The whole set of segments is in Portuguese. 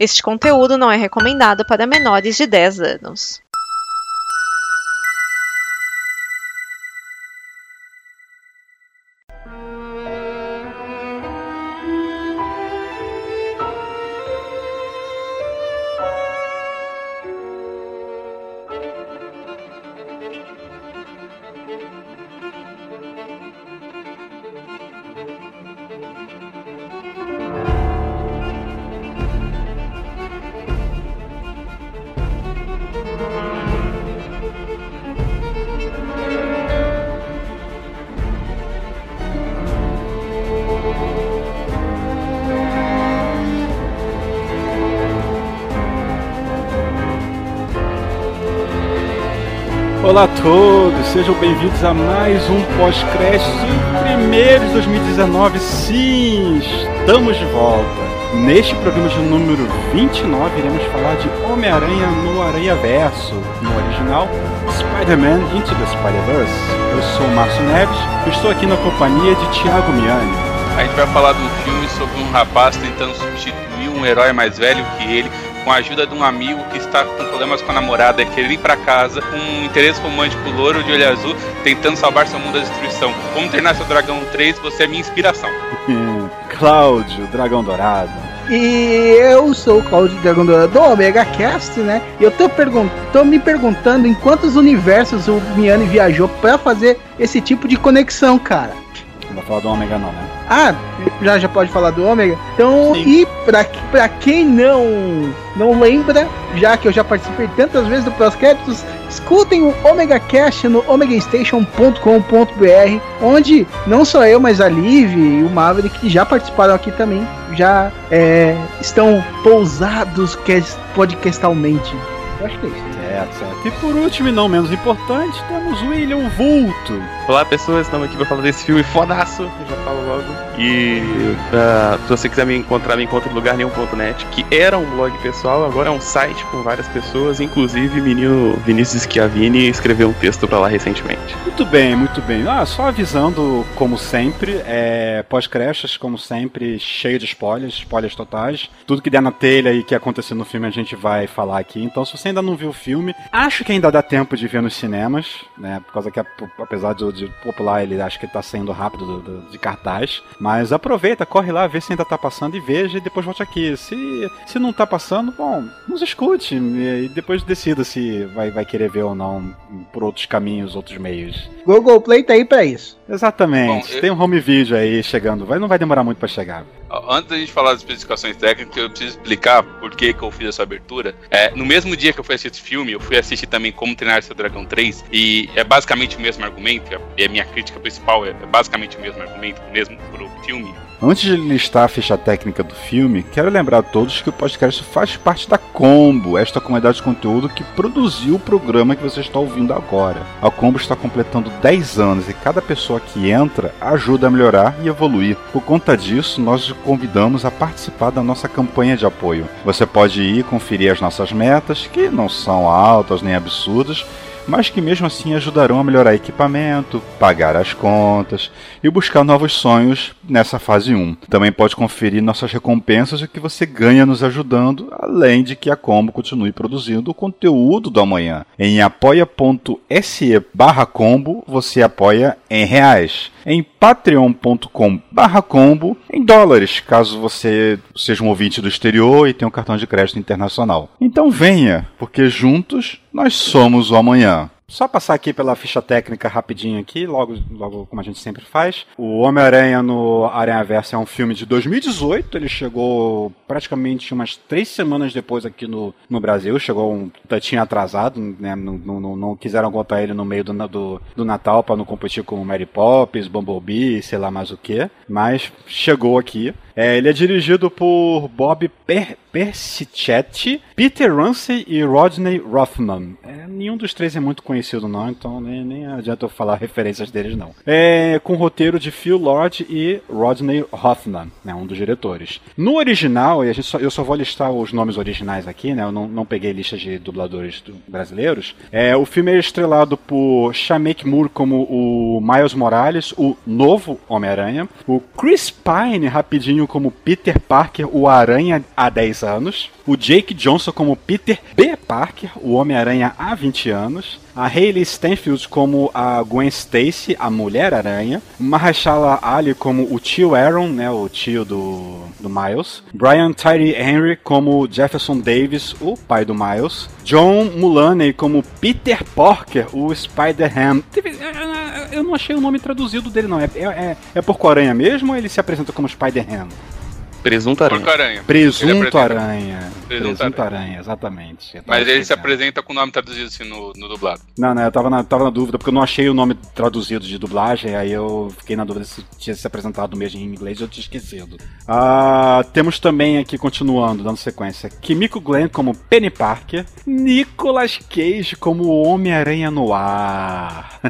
Este conteúdo não é recomendado para menores de 10 anos. Olá a todos, sejam bem-vindos a mais um pós-crédito primeiro de 2019. Sim, estamos de volta. Neste programa de número 29, iremos falar de Homem-Aranha no Aranha Verso, no original Spider-Man Into the Spider-Verse. Eu sou o Márcio Neves e estou aqui na companhia de Thiago Miani. A gente vai falar de um filme sobre um rapaz tentando substituir um herói mais velho que ele com a ajuda de um amigo que está com problemas com a namorada, querer ir para casa, um interesse romântico louro de olho azul, tentando salvar seu mundo da destruição. Como treinar seu dragão 3, você é minha inspiração. Cláudio, Dragão Dourado. E eu sou o Claudio Dragão Dourado do Omega Cast, né? E eu tô, pergun tô me perguntando em quantos universos o Miane viajou para fazer esse tipo de conexão, cara. Falar do Ômega não, né? Ah, já, já pode falar do Ômega? Então, Sim. e pra, pra quem não não lembra, já que eu já participei tantas vezes do Prosquetos, escutem o Omega Cast no omegastation.com.br, onde não só eu, mas a Liv e o Maverick, que já participaram aqui também, já é, estão pousados que- podcastalmente. Eu acho que é isso. Certo, certo. E por último e não menos importante, temos William Vulto. Olá pessoas, estamos aqui para falar desse filme fodaço, eu já falo logo. E ah, se você quiser me encontrar, me encontra em lugar nenhum.net, que era um blog pessoal, agora é um site com várias pessoas, inclusive o menino Vinícius Schiavini escreveu um texto para lá recentemente. Muito bem, muito bem. Ah, só avisando, como sempre, é, pós-crechas, como sempre, cheio de spoilers, spoilers totais. Tudo que der na telha e que acontecer no filme a gente vai falar aqui. Então, se você ainda não viu o filme, acho que ainda dá tempo de ver nos cinemas, né? Por causa que, apesar de, de popular, ele acho que tá saindo rápido do- do- de cartaz. Mas aproveita, corre lá, vê se ainda tá passando e veja e depois volte aqui. Se, se não tá passando, bom, nos escute e depois decida se vai, vai querer ver ou não por outros caminhos, outros meios. Google Play tá aí pra isso. Exatamente. Bom, eu- Tem um home video aí chegando. Vai, não vai demorar muito pra chegar. Antes da gente falar das especificações técnicas, eu preciso explicar por que, que eu fiz essa abertura. É, no mesmo dia que eu fui assistir esse filme, eu fui assistir também Como Treinar Seu Dragão 3, e é basicamente o mesmo argumento, e a minha crítica principal é, é basicamente o mesmo argumento, mesmo pro filme. Antes de listar a ficha técnica do filme, quero lembrar a todos que o podcast faz parte da Combo, esta comunidade de conteúdo que produziu o programa que você está ouvindo agora. A Combo está completando 10 anos e cada pessoa que entra ajuda a melhorar e evoluir. Por conta disso, nós te convidamos a participar da nossa campanha de apoio. Você pode ir conferir as nossas metas, que não são altas nem absurdas, mas que mesmo assim ajudarão a melhorar equipamento, pagar as contas e buscar novos sonhos nessa fase 1. Também pode conferir nossas recompensas e o que você ganha nos ajudando, além de que a Combo continue produzindo o conteúdo do amanhã. Em apoia.se combo você apoia em reais. Em patreon.com barra combo em dólares, caso você seja um ouvinte do exterior e tenha um cartão de crédito internacional. Então venha, porque juntos nós somos o amanhã. Só passar aqui pela ficha técnica rapidinho aqui, logo, logo como a gente sempre faz. O Homem-Aranha no Aranha Versa é um filme de 2018, ele chegou praticamente umas três semanas depois aqui no, no Brasil, chegou um tantinho atrasado, né? Não, não, não- quiseram botar ele no meio do, do, do Natal para não competir com Mary Poppins, Bumblebee, sei lá mais o que, mas chegou aqui. É, ele é dirigido por Bob per Persichetti, Peter Ramsey e Rodney Rothman. É, nenhum dos três é muito conhecido não, então nem, nem adianta eu falar referências deles não. É, com roteiro de Phil Lord e Rodney Rothman, né, um dos diretores. No original, e só- eu só vou listar os nomes originais aqui, né, eu não, não peguei lista de dubladores do- brasileiros. É, o filme é estrelado por Shameik Moore como o Miles Morales, o novo Homem-Aranha. O Chris Pine, rapidinho, como Peter Parker, o Aranha, há 10 anos. O Jake Johnson como Peter B. Parker, o Homem-Aranha, há 20 anos. A Hayley Stenfield como a Gwen Stacy, a Mulher-Aranha. Mahershala Ali como o tio Aaron, né, o tio do, do Miles. Brian Tyree Henry como Jefferson Davis, o pai do Miles. John Mulaney como Peter Parker, o Spider-Ham. Eu não achei o nome traduzido dele, não. É, é, é Porco-Aranha mesmo ou ele se apresenta como Spider-Ham? Presunto aranha. Porco-aranha. Presunto aranha. Presunto Presunto aranha, exatamente. Eu tava Mas ele se apresenta com o nome traduzido assim no, no dublado. Não, não, eu tava na, tava na dúvida, porque eu não achei o nome traduzido de dublagem, aí eu fiquei na dúvida se tinha se apresentado mesmo em inglês e eu tinha esquecido. Ah, temos também aqui, continuando, dando sequência, Kimiko Glenn como Penny Parker, Nicolas Cage como Homem-Aranha no ar.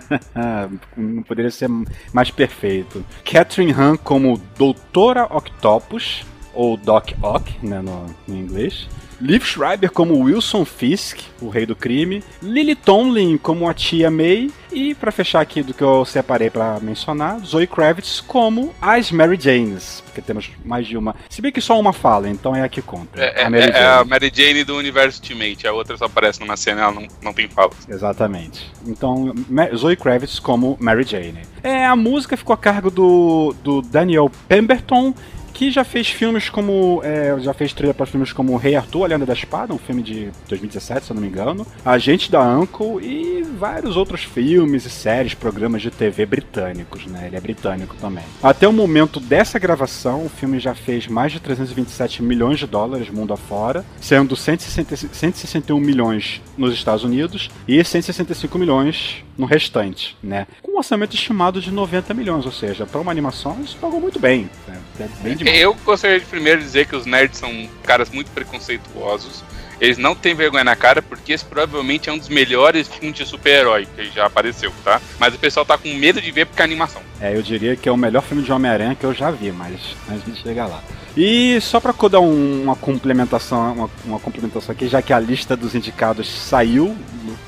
não poderia ser mais perfeito. Catherine Han como Doutora Octopus, ou Doc Ock, né, no, no inglês. Liv Schreiber como Wilson Fisk, o rei do crime. Lily Tomlin como a tia May. E pra fechar aqui do que eu separei pra mencionar, Zoe Kravitz como as Mary Janes. Porque temos mais de uma. Se bem que só uma fala, então é a que conta. É, é- a Mary é Jane. a Mary Jane do universo Ultimate. A outra só aparece numa cena ela não, não tem falas. Exatamente. Então, Zoe Kravitz como Mary Jane. É, a música ficou a cargo do, do Daniel Pemberton, que já fez filmes como. é, já fez trilha para filmes como Rei Arthur, A Lenda da Espada, um filme de 2017, se eu não me engano. Agente da Uncle e vários outros filmes e séries, programas de TV britânicos, né? Ele é britânico também. Até o momento dessa gravação, o filme já fez mais de 327 milhões de dólares mundo afora, sendo 160 161 milhões nos Estados Unidos e 165 milhões no restante, né? Com um orçamento estimado de 90 milhões, ou seja, para uma animação isso pagou muito bem, né? É bem demais. Eu gostaria de primeiro dizer que os nerds são caras muito preconceituosos. Eles não têm vergonha na cara, porque esse provavelmente é um dos melhores filmes de super-herói que já apareceu, tá? Mas o pessoal tá com medo de ver porque é animação. É, eu diria que é o melhor filme de Homem-Aranha que eu já vi, mas antes de chegar lá. E só pra dar um- uma complementação, uma, uma complementação aqui, já que a lista dos indicados saiu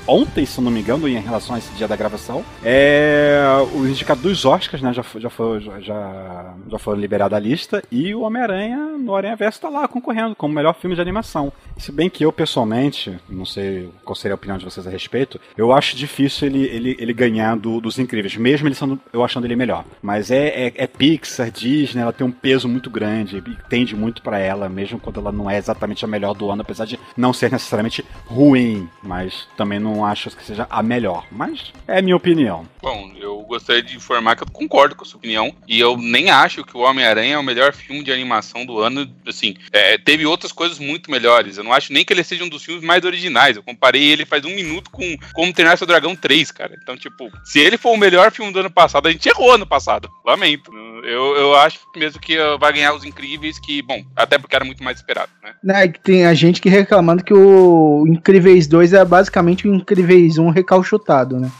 ontem, se não me engano, em relação a esse dia da gravação, é o indicado dos Oscars, né, já já foi, já, já foi liberada a lista e o Homem-Aranha no Aranha Verso tá lá concorrendo como melhor filme de animação. Se bem que eu pessoalmente, não sei qual seria a opinião de vocês a respeito, eu acho difícil ele, ele, ele ganhar do, dos Incríveis, mesmo ele sendo, eu achando ele melhor. Mas é, é, é Pixar, Disney, ela tem um peso muito grande tende muito pra ela, mesmo quando ela não é exatamente a melhor do ano, apesar de não ser necessariamente ruim, mas também não acho que seja a melhor. Mas é minha opinião. Bom, eu gostaria de informar que eu concordo com a sua opinião. E eu nem acho que o Homem-Aranha é o melhor filme de animação do ano. Assim, é, teve outras coisas muito melhores. Eu não acho nem que ele seja um dos filmes mais originais. Eu comparei ele faz um minuto com Como Treinar Seu Dragão 3, cara. Então, tipo, se ele for o melhor filme do ano passado, a gente errou ano passado. Lamento. Eu, eu acho mesmo que uh, vai ganhar os incríveis, que, bom, até porque era muito mais esperado, né? Né, tem a gente que reclamando que o Incríveis 2 é basicamente o Incríveis 1 recalchutado, né?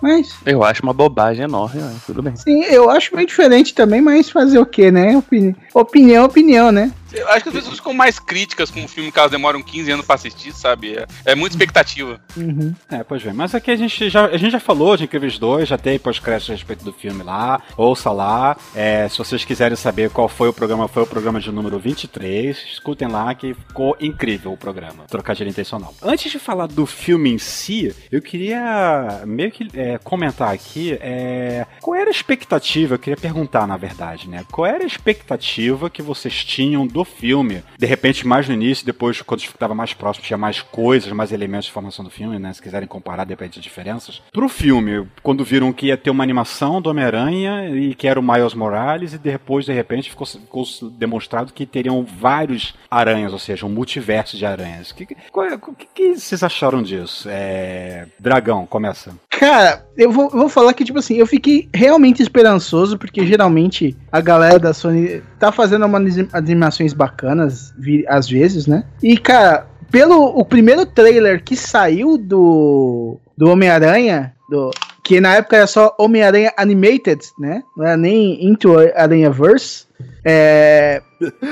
Mas, Eu acho uma bobagem enorme, mas tudo bem. sim, eu acho meio diferente também, mas fazer o quê, né? Opini- opinião, opinião, né? Eu acho que as pessoas ficam mais críticas com o filme elas demoram 15 anos pra assistir, sabe? É, é muita expectativa. Uhum. É, pois bem. Mas aqui a gente já, a gente já falou de Incríveis 2, já tem pós-crédito a respeito do filme lá. Ouça lá. É, se vocês quiserem saber qual foi o programa, foi o programa de número 23. Escutem lá que ficou incrível o programa. Trocadilho intencional. Antes de falar do filme em si, eu queria meio que é, comentar aqui é, qual era a expectativa, eu queria perguntar na verdade, né? Qual era a expectativa que vocês tinham do filme? De repente, mais no início, depois, quando estava mais próximo, tinha mais coisas, mais elementos de formação do filme, né? Se quiserem comparar, de repente, diferenças. Pro filme, quando viram que ia ter uma animação do Homem-Aranha e que era o Miles Morales, e depois, de repente, ficou, ficou demonstrado que teriam vários aranhas, ou seja, um multiverso de aranhas. O que, qual é- que, que vocês acharam disso? É... Dragão, começa. Cara, eu vou, eu vou falar que, tipo assim, eu fiquei realmente esperançoso, porque geralmente a galera da Sony tá fazendo umas animações bacanas, às vezes, né? E, cara, pelo o primeiro trailer que saiu do, do Homem-Aranha, do, que na época era só Homem-Aranha Animated, né? Não era nem Into Aranha Verse. É.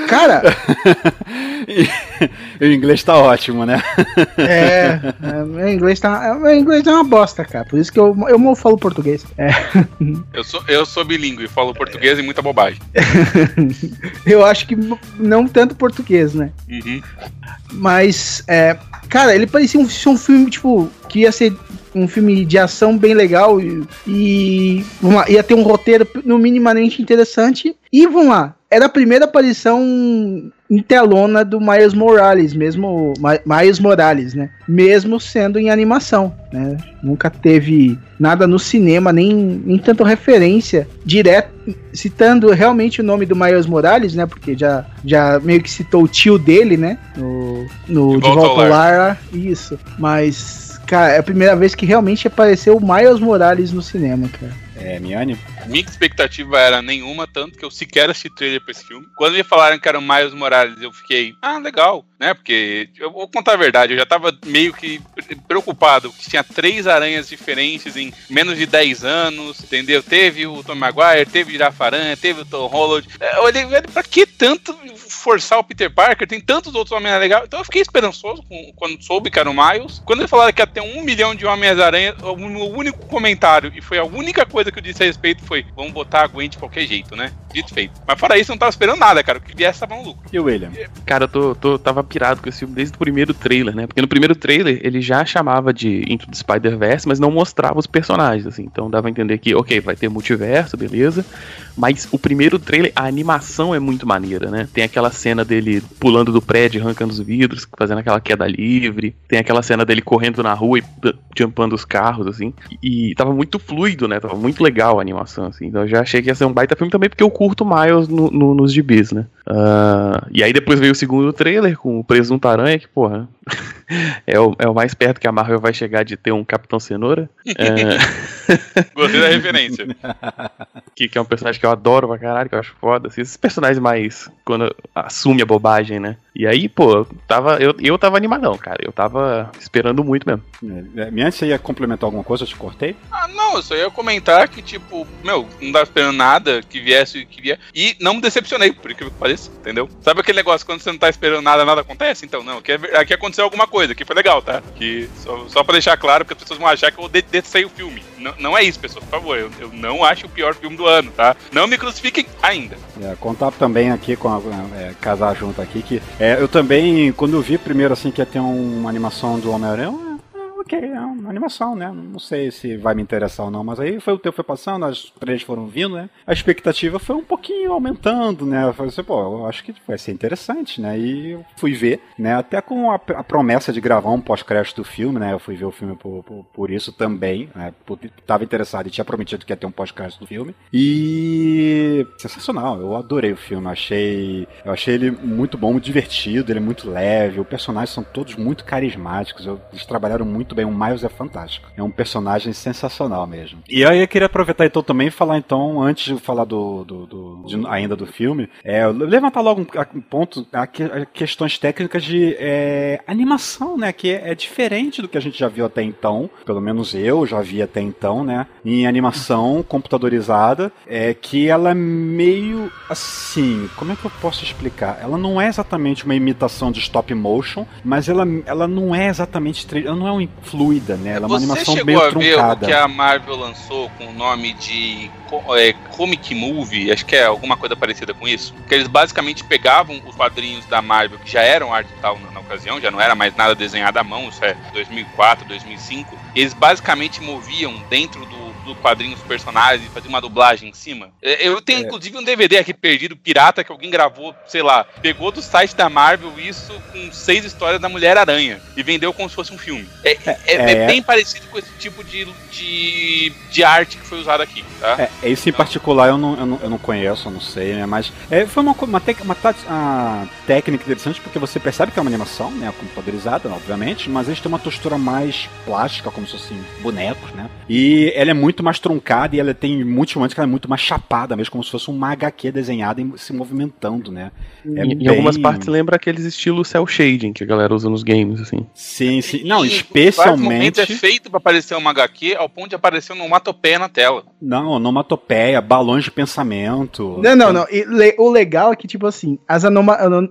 Cara, o inglês tá ótimo, né? é. é, Meu inglês tá. Meu inglês é uma bosta, cara. Por isso que eu, eu mal falo português. É. Eu sou, eu sou bilíngue, falo português e muita bobagem. Eu acho que não tanto português, né? Uhum. Mas, é, cara, ele parecia um, um filme, tipo, que ia ser um filme de ação bem legal e, e vamos lá, ia ter um roteiro no minimamente interessante. E vamos lá, era a primeira aparição em telona do Miles Morales, mesmo Miles Morales, né? Mesmo sendo em animação, né? Nunca teve nada no cinema, nem, nem tanto referência direto, citando realmente o nome do Miles Morales, né? Porque já, já meio que citou o tio dele, né? No, no De De Volta Volta ao ao Lar. Isso. Mas, cara, é a primeira vez que realmente apareceu o Miles Morales no cinema, cara. É, Miane? Minha expectativa era nenhuma, tanto que eu sequer assisti trailer pra esse filme. Quando me falaram que era o Miles Morales, eu fiquei, ah, legal, né? Porque, eu vou contar a verdade, eu já tava meio que preocupado, que tinha três aranhas diferentes em menos de 10 anos, entendeu? Teve o Tom Maguire, teve o Girafaranha, teve o Tom Holland. Eu olhei, velho, pra que tanto forçar o Peter Parker? Tem tantos outros Homens legais. Então eu fiquei esperançoso com- quando soube que era o Miles. Quando eles falaram que ia ter um milhão de Homens-Aranha, o único comentário, e foi a única coisa que eu disse a respeito, foi: vamos botar a Gwen de qualquer jeito, né? Dito feito. Mas fora isso, eu não tava esperando nada, cara. O que viesse tava um lucro. E o William? Cara, eu tô, tô- tava pirado com esse filme desde o primeiro trailer, né? Porque no primeiro trailer ele já chamava de Into the Spider-Verse, mas não mostrava os personagens, assim. Então dava a entender que, ok, vai ter multiverso, beleza. Mas o primeiro trailer, a animação é muito maneira, né? Tem aquela cena dele pulando do prédio, arrancando os vidros, fazendo aquela queda livre. Tem aquela cena dele correndo na rua e d- jumpando os carros, assim. E, e tava muito fluido, né? Tava muito legal a animação, assim. Então eu já achei que ia ser um baita filme também, porque eu curto Miles no, no- nos gibis, né? Ah, e aí depois veio o segundo trailer com o Presunto Aranha, que, porra, é o, é o mais perto que a Marvel vai chegar de ter um Capitão Cenoura. É, Gostei da referência. que, que é um personagem que eu adoro pra caralho, que eu acho foda. Assim, esses personagens mais. quando assume a bobagem, né? E aí, pô, tava, eu, eu tava animadão, cara. Eu tava esperando muito mesmo. É, Miane, você ia complementar alguma coisa? Eu te cortei? Ah, não, eu só ia comentar que, tipo, meu, não tava esperando nada que viesse o que vier. E não me decepcionei, por incrível pareça, entendeu? Sabe aquele negócio, quando você não tá esperando nada, nada acontece? Então, não, aqui, é aqui aconteceu alguma coisa, que foi legal, tá? Que, só, só pra deixar claro, porque as pessoas vão achar que eu detestei o filme. Não, não é isso, pessoal, por favor, eu, eu não acho o pior filme do ano, tá? Não me crucifiquem ainda. É, contar também aqui com a, é, casar junto aqui que é, eu também quando eu vi primeiro assim que ia ter um- uma animação do Homem-Aranha, ok, é uma animação, né? Não sei se vai me interessar ou não, mas aí foi o tempo foi passando, as três foram vindo, né? A expectativa foi um pouquinho aumentando, né? Eu falei assim, pô, eu acho que vai ser interessante, né? E eu fui ver, né? Até com a, a promessa de gravar um pós-crédito do filme, né? Eu fui ver o filme por, por, por isso também, né? Tava interessado e tinha prometido que ia ter um pós-crédito do filme. E sensacional, eu adorei o filme, achei, eu achei ele muito bom, muito divertido, ele é muito leve, os personagens são todos muito carismáticos, eles trabalharam muito bem, o Miles é fantástico, é um personagem sensacional mesmo. E aí eu queria aproveitar então também e falar então, antes de falar do, do- do- de- ainda do filme, é, levantar logo um, ponto, a, a questões técnicas de é, animação, né, que é, é diferente do que a gente já viu até então, pelo menos eu já vi até então, né, em animação computadorizada, é que ela é meio assim, como é que eu posso explicar? Ela não é exatamente uma imitação de stop motion, mas ela, ela não é exatamente, ela não é um fluida, né, ela é uma Você animação chegou meio a ver o truncada. que a Marvel lançou com o nome de é, Comic Movie? Acho que é alguma coisa parecida com isso. Que eles basicamente pegavam os quadrinhos da Marvel, que já eram arte e tal na, na ocasião, já não era mais nada desenhado à mão, isso é 2004, 2005. E eles basicamente moviam dentro do, do quadrinho os personagens e faziam uma dublagem em cima. É, Eu tenho É. inclusive um DVD aqui perdido, pirata, que alguém gravou, sei lá, pegou do site da Marvel isso com seis histórias da Mulher-Aranha e vendeu como se fosse um filme. É, é- é é. bem parecido com esse tipo de, de, de arte que foi usado aqui, tá? É, esse em particular eu não, eu não, eu não conheço, eu não sei, né? Mas é, foi uma, uma, tec- uma tá- a técnica interessante porque você percebe que é uma animação, né? Computadorizada, obviamente, mas eles têm uma textura mais plástica, como se fossem bonecos, né? E ela é muito muito mais truncada e ela tem muitos momentos que ela é muito mais chapada, mesmo como se fosse uma HQ desenhada e se movimentando, né? É em, bem... algumas partes lembra aqueles estilos cel shading que a galera usa nos games, assim. Sim, sim. Não, especialmente. é feito para parecer uma HQ ao ponto de aparecer uma onomatopeia na tela. Não, onomatopeia, balões de pensamento. Não, não, não. Le o legal é que, tipo assim, as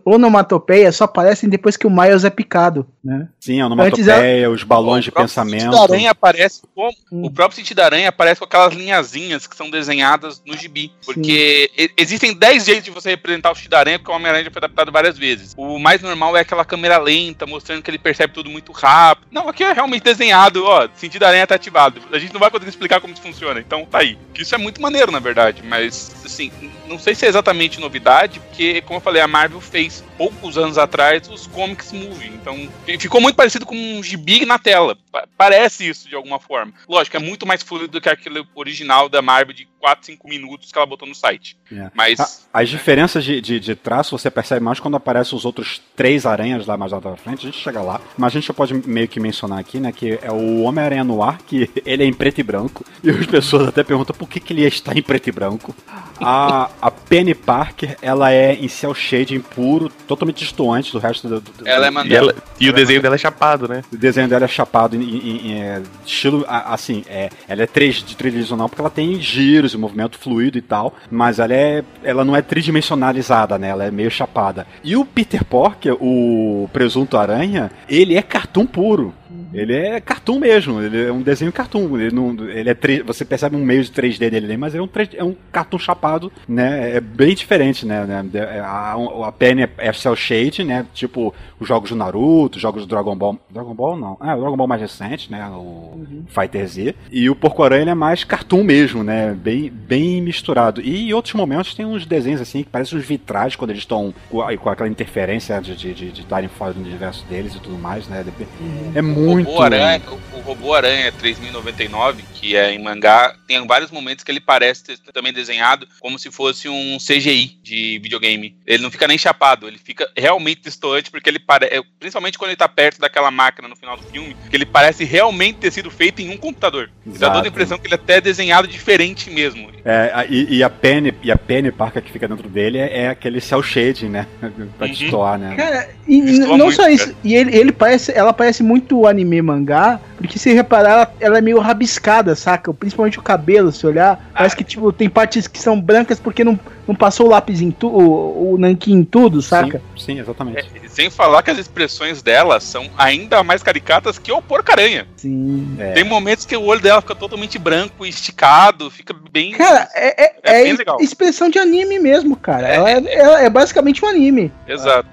onomatopeias só aparecem depois que o Miles é picado, né? Sim, a onomatopeia, os balões de pensamento. O aranha aparece como, hum. O próprio sentido da aranha aparece com aquelas linhazinhas que são desenhadas no gibi. Porque Sim. existem 10 jeitos de você representar o sentido da aranha, porque o Homem-Aranha já foi adaptado várias vezes. O mais normal é aquela câmera lenta, mostrando que ele percebe tudo muito rápido. Não, aqui é realmente desenhado, ó, sentido da aranha tá ativado. A gente não vai conseguir explicar como isso funciona, então tá aí. Isso é muito maneiro, na verdade, mas, assim, não sei se é exatamente novidade, porque, como eu falei, a Marvel fez poucos anos atrás os comics movie, então ficou muito parecido com um gibi na tela. Parece isso de alguma forma. Lógico, é muito mais fluido do que aquele original da Marvel de 4, 5 minutos que ela botou no site. É. Mas. A, as diferenças de, de, de, traço você percebe mais quando aparecem os outros três aranhas lá mais lá pra frente. A gente chega lá. Mas a gente já pode meio que mencionar aqui, né? Que é o Homem-Aranha no ar, que ele é em preto e branco. E as pessoas até perguntam por que, que ele está em preto e branco. A, a Penny Parker, ela é em cel shading puro, totalmente distoante do resto do. do ela é mandela. E, e o desenho dela é chapado, né? O desenho dela é chapado em, em, em é, estilo. Assim, é, ela é 3 de tridimensional porque ela tem giros e movimento fluido e tal. Mas ela é. Ela não é tridimensionalizada, né? Ela é meio chapada. E o Peter Porker, o presunto aranha, ele é cartoon puro. Ele é cartoon mesmo, ele é um desenho cartoon. Ele não, ele é você percebe um meio de 3D dele, mas é um, é um cartoon chapado, né? É bem diferente, né? né é, a, a Penny é, é cel shade, né? Tipo os jogos do Naruto, jogos do Dragon Ball. Dragon Ball não. Ah, o Dragon Ball mais recente, né? O uhum. Fighter Z. E o Porco Aranha é mais cartoon mesmo, né? Bem, bem misturado. E em outros momentos tem uns desenhos assim que parecem uns vitrais quando eles estão com, com, aquela interferência de estarem de, de, de fora do universo deles e tudo mais, né? Uhum. É muito. O Robô Aranha, o, o Robô Aranha 3099, que é em mangá, tem vários momentos que ele parece ter, também desenhado como se fosse um CGI de videogame. Ele não fica nem chapado, ele fica realmente distante porque ele parece, principalmente quando ele tá perto daquela máquina no final do filme, que ele parece realmente ter sido feito em um computador. Exato. Dá toda a impressão que ele é até desenhado diferente mesmo. É, e, e, a Penny, e a Penny Parker que fica dentro dele é, é aquele cel shading, né? pra uhum. destoar, né? Cara, e não muito, só isso, cara. e ele, ele parece, ela parece muito anime mangá, porque se reparar, ela, ela, é meio rabiscada, saca? Principalmente o cabelo, se olhar, ah. parece que tipo, tem partes que são brancas porque não, não passou o lápis em tudo, o, o nanquim em tudo, saca? Sim, sim exatamente. É, sem falar que as expressões dela são ainda mais caricatas que o porcaranha. Sim. É. Tem momentos que o olho dela fica totalmente branco, esticado, fica bem. Cara, é, é, é, é expressão de anime mesmo, cara. ela, é, ela é basicamente um anime. Exato.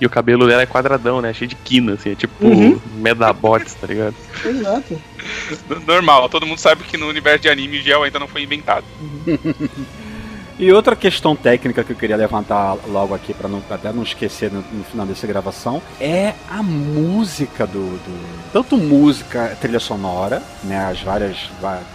E o cabelo dela é quadradão, né? Cheio de quina, assim. É tipo uhum. Medabots, tá ligado? Exato. Normal, todo mundo sabe que no universo de anime gel ainda não foi inventado. Uhum. E outra questão técnica que eu queria levantar logo aqui, para até não esquecer no, no, final dessa gravação, é a música do, do, Tanto música, trilha sonora, né? As várias.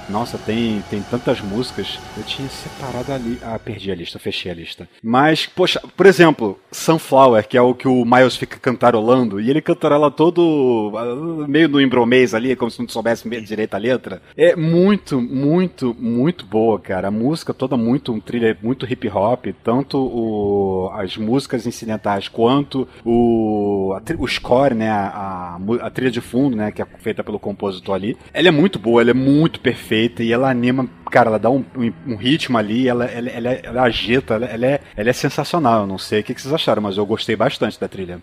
Nossa, tem, tem tantas músicas. Eu tinha separado ali. Ah, perdi a lista, fechei a lista. Mas, poxa, por exemplo, Sunflower, que é o que o Miles fica cantarolando, e ele cantarola todo ah, meio no embromês ali, como se não soubesse direito a letra. É muito, muito, muito boa, cara. A música toda muito um trilha muito hip hop, tanto o, as músicas incidentais quanto o, a, o score, né, a, a, a, trilha de fundo, né, que é feita pelo compositor ali. Ela é muito boa, ela é muito perfeita e ela anima cara, ela dá um, um, ritmo ali, ela, ela, ela, ela agita, ela, ela, é, ela é sensacional. Eu não sei o que, vocês acharam, mas eu gostei bastante da trilha.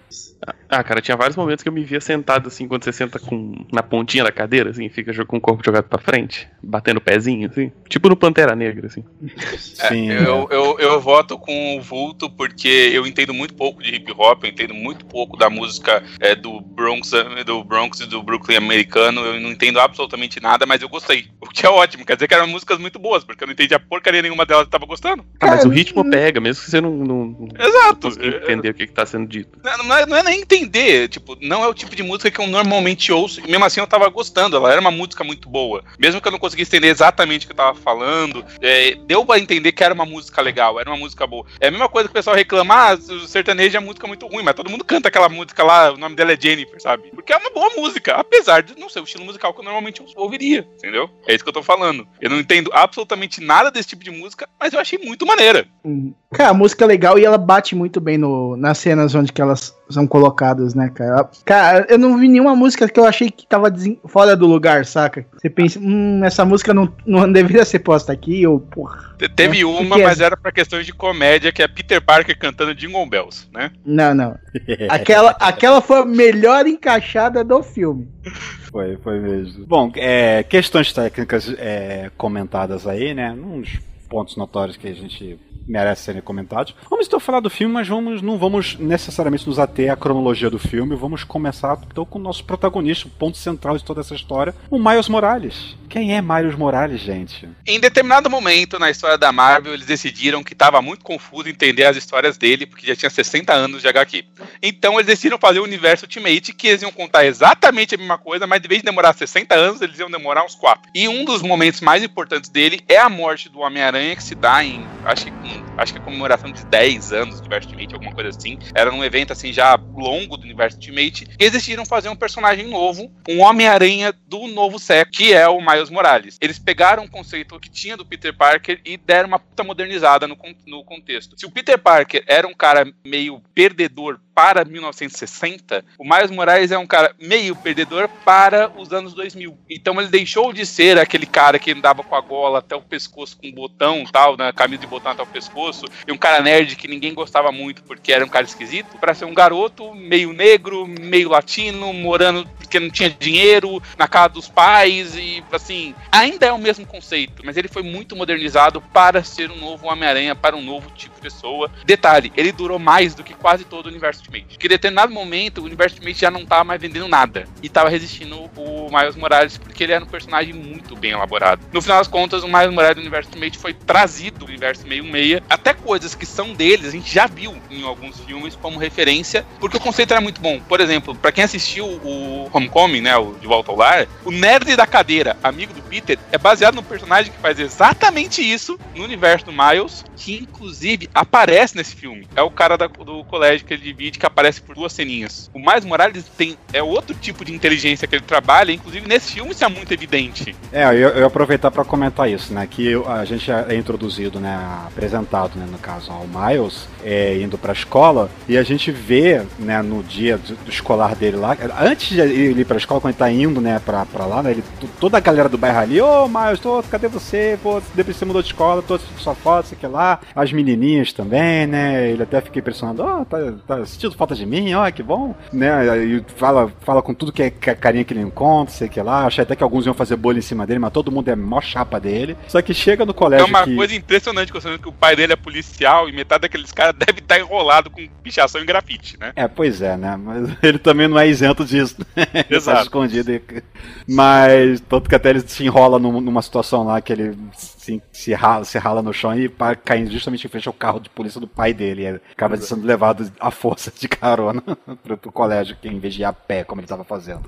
Ah, cara, tinha vários momentos que eu me via sentado assim, quando você senta com, na pontinha da cadeira, assim, fica com o corpo jogado pra frente, batendo o pezinho, assim. Tipo no Pantera Negra, assim. Sim. É, eu, eu, eu voto com o vulto porque eu entendo muito pouco de hip hop, eu entendo muito pouco da música é, do Bronx, do Bronx e do Brooklyn americano, eu não entendo absolutamente nada, mas eu gostei. O que é ótimo, quer dizer que eram músicas muito boas, porque eu não entendi a porcaria nenhuma delas que tava gostando. Ah, mas o ritmo pega, mesmo que você não, não, não Exato. conseguir entender o que, que tá sendo dito. Não, não é, não é nem entender, tipo, não é o tipo de música que eu normalmente ouço, e mesmo assim eu tava gostando, ela era uma música muito boa. Mesmo que eu não conseguisse entender exatamente o que eu tava falando, é, deu pra entender que era uma música legal, era uma música boa. É a mesma coisa que o pessoal reclama, ah, o sertanejo é música muito ruim, mas todo mundo canta aquela música lá, o nome dela é Jennifer, sabe? Porque é uma boa música, apesar de não ser o estilo musical que eu normalmente ouviria, entendeu? É isso que eu tô falando. Eu não entendo absolutamente nada desse tipo de música, mas eu achei muito maneira. Hum. Cara, a música é legal e ela bate muito bem no, nas cenas onde que elas são colocadas, né, cara? Cara, eu não vi nenhuma música que eu achei que tava desen- fora do lugar, saca? Você pensa, hum, essa música não, não deveria ser posta aqui, ou, porra. Te- Teve É, uma, porque- mas era pra questões de comédia, que é Peter Parker cantando Jingle Bells, né? Não, não. Aquela, aquela foi a melhor encaixada do filme. Foi, foi mesmo. Bom, é, questões técnicas é, comentadas aí, né? Uns pontos notórios que a gente merece serem comentados. Vamos então falar do filme, mas vamos, não vamos necessariamente nos ater à cronologia do filme. Vamos começar então com o nosso protagonista, o ponto central de toda essa história, o Miles Morales. Quem é Miles Morales, gente? Em determinado momento na história da Marvel, eles decidiram que estava muito confuso entender as histórias dele, porque já tinha 60 anos de HQ. Então eles decidiram fazer o universo Ultimate, que eles iam contar exatamente a mesma coisa, mas de vez de demorar 60 anos, eles iam demorar uns 4. E um dos momentos mais importantes dele é a morte do Homem-Aranha, que se dá em, acho que, acho que a comemoração de 10 anos do universo Ultimate, alguma coisa assim. Era um evento assim já longo do universo Ultimate. E eles decidiram fazer um personagem novo, um Homem-Aranha do novo século, que é o Miles Morales. Eles pegaram um conceito que tinha do Peter Parker e deram uma puta modernizada no, no contexto. Se o Peter Parker era um cara meio perdedor para 1960, o Miles Morales é um cara meio perdedor para os anos 2000. Então ele deixou de ser aquele cara que andava com a gola até o pescoço com botão tal, na camisa de botão até o pescoço, e um cara nerd que ninguém gostava muito porque era um cara esquisito, para ser um garoto meio negro, meio latino, morando porque não tinha dinheiro, na casa dos pais e assim, ainda é o mesmo conceito, mas ele foi muito modernizado para ser um novo Homem-Aranha, para um novo tipo de pessoa. Detalhe, ele durou mais do que quase todo o universo Ultimate. Porque em determinado momento o universo Ultimate já não estava mais vendendo nada e estava resistindo o Miles Morales porque ele era um personagem muito bem elaborado. No final das contas, o Miles Morales do universo Ultimate foi trazido do universo meio meia, até coisas que são deles, a gente já viu em alguns filmes como referência, porque o conceito era muito bom. Por exemplo, para quem assistiu o Homecoming, né, o De Volta ao Lar, o nerd da cadeira, amigo do Peter, é baseado no personagem que faz exatamente isso no universo do Miles, que inclusive aparece nesse filme. É o cara da- do colégio que ele divide, que aparece por duas ceninhas. O Miles Morales tem é outro tipo de inteligência que ele trabalha, inclusive nesse filme isso é muito evidente. É, eu, eu aproveitar para comentar isso, né? Que eu- a gente é introduzido, né? Apresentado, né? No caso, ao Miles, é, indo pra escola, e a gente vê, né? No dia do, do escolar dele lá, antes de ele ir pra escola, quando ele tá indo, né? Pra lá, né? Ele, toda a galera do bairro ali, ô Miles, tô, cadê você? Pô, depois você mudou de escola, tô sua foto, sei que lá. As menininhas também, né? Ele até fica impressionado, ó, tá, tá sentindo falta de mim, ó, que bom, né? E fala, fala com tudo que é é carinha que ele encontra, sei que lá. Achei até que alguns iam fazer bolha em cima dele, mas todo mundo é mó chapa dele. Só que chega no É colégio uma que... coisa impressionante, considerando que o pai dele é policial e metade daqueles caras deve estar enrolado com pichação e grafite, né? É, pois é, né? Mas ele também não é isento disso. né? Ele tá Exato. escondido. e- Mas, tanto que até ele se enrola num- numa situação lá que ele se, se, rala, se rala no chão e para caindo justamente em frente ao carro de polícia do pai dele. Ele acaba sendo levado à força de carona pro, pro colégio, que em vez de ir a pé, como ele estava fazendo.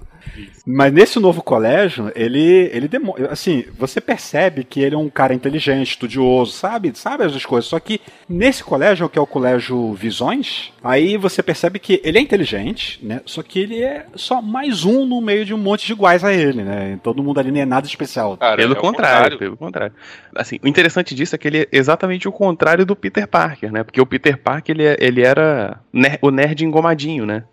Mas nesse novo colégio, ele, ele demo... assim, você percebe que ele é um cara inteligente, estudioso, sabe? Sabe as coisas. Só que nesse colégio, que é o colégio Visões, aí você percebe que ele é inteligente, né? Só que ele é só mais um no meio de um monte de iguais a ele, né? Todo mundo ali não é nada especial. Cara, Pelo é o contrário, pelo contrário. Assim, o interessante disso é que ele é exatamente o contrário do Peter Parker, né? Porque o Peter Parker, ele, é- ele era ner- o nerd engomadinho, né?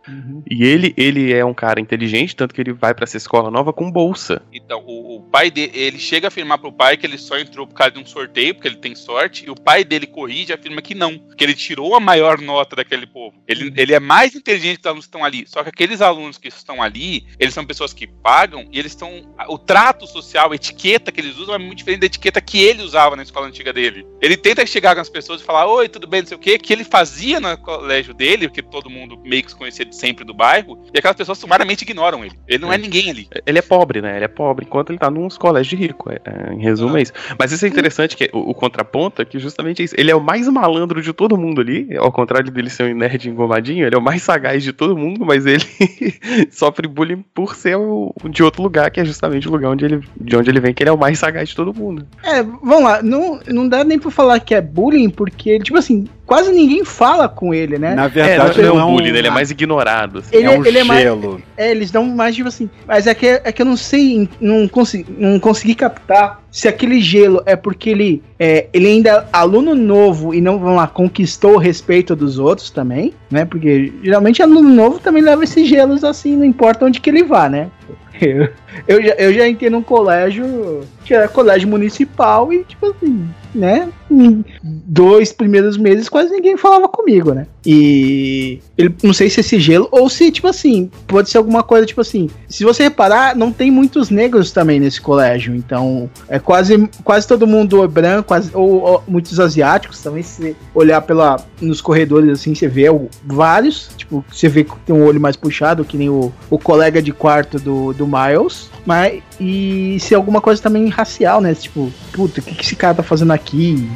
E ele, ele é um cara inteligente, tanto que ele vai pra essa escola nova com bolsa. Então, o, o pai dele, ele chega a afirmar pro pai que ele só entrou por causa de um sorteio, porque ele tem sorte, e o pai dele corrige e afirma que não, que ele tirou a maior nota daquele povo. Ele, ele é mais inteligente que os alunos que estão ali. Só que aqueles alunos que estão ali, eles são pessoas que pagam e eles estão. O trato social, a etiqueta que eles usam é muito diferente da etiqueta que ele usava na escola antiga dele. Ele tenta chegar com as pessoas e falar: Oi, tudo bem, não sei o quê, que ele fazia no colégio dele, porque todo mundo meio que se conhecia de sempre do bairro, e aquelas pessoas sumariamente ignoram ele. Ele não é, ninguém ali. Ele é pobre, né? Ele é pobre, enquanto ele tá num colégio de rico. É, é, em resumo, ah. é isso. Mas isso é interessante, que o, o contraponto é que justamente é isso. Ele é o mais malandro de todo mundo ali, ao contrário dele ser um nerd engomadinho, ele é o mais sagaz de todo mundo, mas ele sofre bullying por ser o, de outro lugar, que é justamente o lugar onde ele, de onde ele vem, que ele é o mais sagaz de todo mundo. É, vamos lá, não, não dá nem pra falar que é bullying, porque, tipo assim, quase ninguém fala com ele, né? Na verdade, é, não, é um bullying, ele é mais ignorado. Assim. Ele, é um ele gelo. É, mais, é, eles dão mais, tipo assim. Mas é que, é que eu não sei, não consegui, não consegui captar se aquele gelo é porque ele, é, ele ainda é aluno novo e não, vamos lá, conquistou o respeito dos outros também, né? Porque geralmente aluno novo também leva esses gelos assim, não importa onde que ele vá, né? Eu, eu, já, eu já entrei num colégio que era colégio municipal e, tipo assim, né? Em dois primeiros meses quase ninguém falava comigo, né? E ele não sei se é esse gelo ou se, tipo assim, pode ser alguma coisa, tipo assim. Se você reparar, não tem muitos negros também nesse colégio. Então, é quase, quase todo mundo é branco, quase, ou, ou, muitos asiáticos também. Se olhar pela, nos corredores assim, você vê vários. Tipo, você vê que tem um olho mais puxado, que nem o, o colega de quarto do, do Miles. Mas, e se alguma coisa também racial, né? Tipo, puta, o que, que esse cara tá fazendo aqui?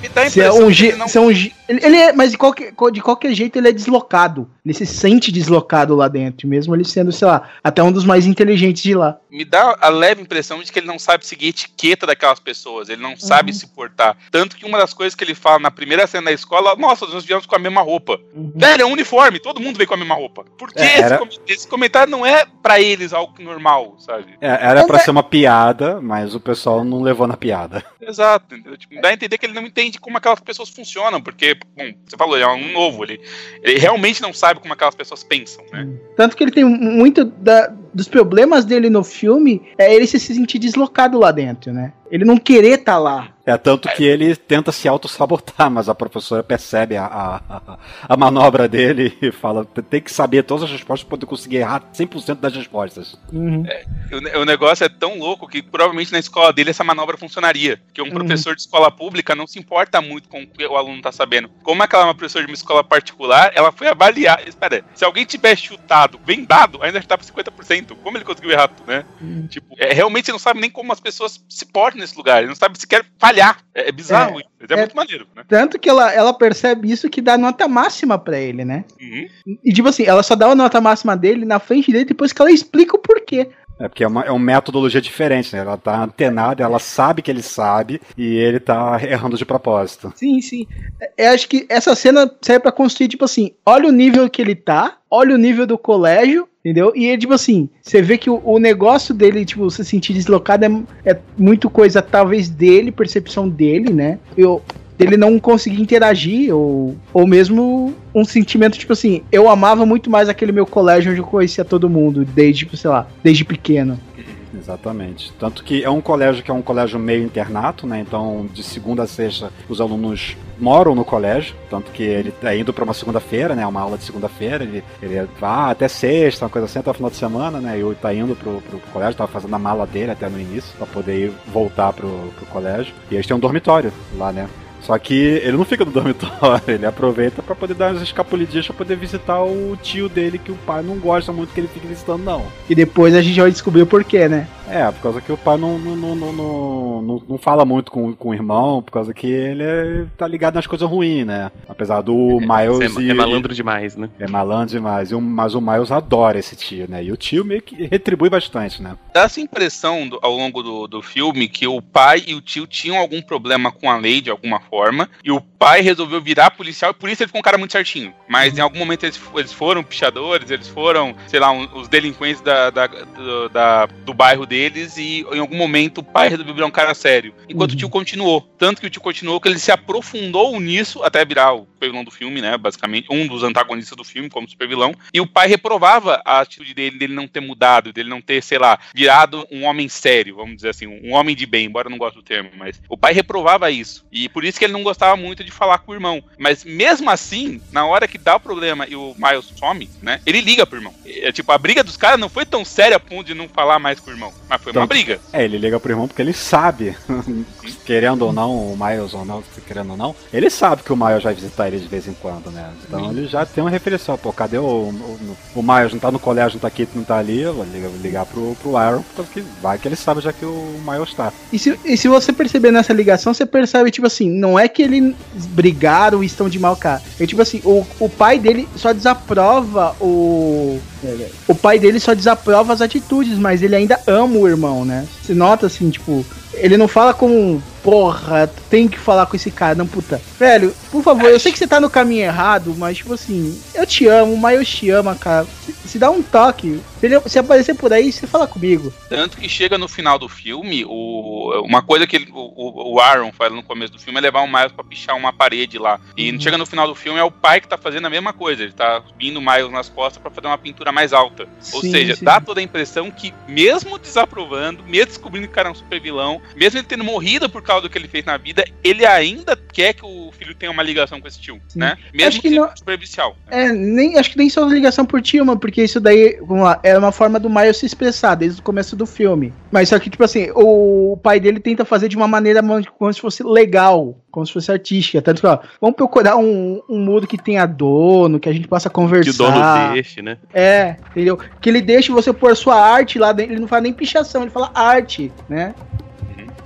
Me dá a impressão se é um, que não... se é um ele, ele é, mas de qualquer, de qualquer jeito ele é deslocado. Ele se sente deslocado lá dentro, mesmo ele sendo, sei lá, até um dos mais inteligentes de lá. Me dá a leve impressão de que ele não sabe seguir a etiqueta daquelas pessoas, ele não uhum. sabe se portar. Tanto que uma das coisas que ele fala na primeira cena da escola, nossa, nós viemos com a mesma roupa. Uhum. Velho, é um uniforme, todo mundo veio com a mesma roupa. Por que é, era... esse, esse, comentário não é para eles algo normal, sabe? É, era para é... ser uma piada, mas o pessoal não levou na piada. Exato, entendeu? Tipo, dá a entender que ele não entende como aquelas pessoas funcionam, porque, bom, você falou, ele é um novo, ele, ele realmente não sabe como aquelas pessoas pensam, né? Tanto que ele tem muito da, dos problemas dele no filme é ele se sentir deslocado lá dentro, né? Ele não querer estar tá lá. É tanto que ele tenta se auto-sabotar, mas a professora percebe a, a, a, manobra dele e fala: tem que saber todas as respostas para poder conseguir errar 100% das respostas. Uhum. É, o, o, negócio é tão louco que provavelmente na escola dele essa manobra funcionaria. Porque um uhum. professor de escola pública não se importa muito com o que o aluno está sabendo. Como aquela é uma professora de uma escola particular, ela foi avaliar. Espera, se alguém tiver chutado, bem dado, ainda está para 50%. Como ele conseguiu errar, né? Uhum. Tipo, é, realmente não sabe nem como as pessoas se portam nesse lugar. Ele não sabe se quer falhar. É, é bizarro é. É, é, muito maneiro, né? Tanto que ela, ela percebe isso que dá nota máxima para ele, né? Uhum. E tipo assim, ela só dá a nota máxima dele na frente dele depois que ela explica o porquê. É porque é uma, é uma metodologia diferente, né? Ela tá antenada, ela sabe que ele sabe e ele tá errando de propósito. Sim, sim. Eu é, acho que essa cena serve para construir, tipo assim, olha o nível que ele tá, olha o nível do colégio, entendeu? E tipo assim, você vê que o, o negócio dele, tipo, se sentir deslocado é, é muito coisa, talvez, dele, percepção dele, né? Eu, ele não conseguir interagir, ou, ou mesmo um sentimento, tipo assim, eu amava muito mais aquele meu colégio onde eu conhecia todo mundo, desde, tipo, sei lá, desde pequeno. Exatamente. Tanto que é um colégio que é um colégio meio internato, né? Então, de segunda a sexta, os alunos moram no colégio. Tanto que ele tá indo para uma segunda-feira, né? Uma aula de segunda-feira. Ele, ele vai até sexta, uma coisa assim, até o final de semana, né? E ele tá indo pro, pro colégio, tava fazendo a mala dele até no início, para poder voltar pro, pro colégio. E eles têm um dormitório lá, né? Só que ele não fica no dormitório, ele aproveita para poder dar umas escapulidinhas pra poder visitar o tio dele, que o pai não gosta muito que ele fique visitando, não. E depois a gente vai descobrir o porquê, né? É, por causa que o pai não, não, não, não, não, não fala muito com, com o irmão, por causa que ele é, tá ligado nas coisas ruins, né? Apesar do é, Miles. É, é malandro demais, né? É malandro demais. E o, mas o Miles adora esse tio, né? E o tio meio que retribui bastante, né? Dá essa impressão do, ao longo do, do filme que o pai e o tio tinham algum problema com a lei de alguma forma, e o pai resolveu virar policial, e por isso ele ficou um cara muito certinho. Mas em algum momento eles, eles foram pichadores, eles foram, sei lá, um, os delinquentes da, da, do, da, do bairro dele deles e em algum momento o pai resolveu virar um cara sério. Enquanto uhum. o tio continuou. Tanto que o tio continuou que ele se aprofundou nisso até virar o super vilão do filme, né? Basicamente, um dos antagonistas do filme como super vilão. E o pai reprovava a atitude dele, dele não ter mudado, dele não ter, sei lá, virado um homem sério, vamos dizer assim, um homem de bem, embora eu não goste do termo, mas o pai reprovava isso. E por isso que ele não gostava muito de falar com o irmão. Mas mesmo assim, na hora que dá o problema e o Miles some, né? Ele liga pro irmão. É, tipo, a briga dos caras não foi tão séria a ponto de não falar mais com o irmão. Mas foi então, uma briga. É, ele liga pro irmão porque ele sabe, querendo ou não, o Miles ou não, querendo ou não, ele sabe que o Miles vai visitar de vez em quando, né? Então ele já tem uma referência, pô, cadê o, o, o Miles? Não tá no colégio, não tá aqui, não tá ali, eu vou ligar, ligar pro, pro porque vai que ele sabe já que o Miles tá. E se, e se você perceber nessa ligação, você percebe, tipo assim, não é que eles brigaram e estão de mal cara. É tipo assim, o, o pai dele só desaprova o. O pai dele só desaprova as atitudes, mas ele ainda ama o irmão, né? Se nota assim, tipo, ele não fala com porra, tem que falar com esse cara, não, puta. Velho, por favor, eu sei que você tá no caminho errado, mas, tipo assim, eu te amo, mas eu te amo, cara. Se, se dá um toque. Se, ele, se aparecer por aí, você fala comigo. Tanto que chega no final do filme, o, uma coisa que ele, o, o Aaron faz no começo do filme é levar o Miles pra pichar uma parede lá. E Uhum. chega no final do filme, é o pai que tá fazendo a mesma coisa. Ele tá vindo o Miles nas costas pra fazer uma pintura mais alta. Ou Sim, seja, sim. dá toda a impressão que, mesmo desaprovando, mesmo descobrindo que o cara é um super vilão, mesmo ele tendo morrido por causa do que ele fez na vida, ele ainda quer que o filho tenha uma ligação com esse tio, Sim. né? Mesmo Acho que que, seja não- superficial. É, nem, acho que nem só ligação por Tilma, porque isso daí, vamos lá, era uma forma do Miles se expressar desde o começo do filme. Mas só que, tipo assim, o pai dele tenta fazer de uma maneira man- como se fosse legal, como se fosse artística. Tanto que, ó, vamos procurar um, um mundo que tenha dono, que a gente possa conversar. Que o dono deixe, né? É, entendeu? Que ele deixe você pôr sua arte lá dentro. Ele não fala nem pichação, ele fala arte, né?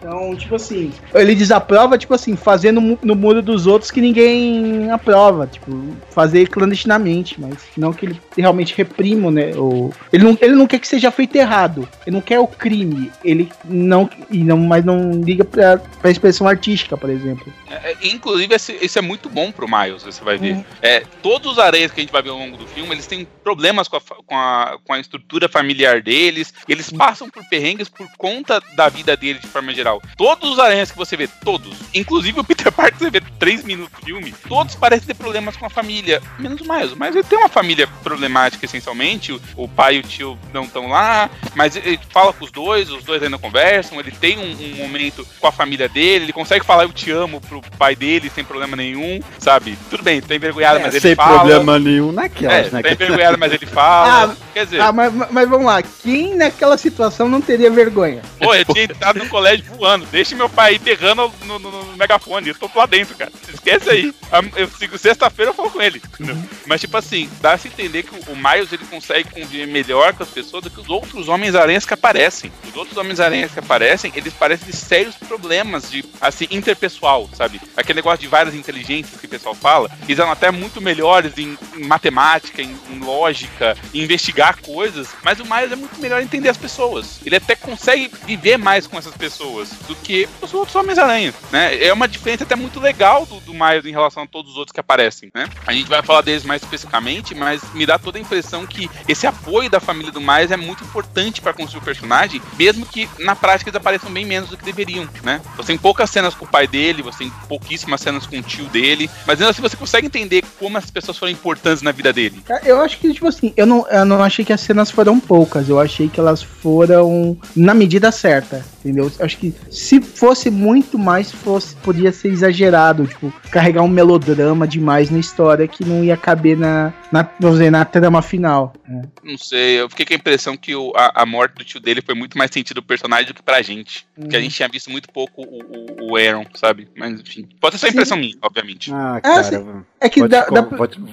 Então, tipo assim, ele desaprova, tipo assim, fazendo mu- no mundo dos outros que ninguém aprova, tipo, fazer clandestinamente, mas não que ele realmente reprima, né? O, ele, não, ele não quer que seja feito errado, ele não quer o crime, ele não, e não mas não liga pra, pra expressão artística, por exemplo. É, inclusive, esse, esse é muito bom pro Miles, você vai ver. Uhum. É, todos os areias que a gente vai ver ao longo do filme, eles têm problemas com a, com a, com a estrutura familiar deles, eles passam por perrengues por conta da vida dele de forma geral. Todos os aranhas que você vê, todos, inclusive o Peter Parker, você vê três minutos de filme, todos parecem ter problemas com a família, menos o Miles. Mas ele tem uma família problemática, essencialmente, o, pai e o tio não estão lá, mas ele fala com os dois, os dois ainda conversam, ele tem um, um momento com a família dele, ele consegue falar eu te amo pro pai dele sem problema nenhum, sabe? Tudo bem, tá envergonhado, mas ele sem fala. problema nenhum naquelas, É, né? tá envergonhado, mas ele fala. Ah, Quer dizer, Ah, mas, mas vamos lá, quem naquela situação não teria vergonha? pô, eu tinha entrado no colégio voando. Deixa meu pai berrando no, no- no megafone. Eu tô lá dentro, cara. Esquece aí. A- Eu sigo sexta-feira, eu falo com ele. entendeu? Mas, tipo assim, dá -se entender que o Miles ele consegue conviver melhor com as pessoas do que os outros Homens-Aranhas que aparecem. Os outros Homens-Aranhas que aparecem, eles parecem ter sérios problemas de, assim, interpessoal, sabe? Aquele negócio de várias inteligências que o pessoal fala. Eles eram até muito melhores em, em matemática, em, em lógica, em investigar coisas. Mas o Miles é muito melhor entender as pessoas. Ele até consegue viver mais com essas pessoas do que os outros Homens-Aranha, né? É uma diferença até muito legal do, do Miles em relação a todos os outros que aparecem, né? A gente vai falar deles mais especificamente, mas me dá toda a impressão que esse apoio da família do Miles é muito importante para construir o personagem, mesmo que na prática eles apareçam bem menos do que deveriam, né? Você tem poucas cenas com o pai dele, você tem pouquíssimas cenas com o tio dele, mas ainda assim você consegue entender como as pessoas foram importantes na vida dele. Eu acho que, tipo assim, eu não, eu não achei que as cenas foram poucas, eu achei que elas foram na medida certa, entendeu? Eu acho que se fosse muito mais, fosse, podia ser exagerado, tipo, carregar um melodrama demais na história que não ia caber na, na vamos dizer, na trama final. né? Não sei, eu fiquei com a impressão que o- a, a morte do tio dele foi muito mais sentido pro personagem do que pra gente. Porque a Uhum. gente tinha visto muito pouco o, o, o Aaron, sabe? Mas enfim. Pode ser só Sim. impressão minha, obviamente. Ah, Ah, cara. É que te dá, dá-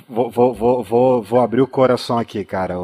vou, vou, vou, vou, vou abrir o coração aqui, cara. O-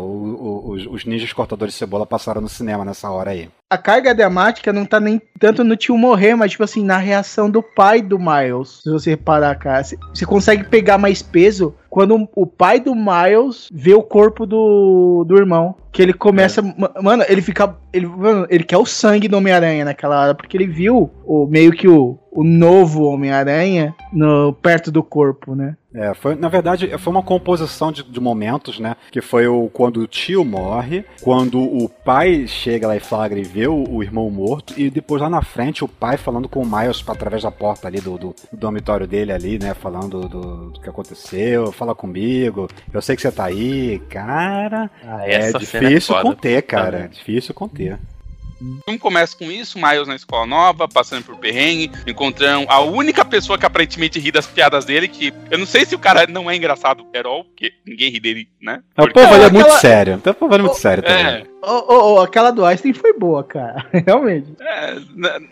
o- os, os ninjas cortadores de cebola passaram no cinema nessa hora aí. A carga dramática não tá nem tanto no tio morrer, mas, tipo assim, na reação do pai do Miles. Se você reparar, cara, você- consegue pegar mais peso quando o pai do Miles vê o corpo do, do irmão. Que ele começa. ma- Mano, ele fica. Ele, mano, ele quer o sangue do Homem-Aranha naquela hora, porque ele viu o, meio que o, o novo Homem-Aranha no- perto do corpo, né? É, foi, na verdade, foi uma composição de, de momentos, né? Que foi o quando o tio morre, quando o pai chega lá e flagra e vê o, o irmão morto, e depois lá na frente o pai falando com o Miles através da porta ali do, do, do dormitório dele ali, né? Falando do, do que aconteceu, fala comigo, eu sei que você tá aí, cara. Ah, É essa cena difícil é conter, cara. É difícil conter. O filme começa com isso, Miles na escola nova, passando por perrengue, encontrando a única pessoa que aparentemente ri das piadas dele, que eu não sei se o cara não é engraçado at all, porque ninguém ri dele, né? O Porque- povo ali é muito aquela- sério. Então, o povo ali é muito sério também. É, oh, oh, aquela do Einstein foi boa, cara. Realmente. É,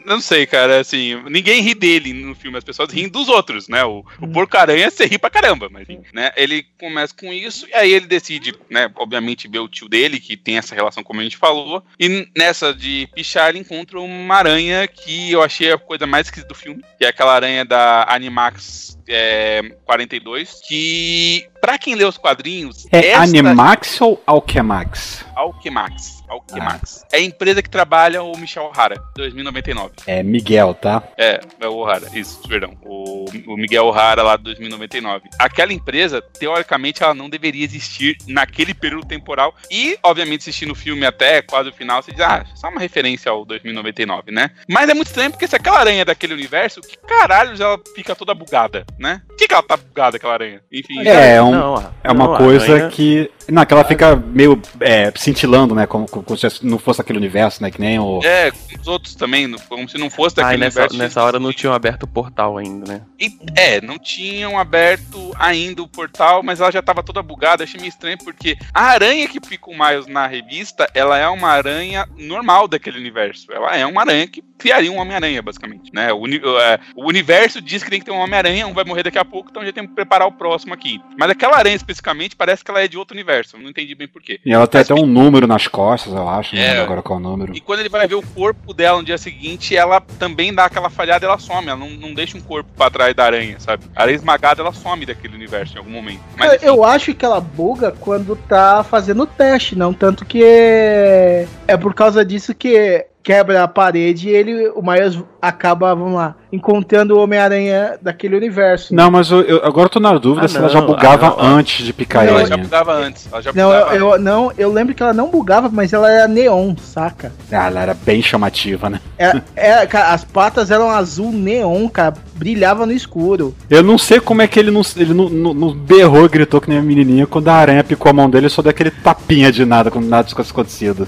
não sei, cara, assim, ninguém ri dele no filme, as pessoas riem dos outros, né? O, o porco-aranha você ri pra caramba, mas, né? Ele começa com isso e aí ele decide, né, obviamente, ver o tio dele, que tem essa relação como a gente falou, e nessa de pichar ele encontra uma aranha que eu achei a coisa mais esquisita do filme, que é aquela aranha da Animax é, 42, que, pra quem lê os quadrinhos... É esta... Animax ou Alchemax? Alchemax. Alchemax. Ah. É a empresa que trabalha o Michel O'Hara, 2099. É Miguel, tá? É, é o O'Hara, isso, perdão. O, o Miguel O'Hara lá de 2099. Aquela empresa, teoricamente, ela não deveria existir naquele período temporal. E, obviamente, assistindo o filme até quase o final, você diz, ah, só uma referência ao 2099, né? Mas é muito estranho porque se aquela aranha é daquele universo, que caralho ela fica toda bugada, né? Por que, que ela tá bugada, aquela aranha? Enfim. É, é um, não, é uma não, coisa aranha... que. Não, que ela fica meio é, cintilando, né? Como, como, se não fosse aquele universo, né? Que nem o. É, os outros também, como se não fosse daquele ah, nessa, universo. Nessa hora não tinham aberto o portal ainda, né? E, é, não tinham aberto ainda o portal, mas ela já tava toda bugada. Achei meio estranho, porque a aranha que pica o Miles na revista, ela é uma aranha normal daquele universo. Ela é uma aranha que criaria um Homem-Aranha, basicamente. Né? O, é, o, universo diz que tem que ter um Homem-Aranha, um vai morrer daqui a pouco, então já tem que preparar o próximo aqui. Mas aquela aranha especificamente parece que ela é de outro universo. Não entendi bem porquê. E ela tem até um número nas costas, eu acho. É, agora qual é o número. E quando ele vai ver o corpo dela no dia seguinte, ela também dá aquela falhada ela some. Ela não, não deixa um corpo para trás da aranha, sabe? A aranha esmagada, ela some daquele universo em algum momento. Mas, eu, eu acho que ela buga quando tá fazendo o teste, não tanto que é, é por causa disso que quebra a parede e ele, o Miles acaba, vamos lá, encontrando o Homem-Aranha daquele universo. Não, mas eu, eu, agora eu tô na dúvida ah, se não, ela já bugava ah, não, antes de picar não, ele. Ela já bugava antes. Ela já não, bugava. Eu, eu, não, eu lembro que ela não bugava, mas ela era neon, saca? Ah, ela era bem chamativa, né? É, é, cara, as patas eram azul neon, cara, brilhava no escuro. Eu não sei como é que ele não, ele não, não, não berrou e gritou que nem a menininha quando a aranha picou a mão dele só daquele tapinha de nada, quando nada tivesse acontecido.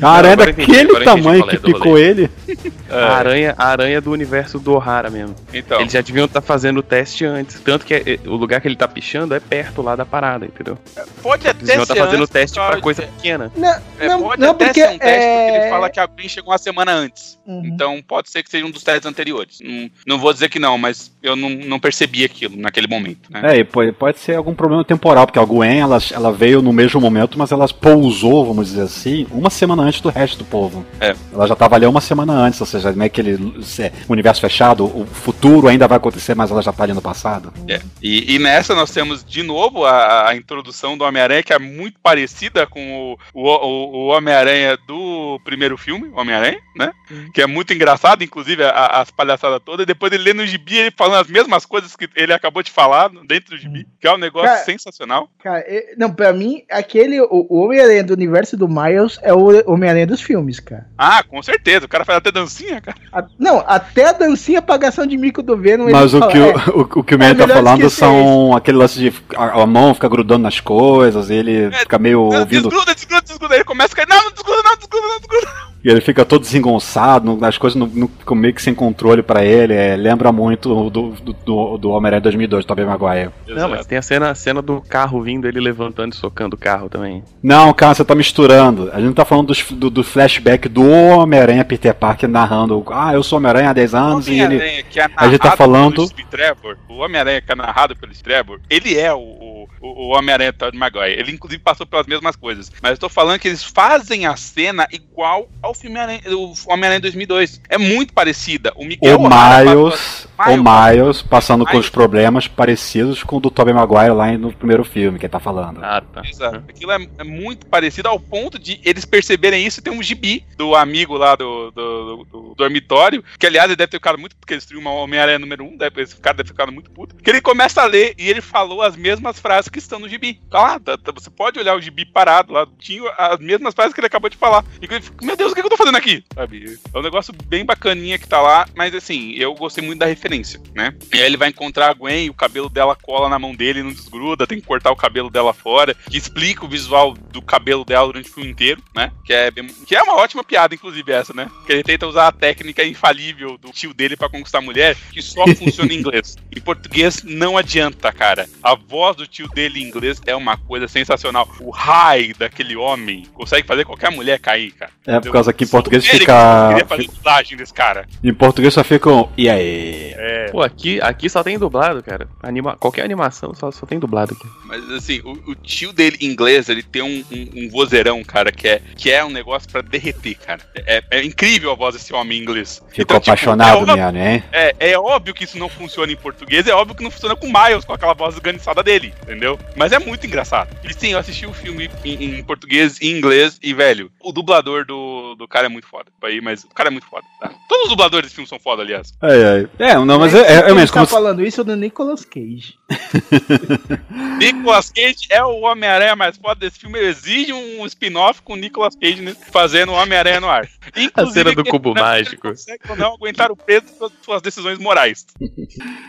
A aranha é daquele tamanho que picou ele. É. A aranha, a aranha do universo do O'Hara mesmo. Então. Eles já deviam estar tá fazendo o teste antes. Tanto que é, o lugar que ele tá pichando é perto lá da parada, entendeu? Pode até Eles deviam estar tá fazendo o teste pra coisa pequena. Não, é, não, pode não, até porque, ser um teste é... porque ele fala que a Gwen chegou uma semana antes. Uhum. Então pode ser que seja um dos testes anteriores. Não, não vou dizer que não, mas eu não, não percebi aquilo naquele momento. Né? É, e pode, pode ser algum problema temporal, porque a Gwen ela, ela veio no mesmo momento, mas ela pousou, vamos dizer assim, uma semana antes do resto do povo. É. Ela já estava ali uma semana antes, ou seja, não é aquele é, universo fechado, o futuro ainda vai acontecer, mas ela já está ali no passado. É. E, e, nessa nós temos de novo a, a introdução do Homem-Aranha, que é muito parecida com o, o, o Homem-Aranha do primeiro filme, Homem-Aranha, né? Uhum. Que é muito engraçado, inclusive, a, as palhaçadas todas. E depois ele lê no gibi ele falando as mesmas coisas que ele acabou de falar dentro do gibi, que é um negócio cara, sensacional. Cara, não, pra mim, aquele, o, o Homem-Aranha do universo do Miles é o Homem-Aranha dos filmes, cara. Ah, com certeza. O cara faz até dancinha, cara. A, não, até a dancinha pagação de mico do Venom. Mas o, fala, que é, o, o, que o Man é tá falando são isso. aquele lance de a, a, mão fica grudando nas coisas, ele é, fica meio não, ouvindo. Desgruda, desgruda, desgruda. Ele começa a cair. Não, não desgruda, não, desgruda, não, desgruda. E ele fica todo desengonçado, as coisas não, não ficam meio que sem controle para ele. É, lembra muito do, do, do, do Homem-Aranha 2002, do Tobey Maguire. Não, mas tem a cena, a cena do carro vindo, ele levantando e socando o carro também. Não, cara, você tá misturando. A gente tá falando do, do flashback do Homem-Aranha Peter Parker narrando. Ah, eu sou Homem-Aranha há 10 anos e ele. É a gente tá falando. Trevor, o Homem-Aranha que é narrado pelo Trevor, ele é o, o, o Homem-Aranha Tobey Maguire. Ele, inclusive, passou pelas mesmas coisas. Mas eu tô falando que eles fazem a cena igual ao filme o Homem-Aranha 2002. É muito parecida. O Miguel o Miles, o Miles passando Miles. com os problemas parecidos com o do Tobey Maguire lá no primeiro filme que ele tá falando. Ah, tá. Exato. Aquilo é, é, muito parecido ao ponto de eles perceberem isso e tem um gibi do amigo lá do, do, do, do dormitório, que aliás ele deve ter ficado muito porque ele destruiu uma Homem-Aranha número 1, deve, esse cara deve ter ficado muito puto. Que ele começa a ler e ele falou as mesmas frases que estão no gibi. Tá lá, tá, tá, você pode olhar o gibi parado lá, tinha as mesmas frases que ele acabou de falar. E ele fica, meu Deus, o que que eu tô fazendo aqui? Sabe? É um negócio bem bacaninha que tá lá, mas assim, eu gostei muito da referência, né? E aí ele vai encontrar a Gwen, o cabelo dela cola na mão dele não desgruda, tem que cortar o cabelo dela fora, que explica o visual do cabelo dela durante o filme inteiro, né? Que é, bem, que é uma ótima piada, inclusive, essa, né? Que ele tenta usar a técnica infalível do tio dele para conquistar a mulher, que só funciona em inglês. Em português não adianta, cara. A voz do tio dele em inglês é uma coisa sensacional. O high daquele homem consegue fazer qualquer mulher cair, cara. É, por causa que em português fica. queria fazer dublagem desse cara. Em português só fica um. E aí? É. Pô, aqui, aqui só tem dublado, cara. Anima... Qualquer animação só, só tem dublado aqui. Mas assim, o, o tio dele em inglês, ele tem um, um, um vozeirão, cara, que é, que é um negócio pra derreter, cara. É, é incrível a voz desse homem em inglês. Ficou Então, tipo, apaixonado é óbvio- mesmo, hein? É, é óbvio que isso não funciona em português, é óbvio que não funciona com Miles, com aquela voz esganiçada dele, entendeu? Mas é muito engraçado. E sim, eu assisti o filme em, em português e inglês, e, velho, o dublador do, do cara é muito foda. Aí, mas o cara é muito foda, tá? Todos os dubladores desse filme são foda, aliás. Ai, ai. É, não, mas é, é, é Ele mesmo. tá Como, falando isso do Nicolas Cage. Nicolas Cage é o Homem-Aranha mais foda desse filme. Exige um spin-off com o Nicolas Cage né, fazendo o Homem-Aranha no ar. A cena do cubo não, mágico. Ele não aguentar o peso das suas decisões morais.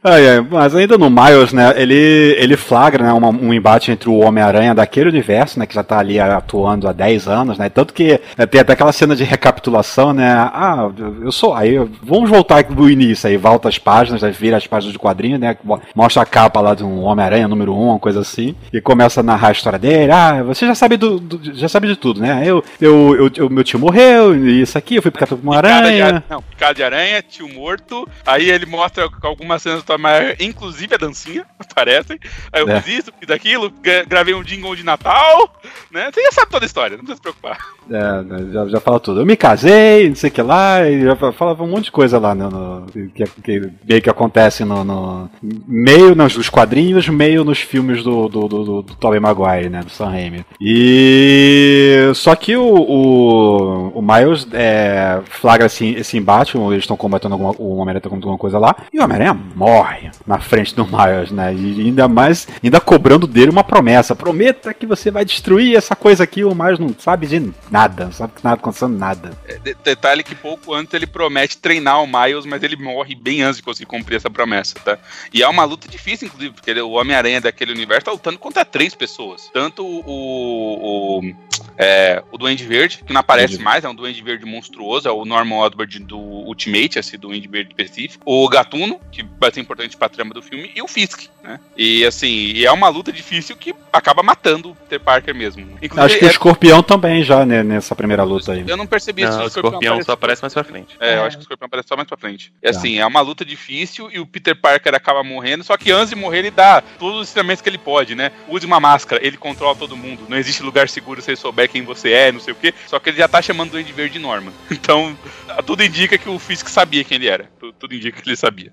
Ai, ai, mas ainda no Miles, né, ele, ele flagra né, uma- um embate entre o Homem-Aranha daquele universo, né, que já tá ali atuando há 10 anos, né, tanto que né, tem até aquela cena de recapitulação, né, ah, eu sou, aí, vamos voltar do início, aí volta as páginas, aí vira as páginas de quadrinho, né, mo- mostra a capa lá de um Homem-Aranha número 1, uma coisa assim, e começa a narrar a história dele, ah, você já sabe do, do- já sabe de tudo, né, eu, eu, eu, eu- meu tio morreu, e isso aqui, eu fui picar uma Picada de aranha, aranha. Não, picada de aranha, tio morto. Aí ele mostra algumas cenas do Mayer, inclusive a dancinha, aparecem. Aí eu É. fiz isso, fiz aquilo, gra- gravei um jingle de Natal, né? Você já sabe toda a história, não precisa se preocupar. É, né, já, já fala tudo. Eu me casei, não sei o que lá, e já fa- falava um monte de coisa lá no, no- que, que meio que acontece no, no- meio nos, quadrinhos, meio nos filmes do, do, do, do, do Tobey Maguire, né, do Sam Raimi. E só que o, o, o Miles é, flagra assim, esse embate, eles estão combatendo alguma, o Homem-Aranha tá alguma coisa lá, e o Homem-Aranha morre na frente do Miles, né, e ainda mais, ainda cobrando dele uma promessa, prometa que você vai destruir essa coisa aqui, o Miles não sabe de nada, não sabe que nada acontecendo nada. De- detalhe que pouco antes ele promete treinar o Miles, mas ele morre bem antes de conseguir cumprir essa promessa, tá? E é uma luta difícil, inclusive, porque o Homem-Aranha daquele universo tá lutando contra três pessoas. Tanto o. o é, o Duende Verde, que não aparece Duende mais, é um Duende Verde monstruoso, é o Norman Osborn do Ultimate, esse Duende Verde específico. O Gatuno, que vai ser importante pra trama do filme, e o Fisk, né? E assim, e é uma luta difícil que acaba matando o Peter Parker mesmo. Inclusive, Acho que o é- Escorpião também já, né, nessa primeira luta aí. eu não percebi Não, se o escorpião só aparece mais pra frente. é, eu acho que o escorpião aparece só mais pra frente. E Tá. assim, é uma luta difícil e o Peter Parker acaba morrendo, só que antes de morrer ele dá todos os ensinamentos que ele pode, né? Use uma máscara, ele controla todo mundo. Não existe lugar seguro se ele souber quem você é, não sei o quê. Só que ele já tá chamando o Duende Verde de Norman. Então, tudo indica que o Fisk sabia quem ele era. Tu- Tudo indica que ele sabia.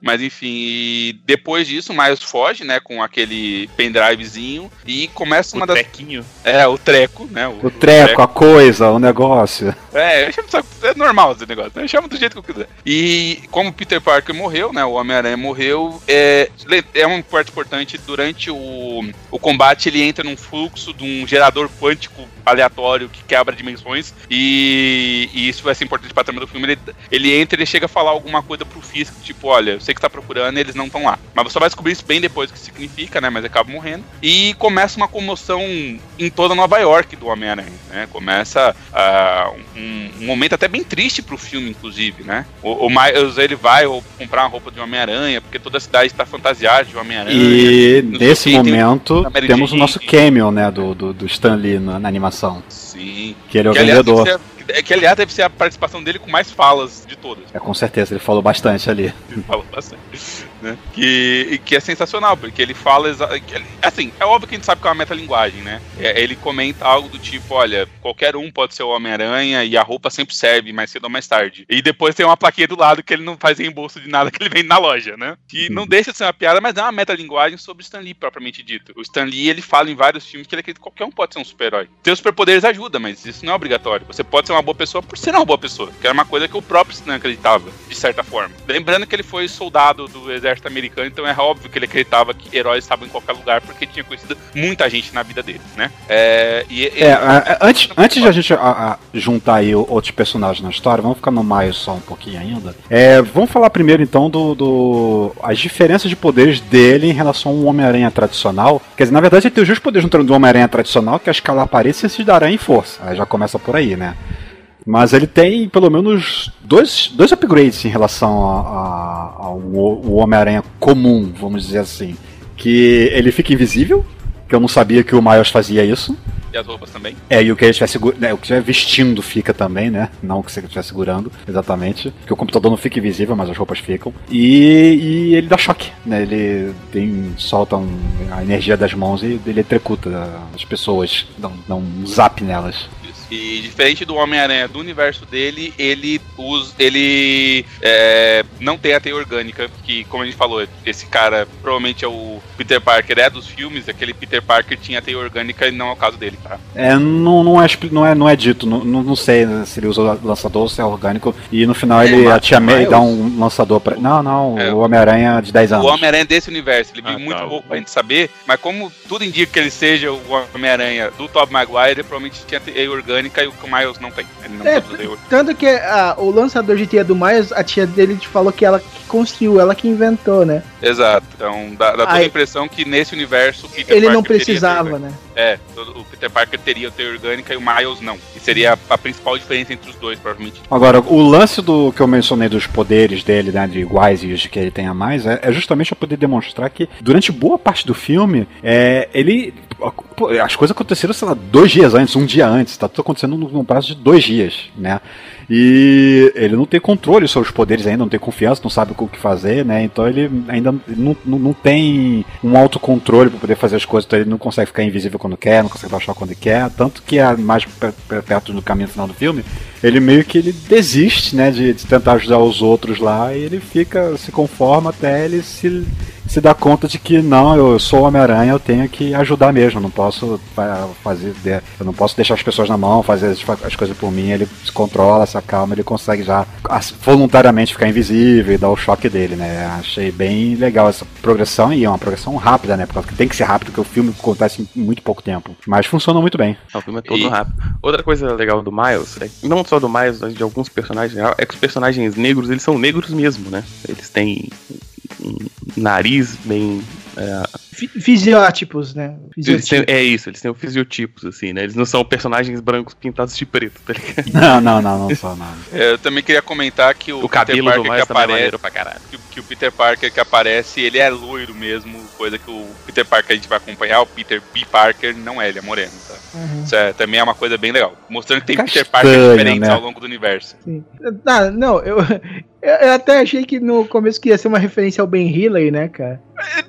Mas enfim, e depois disso, o Miles foge, né, com aquele pendrivezinho e começa uma O das... trequinho. É, o treco, né? O treco, a coisa, o negócio. É, eu chamo, é normal esse negócio, né? Eu chamo do jeito que eu quiser. E como o Peter Parker morreu, né? O Homem-Aranha morreu, é, é uma parte importante durante o, o combate, ele entra num fluxo de um gerador quântico aleatório que quebra dimensões. E, e isso vai ser importante pra trama do filme. Ele, ele entra e ele chega a falar alguma coisa pro Fisk, tipo, olha, eu sei que tá procurando e eles não estão lá. Mas você vai descobrir isso bem depois o que significa, né? Mas acaba morrendo. E começa uma comoção em toda Nova York do Homem-Aranha, né? Começa ah, um, um momento até bem triste pro filme, inclusive, né? O, o Miles, ele vai comprar uma roupa de Homem-Aranha, porque toda a cidade está fantasiada de Homem-Aranha. E nesse tem momento Mary temos o nosso cameo, né, do, do, do Stan Lee na, na animação. Sim. Que ele é o Que aliás, vendedor. deve ser, que, aliás, deve ser a participação dele com mais falas de todas. É, com certeza, ele falou bastante ali. Ele falou bastante. Né? Que, que é sensacional, porque ele fala. assim, é óbvio que a gente sabe que é uma metalinguagem, né? É, ele comenta algo do tipo: olha, qualquer um pode ser o Homem-Aranha e a roupa sempre serve, mais cedo ou mais tarde. E depois tem uma plaquinha do lado que ele não faz reembolso de nada que ele vende na loja, né? Que não deixa de ser uma piada, mas é uma metalinguagem sobre Stan Lee propriamente dito. O Stan Lee, ele fala em vários filmes que ele acredita que qualquer um pode ser um super-herói. Ter os superpoderes ajuda, mas isso não é obrigatório. Você pode ser uma boa pessoa por ser uma boa pessoa, que era uma coisa que o próprio Stan acreditava, de certa forma. Lembrando que ele foi soldado do exército americano, então é óbvio que ele acreditava que heróis estavam em qualquer lugar, porque tinha conhecido muita gente na vida dele, né? É, e, É, a- a- antes, antes de a gente a- a juntar aí outros personagens na história, vamos ficar no Miles só um pouquinho ainda. É, vamos falar primeiro então do, do- as diferenças de poderes dele em relação a um Homem-Aranha tradicional. Quer dizer, na verdade ele tem os poderes do Homem-Aranha tradicional, que é escalar paredes sem se dar aranha em força. Aí já começa por aí, né? Mas ele tem pelo menos dois, dois upgrades em relação ao Homem-Aranha comum, vamos dizer assim. Que ele fica invisível, que eu não sabia que o Miles fazia isso. E as roupas também. É, e o que ele estiver segura- né, o que estiver vestindo fica também, né? Não o que você estiver segurando, exatamente. Porque o computador não fica invisível, mas as roupas ficam. E, e ele dá choque, né? Ele tem, solta um- a energia das mãos e ele executa as pessoas, dá um, dá um zap nelas. E diferente do Homem-Aranha do universo dele, ele usa, ele é, não tem a teia orgânica, que como a gente falou, esse cara provavelmente é o Peter Parker, é dos filmes, aquele Peter Parker tinha a teia orgânica e não é o caso dele, tá? É, não, não, é, não, é, não é dito, não, não sei se ele usa o lançador ou se é orgânico. E no final É, ele, a mas- Tia May mas dá um lançador pra. Não, não, É. o Homem-Aranha de 10 anos. O Homem-Aranha desse universo, ele vive Ah, muito tá. pouco pra gente saber, mas como tudo indica que ele seja o Homem-Aranha do Tobey Maguire, ele provavelmente tinha teia orgânica e o que o Miles não tem. Ele não É. Tanto que a- o lançador de teia do Miles, a tia dele te falou que ela que construiu, ela que inventou, né? Exato. Então dá, dá toda a impressão que nesse universo Peter Ele não Parker teia precisava, né? É, o Peter Parker teria teia orgânica e o Miles não. E seria a, a principal diferença entre os dois, provavelmente. Agora, o lance do que eu mencionei dos poderes dele, né, de iguais e os que ele tem a mais, é, é justamente pra poder demonstrar que durante boa parte do filme, é, ele. As coisas aconteceram, sei lá, dois dias antes, um dia antes, tá tudo acontecendo num prazo de dois dias, né? E ele não tem controle sobre os poderes ainda, não tem confiança, não sabe o que fazer, né? Então ele ainda não, não, não tem um autocontrole para poder fazer as coisas, então ele não consegue ficar invisível quando quer, não consegue baixar quando quer, tanto que é mais per- per- perto do caminho final do filme, ele meio que ele desiste, né, de, de tentar ajudar os outros lá e ele fica, se conforma até ele se, se dar conta de que não, eu sou o Homem-Aranha, eu tenho que ajudar mesmo, eu não posso fa- fazer, de- eu não posso deixar as pessoas na mão, fazer as, as coisas por mim, ele se controla, se acalma, ele consegue já as- voluntariamente ficar invisível e dar o choque dele, né, achei bem legal essa progressão e é uma progressão rápida, né, porque tem que ser rápido, porque o filme acontece em muito pouco tempo, mas funciona muito bem. O filme é todo E- rápido. Outra coisa legal do Miles, é, não só do Miles, mas de alguns personagens, é que os personagens negros, eles são negros mesmo, né? Eles têm um nariz bem. É, Fi- Fisiótipos, né? eles têm- Fisiotipos. é isso, eles têm fisiotipos, assim, né? Eles não são personagens brancos pintados de preto, tá ligado? Não, não, não, não só nada. É, Eu também queria comentar que o, O Peter Parker que é aparece, pra caralho. que, que o Peter Parker que aparece, ele é loiro mesmo, coisa que o Peter Parker que a gente vai acompanhar, o Peter B. Parker não é, ele é moreno, tá? Uhum. Isso é, também é uma coisa bem legal, mostrando que tem Castanho, Peter Parker diferentes né? ao longo do universo. Sim. Ah, não, eu, eu eu até achei que no começo que ia ser uma referência ao Ben Healy, né, cara?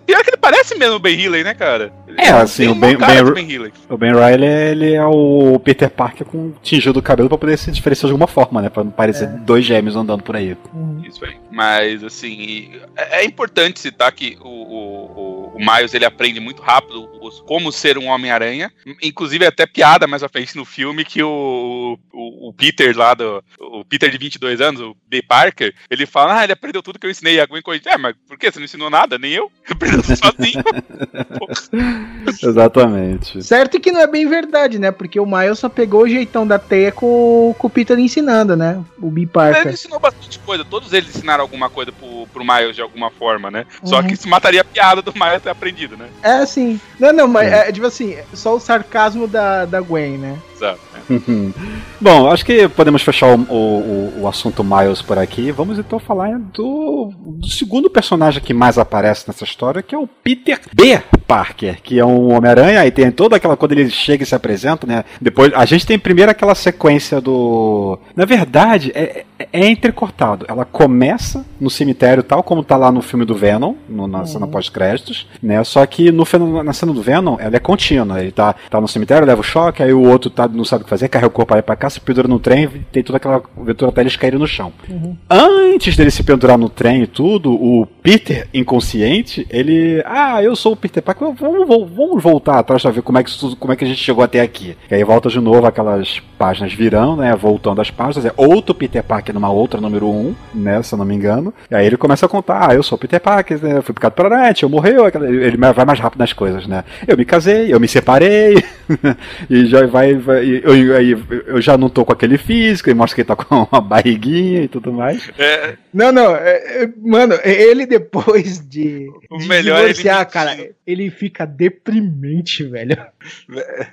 Pior que ele parece mesmo o Ben Healy, né, cara? Ele É, assim, o Ben- Ben- Ben Healy. O Ben Riley, ele é o Peter Parker com tingido do cabelo pra poder se diferenciar de alguma forma, né? Pra não parecer dois gêmeos andando por aí. Isso aí. Mas, assim, é, é importante citar que o, o, o- o Miles ele aprende muito rápido os- como ser um Homem-Aranha. Inclusive, é até piada mais à frente no filme que o, o, o Peter lá, do, o Peter de 22 anos, o B. Parker, ele fala: Ah, ele aprendeu tudo que eu ensinei. A Gwen corrige: É, mas por que? Você não ensinou nada? Nem eu? Aprendeu tudo sozinho. Exatamente. Certo que não é bem verdade, né? Porque o Miles só pegou o jeitão da teia com, com o Peter ensinando, né? O B. Ele Parker. ensinou bastante coisa. Todos eles ensinaram alguma coisa pro, pro Miles de alguma forma, né? Só Uhum. que isso mataria a piada do Miles aprendido, né? É assim. Não, não, mas é, tipo assim, só o sarcasmo da, da Gwen, né? Exato. né? Bom, acho que podemos fechar o, o, o assunto Miles por aqui. Vamos então falar do, do segundo personagem que mais aparece nessa história, que é o Peter B. Parker, que é um Homem-Aranha, aí tem toda aquela quando ele chega e se apresenta, né? Depois a gente tem primeiro aquela sequência do. Na verdade, é, é- é entrecortado. Ela começa no cemitério, tal como tá lá no filme do Venom, no- na cena pós-créditos, né? Só que no, na cena do Venom, ela é contínua. Ele tá, tá no cemitério, leva o choque, aí o outro tá nada, não sabe o que fazer, carrega o corpo e pra cá, se pendura no trem tem toda aquela aventura até eles caírem no chão. Antes dele se pendurar no trem e tudo, o Peter, inconsciente, ele. Ah, eu sou o Peter Parker, vamos, vamos, vamos voltar atrás pra ver como é, que isso, como é que a gente chegou até aqui. E aí volta de novo aquelas páginas virando, né? Voltando as páginas, é outro Peter Parker numa outra número 1, né? Se eu não me engano. E aí ele começa a contar, ah, eu sou o Peter Parker, né, fui picado pela net, eu morreu, ele vai mais rápido nas coisas, né? Eu me casei, eu me separei, e já vai, vai e eu, eu, já não tô com aquele físico, e mostra que ele tá com uma barriguinha e tudo mais. É, Não, não, é- é- mano, ele depois de, O de melhor é ele divorciar, mentindo. cara, ele fica deprimente, velho.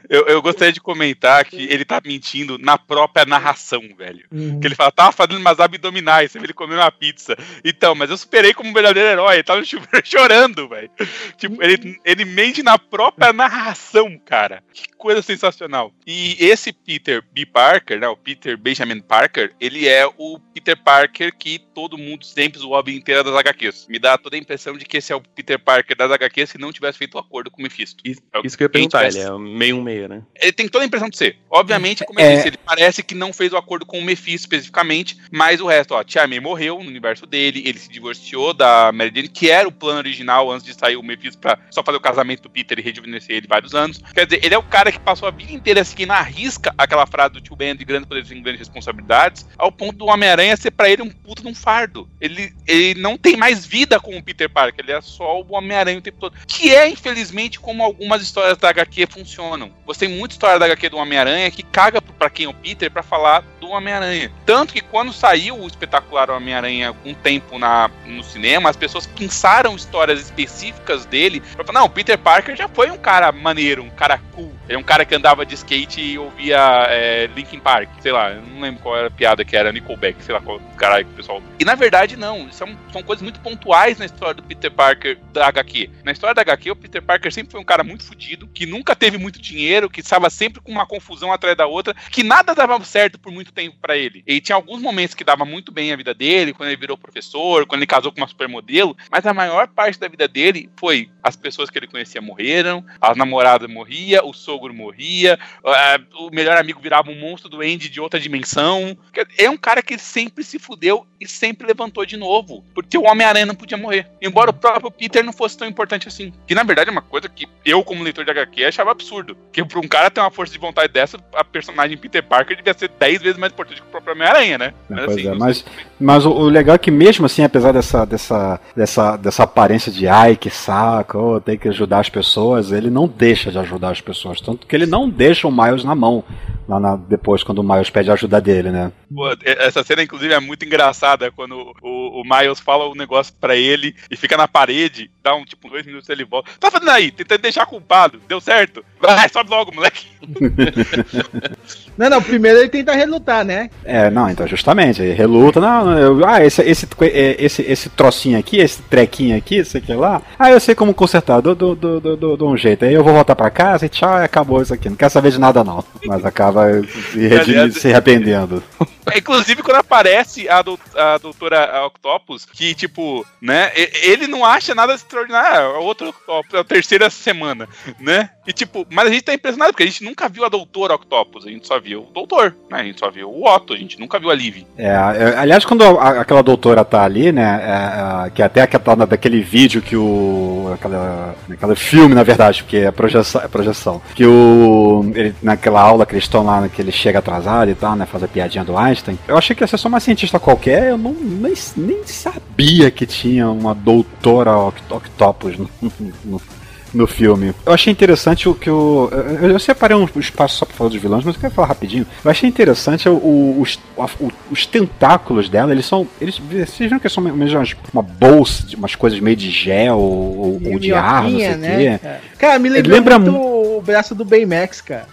eu, eu gostaria de comentar que ele tá mentindo na própria narração, velho. Uhum. Que ele fala, tava fazendo umas abdominais, você viu ele comer uma pizza. Então, mas eu superei como um verdadeiro herói, ele tava chuveiro chorando, velho. Tipo, ele, ele mente na própria narração, cara. Que coisa sensacional. E esse Peter B. Parker, né, o Peter Benjamin Parker, ele é o Peter Parker que todo mundo sempre zoou a vida inteira das HQs. Me dá toda a impressão de que esse é o Peter Parker das HQs se não tivesse feito o acordo com o Mephisto. Isso, É o isso que eu ia que perguntar, tivesse- ele é um meio um meio, né? ele tem toda a impressão de ser. Obviamente, como eu É. disse, ele parece que não fez o acordo com o Mephisto especificamente, mas o resto, ó, Tia May morreu no universo dele, ele se divorciou da Mary Jane, que era o plano original antes de sair o Mephisto pra só fazer o casamento do Peter e rejuvenescer ele vários anos. Quer dizer, ele é o cara que passou a vida inteira seguindo à risca aquela frase do tio Ben de grandes poderes e grandes responsabilidades, ao ponto do Homem-Aranha ser pra ele um puta de um fardo. Ele, ele não tem mais vida com o Peter Parker, ele é só o Homem-Aranha o tempo todo. Que é, infelizmente, como algumas histórias da HQ funcionam. Você tem muita história da HQ do Homem-Aranha que caga pra quem é o Peter pra falar do Homem-Aranha. Tanto que quando saiu o espetacular Homem-Aranha um tempo na, no cinema, as pessoas pensaram histórias específicas dele pra falar, não, o Peter Parker já foi um cara maneiro, um cara cool. É um cara que andava de skate e ouvia é, Linkin Park, sei lá, não lembro qual era a piada que era, Nickelback, sei lá qual caralho que o pessoal. E na verdade, não, são, são coisas muito pontuais na história do Peter Parker da HQ. Na história da HQ, o Peter Parker sempre foi um cara muito fudido, que nunca teve muito dinheiro, que estava sempre com uma confusão atrás da outra, que nada dava certo por muito tempo pra ele. Ele tinha alguns momentos que dava muito bem a vida dele, quando ele virou professor, quando ele casou com uma supermodelo, mas a maior parte da vida dele foi as pessoas que ele conhecia morreram, as namoradas morria, o sogro morria, o melhor amigo virava um monstro doente de outra dimensão. É um cara que sempre se fudeu e sempre levantou de novo, porque o Homem-Aranha não podia morrer. Embora o próprio Peter não fosse tão importante assim. Que na verdade é uma coisa que eu, como leitor de HQ, achava absurdo. Que pra um cara ter uma força de vontade dessa, a personagem Peter Parker devia ser 10 vezes mais importante que o próprio Homem-Aranha, né? Não, pois é, não mas, mas o, o legal é que mesmo assim, apesar dessa, dessa, dessa, dessa aparência de ai, que saco, oh, tem que ajudar as pessoas, ele não deixa de ajudar as pessoas. Tanto que ele não deixa o Miles na mão. Lá na- depois, quando o Miles pede a ajuda dele, né? Pô, essa cena, inclusive, é muito engraçada quando o, o Miles fala o negócio pra ele e fica na parede, dá um tipo dois minutos ele volta. Tá fazendo aí? Tentando deixar culpado. Deu certo? Vai, sobe logo, moleque. Não, não, primeiro ele tenta relutar, né? É, não, então justamente, ele reluta, não, não, eu- ah, esse, esse, é, esse, esse trocinho aqui, esse trequinho aqui, isso aqui lá, ah, eu sei como consertar, dou, dou, dou, dou, dou- dou um jeito, aí eu vou voltar pra casa e tchau, e acabou isso aqui, não quero saber de nada não, mas acaba se, Aliás- se arrependendo. Inclusive, quando aparece a, dou- a doutora Octopus, que, tipo, né, ele não acha nada extraordinário. É outro Octopus, é a terceira semana, né? E, tipo, mas a gente tá impressionado, porque a gente nunca viu a doutora Octopus, a gente só viu o doutor, né? A gente só viu o Otto, a gente nunca viu a Liv. É, é, aliás, quando a- aquela doutora tá ali, né, é, é, que até aquela, daquele vídeo que o, aquela, aquele filme, na verdade, porque é projeção, é projeção que o, ele, naquela aula que eles estão lá, que ele chega atrasado e tal, né, faz a piadinha do Einstein, eu achei que ia ser só uma cientista qualquer, eu não, nem, nem sabia que tinha uma doutora oct- Octopus no, no, no filme. Eu achei interessante o que o. Eu, eu separei um espaço só pra falar dos vilões, mas eu quero falar rapidinho. Eu achei interessante o, o- os, a- o- os tentáculos dela, eles são. Eles, vocês viram que são meio umas- uma bolsa, de umas coisas meio de gel ou, ou de ar, não sei o né? quê. É. Cara, me lembra, Lembra muito o braço do Baymax, cara.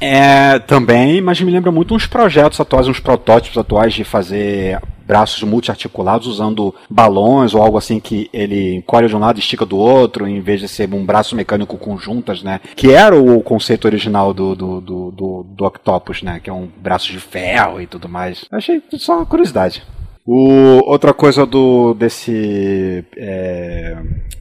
É, também, mas me lembra muito uns projetos atuais, uns protótipos atuais de fazer braços multiarticulados usando balões ou algo assim que ele encolhe de um lado e estica do outro, em vez de ser um braço mecânico com juntas, né? Que era o conceito original do, do, do, do, do Octopus, né? Que é um braço de ferro e tudo mais. Achei só uma curiosidade. O, outra coisa do desse é,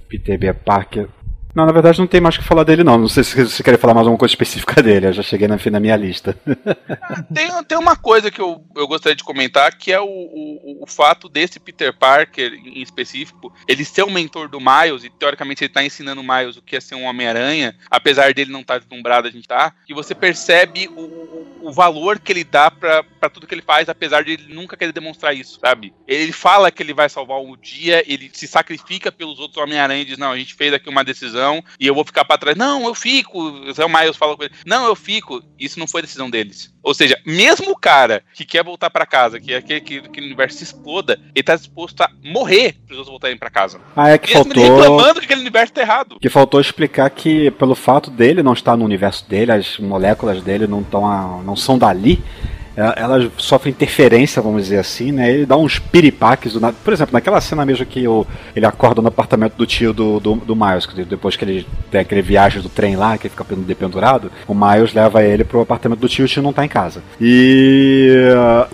Peter B. Parker Não, na verdade não tem mais o que falar dele, não. Não sei se você quer falar mais alguma coisa específica dele. Eu já cheguei na, na minha lista. tem, tem uma coisa que eu, eu gostaria de comentar, que é o, o, o fato desse Peter Parker, em específico, ele ser o mentor do Miles, e teoricamente ele tá ensinando o Miles o que é ser um Homem-Aranha, apesar dele não estar tá deslumbrado, a gente tá, que você percebe o, o, valor que ele dá para tudo que ele faz, apesar de ele nunca querer demonstrar isso, sabe? Ele fala que ele vai salvar o dia, ele se sacrifica pelos outros Homem-Aranha e diz: Não, a gente fez aqui uma decisão e eu vou ficar para trás. Não, eu fico. O Zé Miles fala com ele: Não, eu fico. Isso não foi decisão deles. Ou seja, mesmo o cara que quer voltar para casa, que quer que, que, o universo se exploda, ele tá disposto a morrer para os outros voltarem para casa. Ah, é que mesmo faltou. reclamando que aquele universo tá errado. Que faltou explicar que, pelo fato dele não estar no universo dele, as moléculas dele não, tão a, não são dali elas sofrem interferência, vamos dizer assim, né? Ele dá uns piripaques do nada. Por exemplo, naquela cena mesmo que o, ele acorda no apartamento do tio do, do, do Miles, depois que ele tem aquele viagem do trem lá, que ele fica dependurado, o Miles leva ele pro apartamento do tio o tio não tá em casa. E,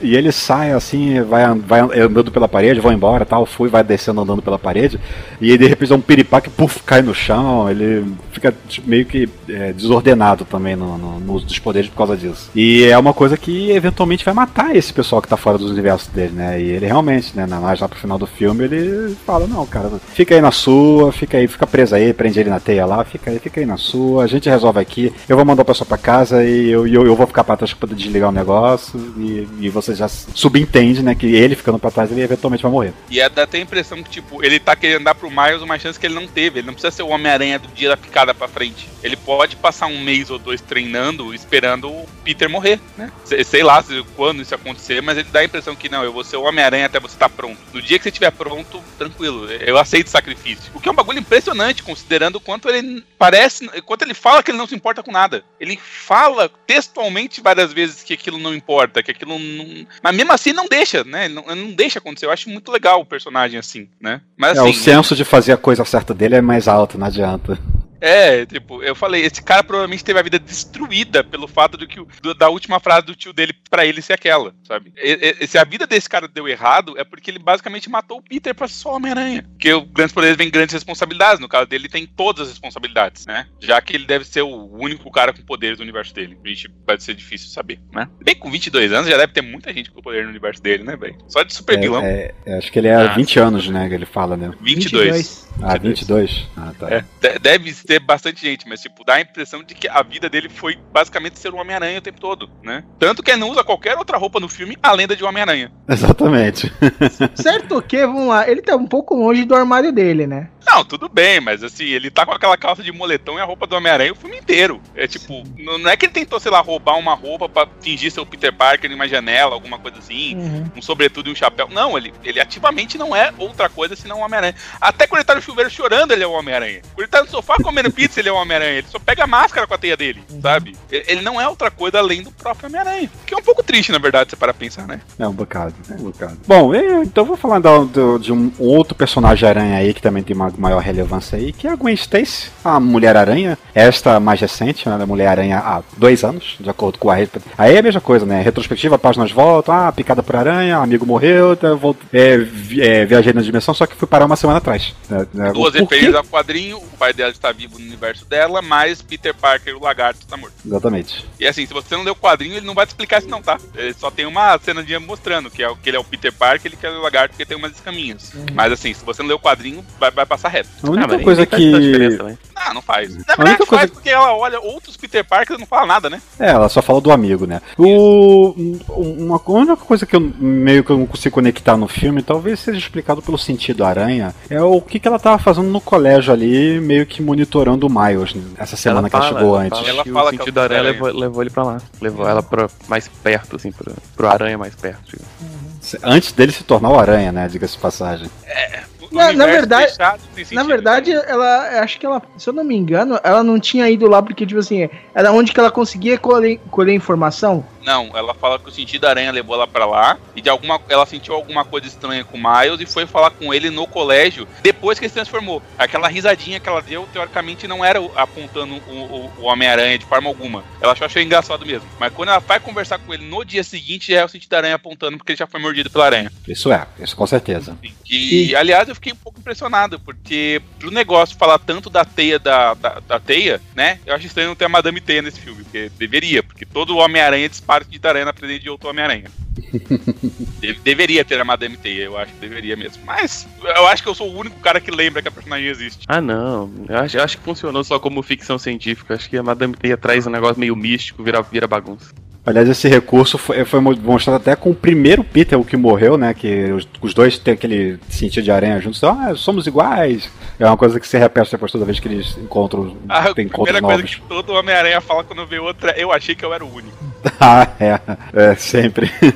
e ele sai assim, vai, vai andando pela parede, vão embora tal, fui, vai descendo andando pela parede, e aí de repente dá um piripaque, puf, cai no chão, ele fica meio que é, desordenado também no, no, no dos poderes por causa disso. E é uma coisa que eventualmente eventualmente vai matar esse pessoal que tá fora dos universos dele, né? E ele realmente, né, mais lá pro final do filme, ele fala, não, cara, fica aí na sua, fica aí, fica preso aí, prende ele na teia lá, fica aí, fica aí na sua, a gente resolve aqui, eu vou mandar o pessoal pra casa e eu, eu, eu vou ficar pra trás pra poder desligar o negócio e, e você já subentende, né, que ele ficando pra trás, ele eventualmente vai morrer. E é, dá até a impressão que, tipo, ele tá querendo dar pro Miles uma chance que ele não teve, ele não precisa ser o Homem-Aranha do dia da picada pra frente. Ele pode passar um mês ou dois treinando, esperando o Peter morrer, né? Sei lá, quando isso acontecer, mas ele dá a impressão que não, eu vou ser o Homem-Aranha até você estar tá pronto. No dia que você estiver pronto, tranquilo, eu aceito sacrifício. O que é um bagulho impressionante, considerando o quanto ele parece, quanto ele fala que ele não se importa com nada. Ele fala textualmente várias vezes que aquilo não importa, que aquilo não. Mas mesmo assim não deixa, né? Não, não deixa acontecer. Eu acho muito legal o personagem assim, né? Mas, é, assim, o senso de fazer a coisa certa dele é mais alto, não adianta. É, tipo, eu falei, esse cara provavelmente teve a vida destruída pelo fato de que do, da última frase do tio dele para ele ser aquela, sabe? E, e, se a vida desse cara deu errado, é porque ele basicamente matou o Peter pra ser só Homem-Aranha. Porque o grandes poderes vem grandes responsabilidades. No caso dele, ele tem todas as responsabilidades, né? Já que ele deve ser o único cara com poderes do universo dele. A gente pode ser difícil saber, né? Bem, com 22 anos já deve ter muita gente com poder no universo dele, né, velho? Só de super é, vilão. É, acho que ele é ah, 20 anos, né? Que ele fala, né? 22. 22. Ah, 22? Ah, tá. É, deve ter bastante gente, mas, tipo, dá a impressão de que a vida dele foi basicamente ser um Homem-Aranha o tempo todo, né? Tanto que ele não usa qualquer outra roupa no filme além da de Homem-Aranha. Exatamente. certo que, vamos lá, ele tá um pouco longe do armário dele, né? Não, tudo bem, mas assim, ele tá com aquela calça de moletom e a roupa do Homem-Aranha o filme inteiro. É tipo, não, não, é que ele tentou, sei lá, roubar uma roupa pra fingir ser o Peter Parker em uma janela, alguma coisa assim, uhum. um sobretudo e um chapéu. Não, ele, ele ativamente não é outra coisa senão o Homem-Aranha. Até quando ele tá no chuveiro chorando, ele é o Homem-Aranha. Quando ele tá no sofá comendo pizza, ele é o Homem-Aranha. Ele só pega a máscara com a teia dele, uhum. sabe? Ele não é outra coisa além do próprio Homem-Aranha. Que é um pouco triste, na verdade, se para pensar, né? É um bocado, é um bocado. Bom, eu, então vou falar do, do, de um outro personagem aranha aí que também tem uma maior relevância aí, que é a Gwen Stacy, a Mulher-Aranha. Esta mais recente, né, a Mulher-Aranha há dois anos, de acordo com a... Aí é a mesma coisa, né? Retrospectiva, páginas voltam, ah, picada por aranha, amigo morreu, tá, é, é, viajei na dimensão, só que fui parar uma semana atrás. Né, né? Duas referências ao quadrinho, o pai dela está vivo no universo dela, mas Peter Parker, o lagarto, está morto. Exatamente. E assim, se você não leu o quadrinho, ele não vai te explicar isso não, tá? Ele só tem uma cena de mostrando que, é, que ele é o Peter Parker, ele quer o lagarto porque tem umas escaminhas. Uhum. Mas assim, se você não leu o quadrinho, vai, vai passar reto. A única ah, coisa que. Ah, não faz. Na verdade, faz coisa... porque ela olha outros Peter Parker e não fala nada, né? É, ela só fala do amigo, né? O... Uma única coisa que eu meio que eu não consigo conectar no filme, talvez seja explicado pelo sentido aranha, é o que, que ela tava fazendo no colégio ali, meio que monitorando o Miles né? essa semana ela que ela chegou ela antes. Fala, ela fala que o sentido da aranha levou, levou, ele pra lá. Levou ela pra mais perto, assim, pro, pro aranha mais perto. Tipo. Antes dele se tornar o aranha, né? Diga-se passagem. É, na, na, verdade, na verdade, ela, acho que ela, se eu não me engano, ela não tinha ido lá porque, tipo assim, era onde que ela conseguia colher, colher informação. Não, ela fala que o sentido da aranha levou ela pra lá e de alguma ela sentiu alguma coisa estranha com o Miles e foi falar com ele no colégio depois que ele se transformou. Aquela risadinha que ela deu, teoricamente, não era apontando o, o- o Homem-Aranha de forma alguma. Ela só achou engraçado mesmo. Mas quando ela vai conversar com ele no dia seguinte, já é o sentido da aranha apontando porque ele já foi mordido pela aranha. Isso é, isso com certeza. E, aliás, eu fiquei um pouco impressionado, porque pro negócio falar tanto da teia da, da, da teia, né? Eu acho estranho não ter a Madame Teia nesse filme, porque deveria, porque todo Homem-Aranha dispara de aranha na presença de outro Homem-Aranha. De- deveria ter a Madame Teia, eu acho que deveria mesmo. Mas eu acho que eu sou o único cara que lembra que a personagem existe. Ah, não. Eu acho, eu acho que funcionou só como ficção científica. Acho que a Madame Teia traz um negócio meio místico, vira, vira bagunça. Aliás, esse recurso foi, foi mostrado até com o primeiro Peter, o que morreu, né? Que os, os dois têm aquele sentido de aranha juntos. Ah, somos iguais. É uma coisa que se repete depois toda vez que eles encontram, A tem encontros primeira coisa novos. que todo Homem-Aranha fala quando vê outra, eu achei que eu era o único. ah, é. É, sempre.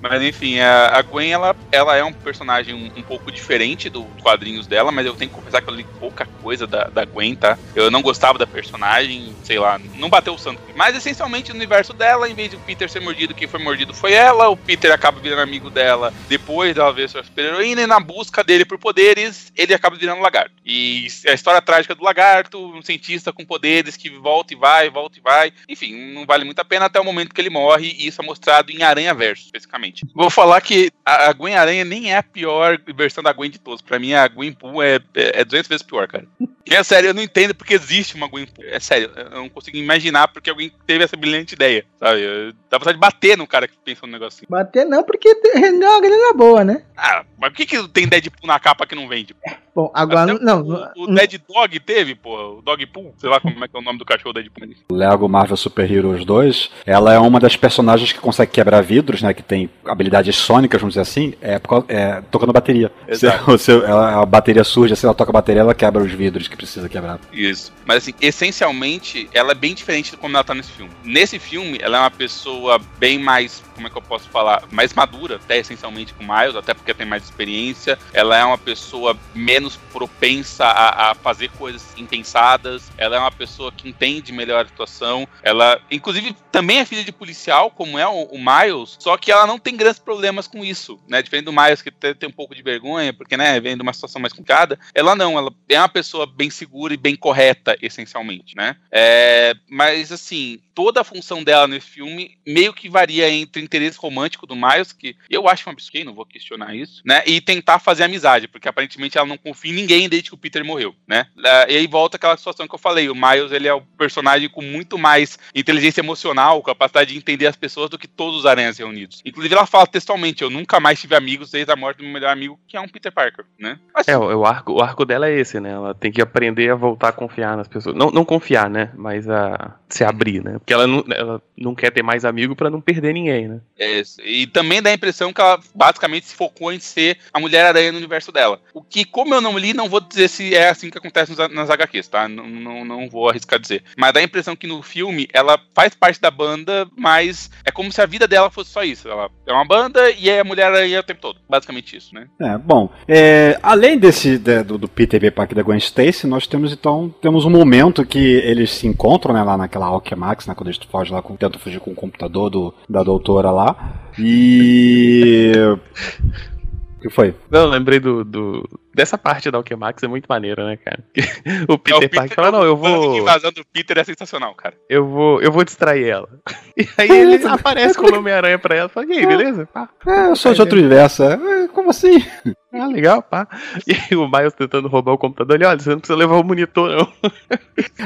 Mas enfim, a, a Gwen ela, ela é um personagem um, um pouco diferente dos quadrinhos dela, mas eu tenho que confessar que eu li pouca coisa da, da Gwen, tá? Eu não gostava da personagem, sei lá, não bateu o santo. Mas essencialmente no universo dela, em vez de o Peter ser mordido, quem foi mordido foi ela. O Peter acaba virando amigo dela depois dela ver sua super-heroína e na busca dele por poderes, ele acaba virando lagarto. E a história trágica do lagarto, um cientista com poderes que volta e vai, volta e vai. Enfim, não vale muito a pena até o momento que ele morre, e isso é mostrado em Aranha Verso, especificamente. Vou falar que a a Gwen Aranha nem é a pior versão da Gwen de todos. Pra mim, a Gwen Pool é, é, é 200 vezes pior, cara. É sério, eu não entendo porque existe uma Gwen Pool. É sério, eu não consigo imaginar porque alguém teve essa brilhante ideia, sabe? Eu- Dá vontade de bater no cara que pensou no negócio assim. Bater não, porque rendeu uma grana boa, né? Ah, mas por que, que tem Deadpool na capa que não vende? Bom, agora Até não. O, o não- Dead Dog teve, pô, o Dog Pool, sei lá como é que é o nome do cachorro Deadpool. O Lego Marvel Super Heroes 2, ela é uma das personagens que consegue quebrar vidros, né? Que tem habilidades sônicas, vamos dizer assim, é, é tocando bateria. Exato. Se, se ela- a bateria surge, assim, ela toca a bateria, ela quebra os vidros que precisa quebrar. Isso. Mas assim, essencialmente, ela é bem diferente de como ela tá nesse filme. Nesse filme, ela é uma pessoa bem mais, como é que eu posso falar? Mais madura, até essencialmente com o Miles, até porque tem mais experiência. Ela é uma pessoa menos propensa a, a fazer coisas impensadas. Ela é uma pessoa que entende melhor a situação. Ela, inclusive, também é filha de policial, como é o, o Miles, só que ela não tem grandes problemas com isso, né? Diferente do Miles, que tem um pouco de vergonha, porque, né, vem de uma situação mais complicada. Ela não, ela é uma pessoa bem segura e bem correta, essencialmente, né? É, mas, assim, toda a função dela nesse filme meio que varia entre interesse romântico do Miles, que eu acho um absurdo, não vou questionar isso, né? E tentar fazer amizade, porque aparentemente ela não confia em ninguém desde que o Peter morreu, né? É, E aí volta aquela situação que eu falei, o Miles, ele é o personagem com muito mais inteligência emocional, capacidade de entender as pessoas do que todos os aranhas reunidos. Inclusive ela fala textualmente, eu nunca mais tive amigos desde a morte do meu melhor amigo, que é um Peter Parker, né? Mas, É, o, o arco, o arco dela é esse, né? Ela tem que aprender a voltar a confiar nas pessoas. Não, não confiar, né? Mas a se abrir, né? Porque ela não, ela não quer ter mais amigo pra não perder ninguém, né? É, e também dá a impressão que ela basicamente se focou em ser a Mulher-Aranha no universo dela. O que, como eu não li, não vou dizer se é assim que acontece nas, nas HQs, tá? Não, não, não vou arriscar dizer. Mas dá a impressão que no filme ela faz parte da banda, mas é como se a vida dela fosse só isso. Ela é uma banda e é a Mulher-Aranha o tempo todo. Basicamente isso, né? É, bom, é, além desse de- do, do Peter. Parker da Gwen Stacy, nós temos então temos um momento que eles se encontram né, lá naquela Alchemax, né, quando eles fogem lá, com, tentam fugir com o computador do, da doutora lá. E. O que foi? Não, eu lembrei do, do- dessa parte da Alchemax, é muito maneira, né, cara? o É, Peter, Parker fala, não, eu de vou, invasão do Peter é sensacional, cara. eu vou, eu vou distrair ela. E aí ele aparece com o Homem-Aranha pra ela e fala, e aí, beleza? Pá. É, eu sou de outro universo. É, como assim? Ah, legal, pá. E aí o Miles tentando roubar o computador, ele, olha, você não precisa levar o monitor, não.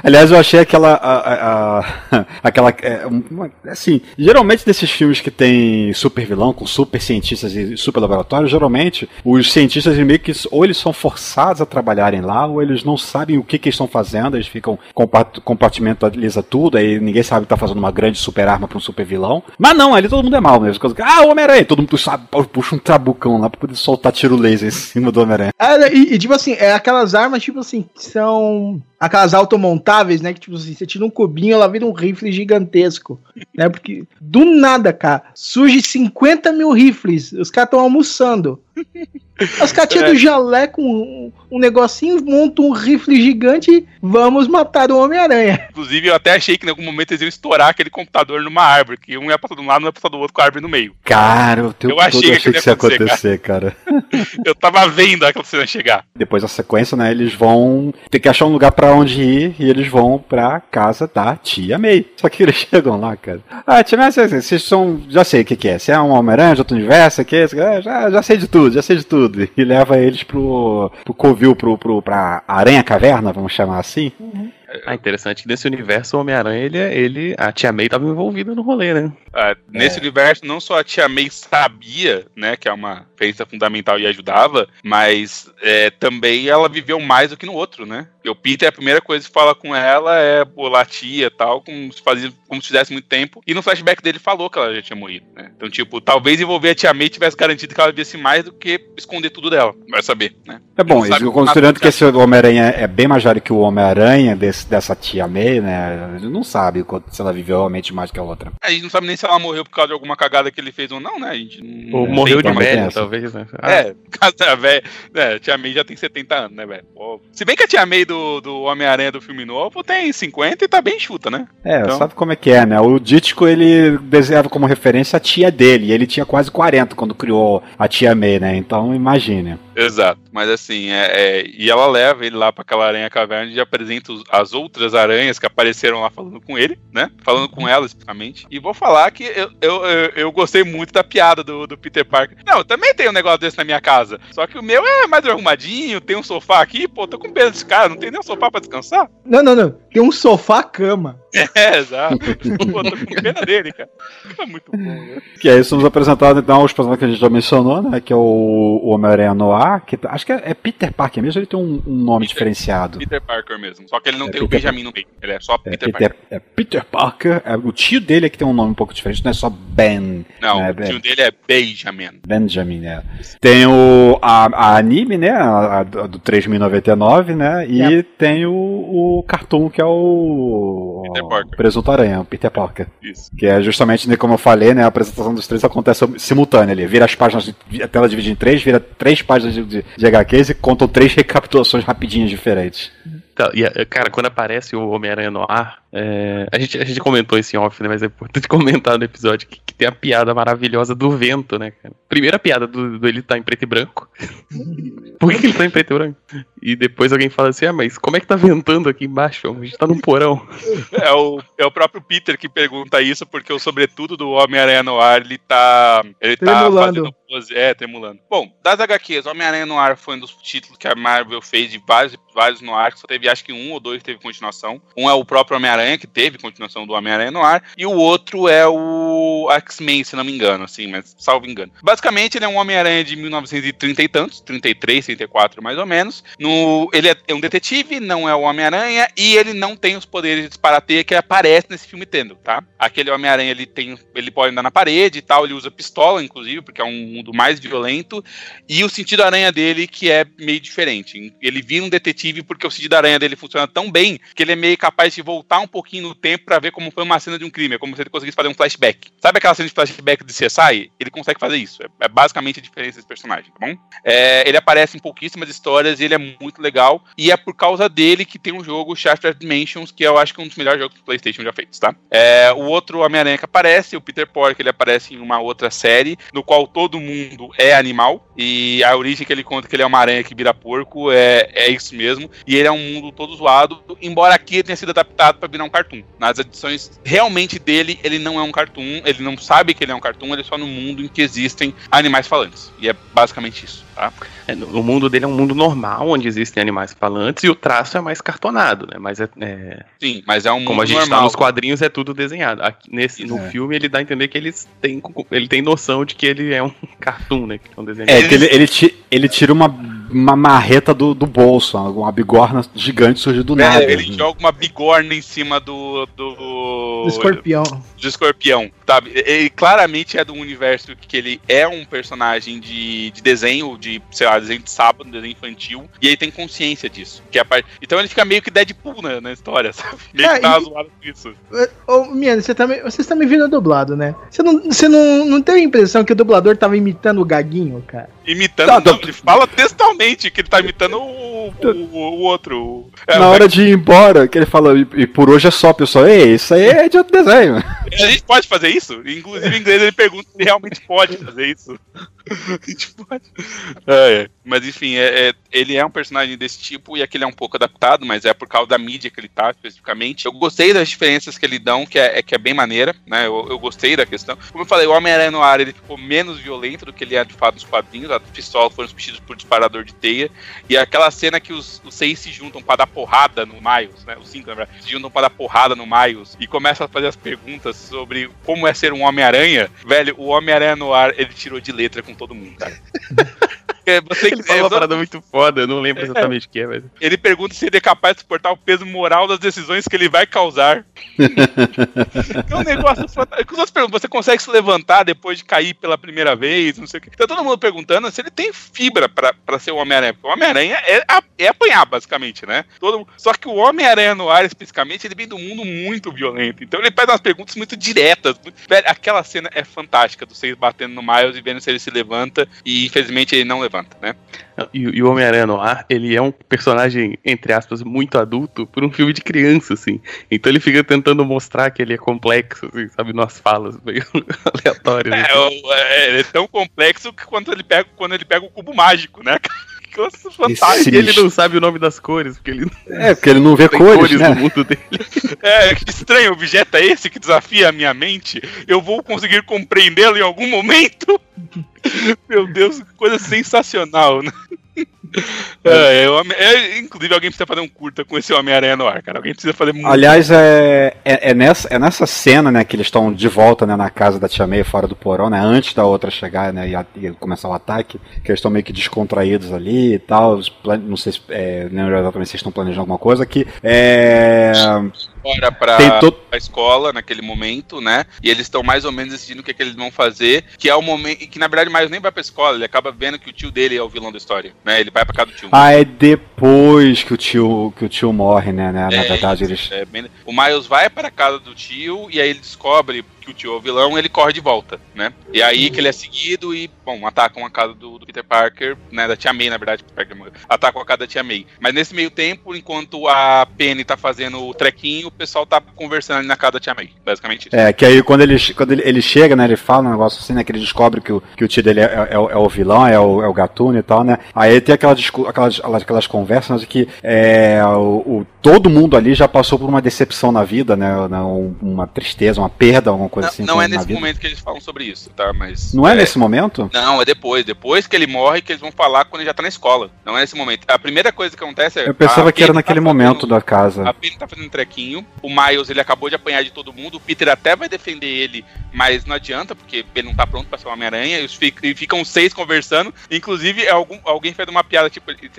Aliás, eu achei aquela. a- a- a- aquela é, uma- assim, geralmente desses filmes que tem super vilão, com super cientistas e super laboratórios, geralmente os cientistas meio que ou eles são forçados a trabalharem lá, ou eles não sabem o que, que eles estão fazendo, eles ficam compa- compartimentaliza tudo, aí ninguém sabe que tá fazendo uma grande super arma pra um super vilão. Mas não, ali todo mundo é mal mesmo. Ah, o Homem-Aranha! Todo mundo sabe, puxa um trabucão lá pra poder soltar tiro laser em cima do Homem-Aranha. Ah, e, e, tipo assim, é aquelas armas, tipo assim, que são aquelas automontáveis, né? Que tipo assim, você tira um cubinho, ela vira um rifle gigantesco. Né? Porque do nada, cara, surge 50 mil rifles. Os caras estão almoçando. As catinhas É. do jalé com um, negocinho, montam um rifle gigante, vamos matar o Homem-Aranha. Inclusive, eu até achei que em algum momento eles iam estourar aquele computador numa árvore, que um ia passar de um lado e um ia passar do outro com a árvore no meio. Cara, o teu Eu achei que achei que isso ia acontecer, acontecer, cara. Eu tava vendo aquela cena chegar. Depois da sequência, né, eles vão ter que achar um lugar pra onde ir e eles vão pra casa da tia May. Só que eles chegam lá, cara. Ah, tia May, vocês, são. Já sei o que, que é. Você é um Homem-Aranha de outro universo, o que é? Já, já sei de tudo, já sei de tudo. E leva eles pro. pro Covil, pro, pro, pra Aranha Caverna, vamos chamar assim. Ah, interessante que nesse universo o Homem-Aranha, ele, é- ele. A tia May tava envolvida no rolê, né? Ah, nesse universo, não só a tia May sabia, né, que é uma feita fundamental e ajudava, mas é, também ela viveu mais do que no outro, né? E o Peter, a primeira coisa que fala com ela é bolar tia e tal, como se, fazia, como se fizesse muito tempo. E no flashback dele falou que ela já tinha morrido, né? Então, tipo, talvez envolver a tia May tivesse garantido que ela visse mais do que esconder tudo dela. Vai saber, né? É bom, como considerando que esse Homem-Aranha é bem mais velho que o Homem-Aranha dessa tia May, né? Ele não sabe se ela viveu realmente mais que a outra. A gente não sabe nem se ela morreu por causa de alguma cagada que ele fez ou não, né? A gente não Ou não morreu de mas tem velho, talvez, né? Ah, É, por causa da velha. É, a tia May já tem 70 anos, né, velho? Se bem que a tia May do, do Homem-Aranha do filme novo tem 50 e tá bem chuta, né? É, Então- sabe como é que é, né? O Dítico, ele desenhava como referência a tia dele, e ele tinha quase 40 quando criou a tia May, né? Então, imagine. Exato. Mas assim, é, é- e ela leva ele lá pra aquela aranha caverna e apresenta os- as outras aranhas que apareceram lá falando com ele, né? Falando com ela especificamente. E vou falar que eu, eu, eu, eu gostei muito da piada do, do Peter Parker. Não, eu também tenho um negócio desse na minha casa. Só que o meu é mais arrumadinho, tem um sofá aqui, pô, tô com pena desse cara, não tem um sofá pra descansar? Não, não, não. Tem um sofá-cama. É, exato. Pô, tô com pena dele, cara. É muito bom, né? Que aí somos apresentados, então, aos personagens que a gente já mencionou, né? Que é o, o Homem-Aranha Noir, que tá- acho que é, é Peter Parker mesmo, ele tem um, um nome Peter- diferenciado. Peter Parker mesmo. Só que ele não É, tem o Peter Benjamin no meio. Ele é só É Peter, Parker. Peter, é Peter Parker, é, o tio dele é que tem um nome um pouco diferente, não é só Ben. Não, É, o tio dele é Benjamin. Benjamin, né? Tem o a, a anime, né? A, a do do 3099, né? E É. tem o, o cartoon que é o, Peter Parker. Presunto Aranha, o Peter Parker. Isso. Que é justamente, né, como eu falei, né? A apresentação dos três acontece simultânea ali. Vira as páginas, de- a tela divide em três, vira três páginas de, de, de HQs e contam três recapitulações rapidinhas diferentes. Tá, e, cara, quando aparece o Homem-Aranha no ar, é, a, gente, a gente comentou isso em off, né? Mas é importante comentar no episódio que, que tem a piada maravilhosa do vento, né, cara? Primeira piada do, do ele tá em preto e branco. Por que, que ele tá em preto e branco? E depois alguém fala assim: ah, mas como é que tá ventando aqui embaixo? A gente tá num porão. É o, é o próprio Peter que pergunta isso, porque o sobretudo do Homem-Aranha no ar, ele tá. Ele tá Tremulando. fazendo pose. É, tremulando. Bom, das HQs, Homem-Aranha no ar foi um dos títulos que a Marvel fez de vários, vários no ar, que só teve acho que um ou dois que teve continuação. Um é o próprio Homem-Aranha, que teve continuação do Homem-Aranha no ar, e o outro é o X-Men, se não me engano, assim, mas salvo engano. Basicamente, ele é um Homem-Aranha de 1930 e tantos, 33, 34 mais ou menos. No, ele é, é um detetive, não é o Homem-Aranha, e ele não tem os poderes de disparateia que aparece nesse filme tendo, tá? Aquele Homem-Aranha, ele tem. Ele pode andar na parede e tal, ele usa pistola, inclusive, porque é um mundo mais violento. E o sentido aranha dele, que é meio diferente. Ele vira um detetive porque o sentido aranha dele funciona tão bem que ele é meio capaz de voltar um pouquinho no tempo pra ver como foi uma cena de um crime. É como se ele conseguisse fazer um flashback. Sabe aquela cena de flashback de CSI? Ele consegue fazer isso. É, é basicamente a diferença desse personagem, tá bom? É, ele aparece em pouquíssimas histórias e ele é muito legal. E é por causa dele que tem um jogo Shattered Dimensions, que eu acho que é um dos melhores jogos do PlayStation já feitos, tá? É, o outro Homem-Aranha que aparece, o Peter Porker, ele aparece em uma outra série, no qual todo mundo é animal. E a origem que ele conta que ele é uma aranha que vira porco é, é isso mesmo. E ele é um mundo todo zoado, embora aqui tenha sido adaptado para virar um cartoon. Nas edições realmente dele, ele não é um cartoon, ele não sabe que ele é um cartoon, ele é só no mundo em que existem animais falantes. E é basicamente isso, tá? É, o mundo dele é um mundo normal, onde existem animais falantes, e o traço é mais cartonado, né? Mas é, é, Sim, mas é um como a mundo gente tá normal. nos quadrinhos, é tudo desenhado. Aqui, nesse, no É. filme, ele dá a entender que eles têm, ele tem noção de que ele é um cartoon, né? Que é um desenho. É, que ele, ele, ele tira uma, uma marreta do, do bolso, uma bigorna gigante surge do nada. É, ele joga uma bigorna em cima do. do, Do escorpião. do escorpião, sabe? Ele claramente é do universo que ele é um personagem de, de desenho, de, sei lá, desenho de sábado, desenho infantil, e ele tem consciência disso. Que é a parte... Então ele fica meio que Deadpool na, na história, sabe? Meio É, que tá e- zoado com isso. Ô, Miane, você tá me, vocês estão me vendo dublado, né? Você não, você não, não teve a impressão que o dublador tava imitando o Gaguinho, cara? Imitando, Tá, não, ele fala textualmente que ele tá imitando o, o, o outro. é, Na hora de ir embora, que ele fala, e, e por hoje é só, pessoal. Ei, isso aí é de outro desenho. A gente pode fazer isso? Inclusive, em inglês ele pergunta se realmente pode fazer isso. A gente pode. É. Mas enfim, é, é- ele é um personagem desse tipo e aqui ele é um pouco adaptado, mas é por causa da mídia que ele tá, especificamente. Eu gostei das diferenças que ele dão, que é, é que é bem maneira, né? Eu, eu gostei da questão. Como eu falei, o Homem-Aranha no ar ele ficou menos violento do que ele é de fato nos quadrinhos. As pistolas foram substituídas por disparador de teia. E aquela cena que os, os seis se juntam pra dar porrada no Miles, né? Os cinco, na verdade, se juntam pra dar porrada no Miles e começam a fazer as perguntas sobre como é ser um Homem-Aranha. Velho, o Homem-Aranha no ar, ele tirou de letra com todo mundo, cara. É, Você, Ele falou uma parada muito foda, eu não lembro exatamente o que é, mas. ele pergunta se ele é capaz de suportar o peso moral das decisões que ele vai causar. é um negócio fantástico. Você consegue se levantar depois de cair pela primeira vez? Não sei o quê. Tá todo mundo perguntando se ele tem fibra pra, pra ser o Homem-Aranha. O Homem-Aranha é, é apanhar, basicamente, né? Todo, só que o Homem-Aranha no ar, especificamente, ele vem do mundo muito violento. Então ele faz umas perguntas muito diretas. muito- aquela cena é fantástica dos seis batendo no Miles e vendo se ele se levanta. E infelizmente ele não levanta, né? E, e o Homem-Aranha no ar, ele é um personagem, entre aspas, muito adulto por um filme de criança, assim. Então ele fica tentando mostrar que ele é complexo, assim, sabe, nas falas meio aleatórias. É, assim. é, ele é tão complexo que quando ele pega, quando ele pega o cubo mágico, né? Que fantástica. E ele não sabe o nome das cores, porque ele não É, porque ele não vê tem cores, cores, né? no mundo dele. É, que estranho objeto é esse que desafia a minha mente? Eu vou conseguir compreendê-lo em algum momento? Meu Deus, que coisa sensacional, né? É, é, é, inclusive, alguém precisa fazer um curta com esse Homem-Aranha no ar, cara. Alguém precisa fazer muito. Aliás, é, é, é nessa, é nessa cena, né, que eles estão de volta, né, na casa da Tia May, fora do porão, né, antes da outra chegar, né, e, a- e começar o ataque, que eles estão meio que descontraídos ali e tal, não sei se, é, lembro exatamente se estão planejando alguma coisa, que é, fora pra, todo... pra escola naquele momento, né? E eles estão mais ou menos decidindo o que, é que eles vão fazer, que é o momento. Que na verdade Miles nem vai pra escola, ele acaba vendo que o tio dele é o vilão da história, né? Ele vai pra casa do tio. Ah, é depois que o tio, que o tio morre, né, né, na É, verdade eles... é bem- O Miles vai para a casa do tio e aí ele descobre que o tio é o vilão ele corre de volta, né? E aí que ele é seguido e, bom, atacam a casa do, do Peter Parker, né? Da tia May, na verdade, atacam a casa da tia May. Mas nesse meio tempo, enquanto a Penny tá fazendo o trequinho, o pessoal tá conversando ali na casa da tia May. Basicamente isso. É, que aí quando ele, quando ele, ele chega, né, ele fala um negócio assim, né, que ele descobre que o, que o tio dele é, é, o- é o vilão, é o, é o gatuno e tal, né, aí tem aquela, aquelas, aquelas conversas de que é, o, o- todo mundo ali já passou por uma decepção na vida, né, né, um- uma tristeza, uma perda, alguma coisa Não, assim. não é nesse vida. momento que eles falam sobre isso, tá? Mas. Não é, nesse momento? Não, é depois. Depois que ele morre, que eles vão falar quando ele já tá na escola. Não é nesse momento. A primeira coisa que acontece é. Eu pensava que era tá naquele fazendo- momento da casa. A Penny tá fazendo um trequinho. O Miles, ele acabou de apanhar de todo mundo. O Peter até vai defender ele, mas não adianta, porque ele não tá pronto pra ser o Homem-Aranha. E ficam seis conversando. Inclusive, é algum, alguém fez uma piada, tipo, ele,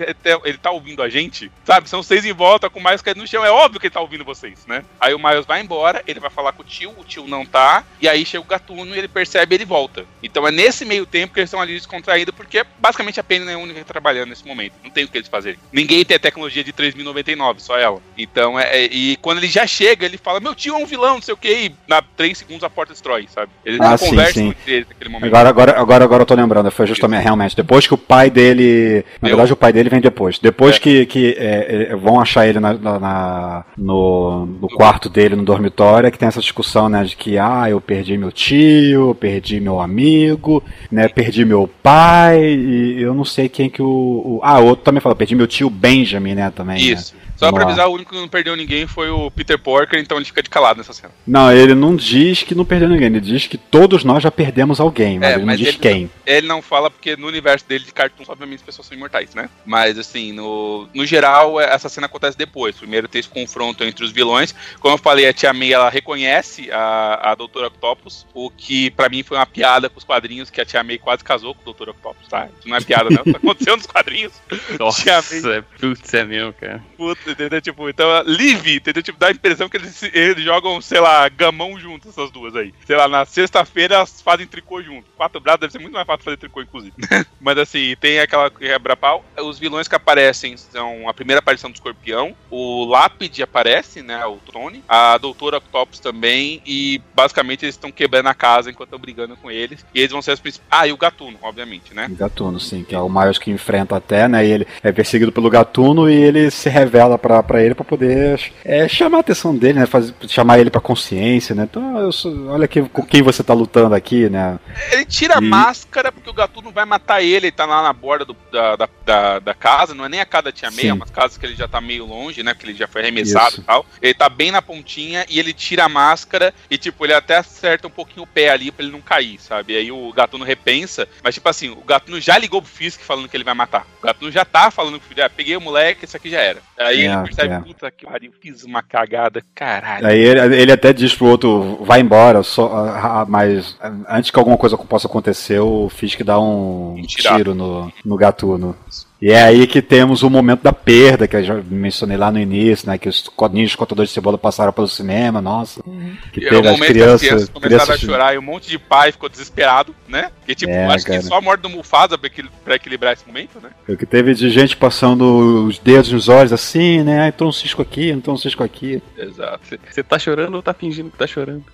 ele tá ouvindo a gente, sabe? São seis em volta, com o Miles caído no chão. É óbvio que ele tá ouvindo vocês, né? Aí o Miles vai embora, ele vai falar com o tio, o tio não tá. E aí chega o Gatuno e ele percebe e ele volta. Então é nesse meio tempo que eles estão ali descontraídos, porque basicamente a Penny é a única trabalhando nesse momento. Não tem o que eles fazerem. Ninguém tem a tecnologia de 3099, só ela. Então, é, é- e quando ele já chega, ele fala: Meu tio é um vilão, não sei o que, e na 3 segundos a porta destrói, sabe? Eles Ah, não sim, conversam sim. entre eles naquele momento. Agora, agora, agora, agora eu tô lembrando, foi justamente, realmente, depois que o pai dele. Na verdade, o pai dele vem depois. Depois É. que, que é, é, vão achar ele na, na- na- no, no quarto dele, no dormitório, é que tem essa discussão, né, de que, ah, eu perdi meu tio, perdi meu amigo, né, perdi meu pai, e eu não sei quem que o. o- ah, outro também falou, perdi meu tio Benjamin, né, também. né? Só pra Vamos lá. avisar, o único que não perdeu ninguém foi o Peter Porker, então ele fica de calado nessa cena. Não, ele não diz que não perdeu ninguém, ele diz que todos nós já perdemos alguém, mas É, ele não mas diz ele- quem. Ele não fala porque no universo dele de cartoons, obviamente, as pessoas são imortais, né? Mas, assim, no, no geral, é- essa cena acontece depois. Primeiro tem esse confronto entre os vilões. Como eu falei, a Tia May, ela reconhece a, a Doutora Octopus, o que pra mim foi uma piada com os quadrinhos, que a Tia May quase casou com o Doutor Octopus, tá? Isso não é piada, não. Isso aconteceu nos quadrinhos. Tia May Nossa, putz, é mesmo, cara. Puta, entendeu? Tipo, então, Live, entendeu? Tipo, dá a impressão que eles, eles jogam, sei lá, gamão juntos, essas duas aí. Sei lá, na sexta-feira elas fazem tricô junto. Quatro braços deve ser muito mais fácil fazer tricô, inclusive. Mas assim, tem aquela quebra-pau. Os vilões que aparecem são a primeira aparição do escorpião, o Lápide aparece, né? O Tony, a Doutora Octopus também, e basicamente eles estão quebrando a casa enquanto estão brigando com eles. E eles vão ser as principais. Ah, e o Gatuno, obviamente, né? Gatuno, sim, que é o Miles que enfrenta até, né? E ele é perseguido pelo Gatuno e ele se revela pra, pra ele pra poder é, chamar a atenção dele, né? Fazer, chamar ele pra consciência, né? Então, sou- olha que, com quem você tá lutando aqui, né? Ele tira a E- máscara porque o Gatuno vai matar ele, ele tá lá na borda do- da, da, da, da casa, não é nem a casa da Tia Sim. é umas casas que ele já tá meio longe, né, porque ele já foi arremessado Isso. e tal. Ele tá bem na pontinha e ele tira a máscara e, tipo, ele até acerta um pouquinho o pé ali pra ele não cair, sabe? E aí o Gatuno repensa, mas, tipo assim, o Gatuno já ligou pro Fisk falando que ele vai matar. O Gatuno já tá falando pro Fisk, ah, peguei o moleque, esse aqui já era. Aí ele percebe, é. puta que pariu, fiz uma cagada, caralho. Aí ele, ele até diz pro outro, vai embora, só, mas antes que alguma coisa possa acontecer, o Fisk dá um tiro no, no Gatuno. E é aí que temos o momento da perda, que eu já mencionei lá no início, né? Que os codinhos de contadores de cebola passaram pelo cinema, nossa. Que E é teve as que as crianças. crianças começaram crianças a chorar e um monte de pai ficou desesperado, né? Porque, tipo, É, acho cara. que só a morte do Mufasa pra, equil- pra equilibrar esse momento, né? O que teve de gente passando os dedos nos olhos assim, né? Ah, entrou um cisco aqui, entrou um cisco aqui. Exato. Você tá chorando ou tá fingindo que tá chorando?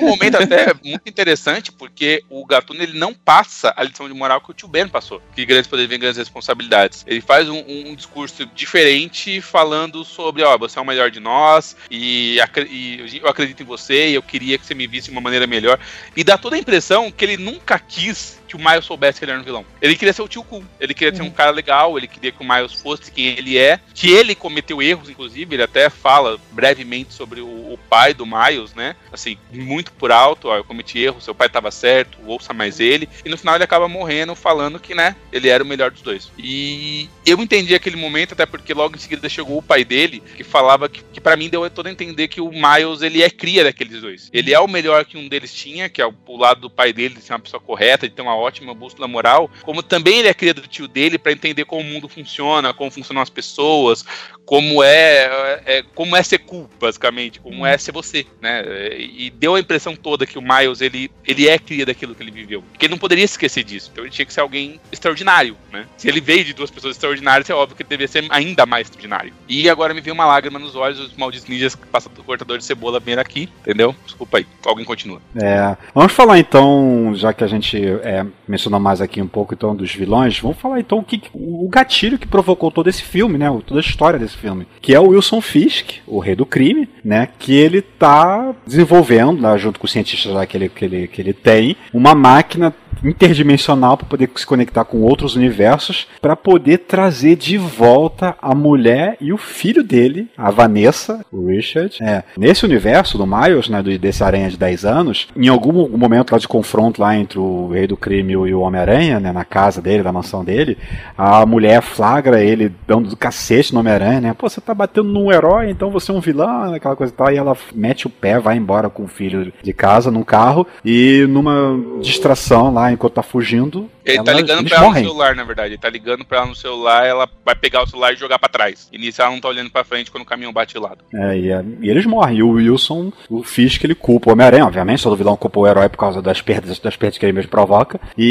Um momento até muito interessante, porque o Gatuno ele não passa a lição de moral que o tio Ben passou. Que grandes poderes vêm grandes responsabilidades. Ele faz um, um discurso diferente, falando sobre, ó, você é o melhor de nós, e, e eu acredito em você, e eu queria que você me visse de uma maneira melhor. E dá toda a impressão que ele nunca quis que o Miles soubesse que ele era um vilão. Ele queria ser o tio cool, ele queria ser um cara legal, ele queria que o Miles fosse quem ele é, que ele cometeu erros, inclusive, ele até fala brevemente sobre o, o pai do Miles, né? Assim, muito por alto, ó, eu cometi erro, seu pai tava certo, ouça mais ele, e no final ele acaba morrendo falando que, né, ele era o melhor dos dois. E eu entendi aquele momento, até porque logo em seguida chegou o pai dele, que falava que, que para mim deu todo a entender que o Miles, ele é cria daqueles dois. Ele é o melhor que um deles tinha, que é o, o lado do pai dele, de ser uma pessoa correta, de ter uma ótima bússola moral, como também ele é cria do tio dele para entender como o mundo funciona, como funcionam as pessoas, como é, é- como é ser cool, basicamente, como é ser você, né? E deu a impressão toda que o Miles ele, ele é cria daquilo que ele viveu, que ele não poderia esquecer disso. Então ele tinha que ser alguém extraordinário, né? Se ele veio de duas pessoas extraordinárias, é óbvio que ele devia ser ainda mais extraordinário. E agora me veio uma lágrima nos olhos, os malditos ninjas que passam do cortador de cebola vieram aqui, entendeu? Desculpa aí, alguém continua. É, vamos falar então, já que a gente é, um, mencionou mais aqui um pouco então dos vilões, vamos falar então o, que, o gatilho que provocou todo esse filme, né? Toda a história desse filme. Que é o Wilson Fisk, o rei do crime, né? Que ele tá desenvolvendo, lá, junto com os cientistas lá que ele, que ele, que ele tem, uma máquina interdimensional para poder se conectar com outros universos, para poder trazer de volta a mulher e o filho dele, a Vanessa, o Richard. É, nesse universo do Miles, né, desse aranha de 10 anos, em algum momento lá de confronto lá entre o Rei do Crime e o Homem-Aranha, né, na casa dele, na mansão dele, a mulher flagra ele dando do cacete no Homem-Aranha, né? Pô, você tá batendo num herói, então você é um vilão, aquela coisa e tal. E ela mete o pé, vai embora com o filho de casa, num carro, e numa distração lá, enquanto tá fugindo. Ele tá ela- ligando eles pra ela morrem. no celular, na verdade. Ele tá ligando pra ela no celular, ela vai pegar o celular e jogar pra trás. E nisso ela não tá olhando pra frente quando o caminhão bate de lado. É, e, é- e eles morrem. E o Wilson, o Fisk, ele culpa o Homem-Aranha, obviamente, todo vilão culpa o herói por causa das perdas, das perdas que ele mesmo provoca. E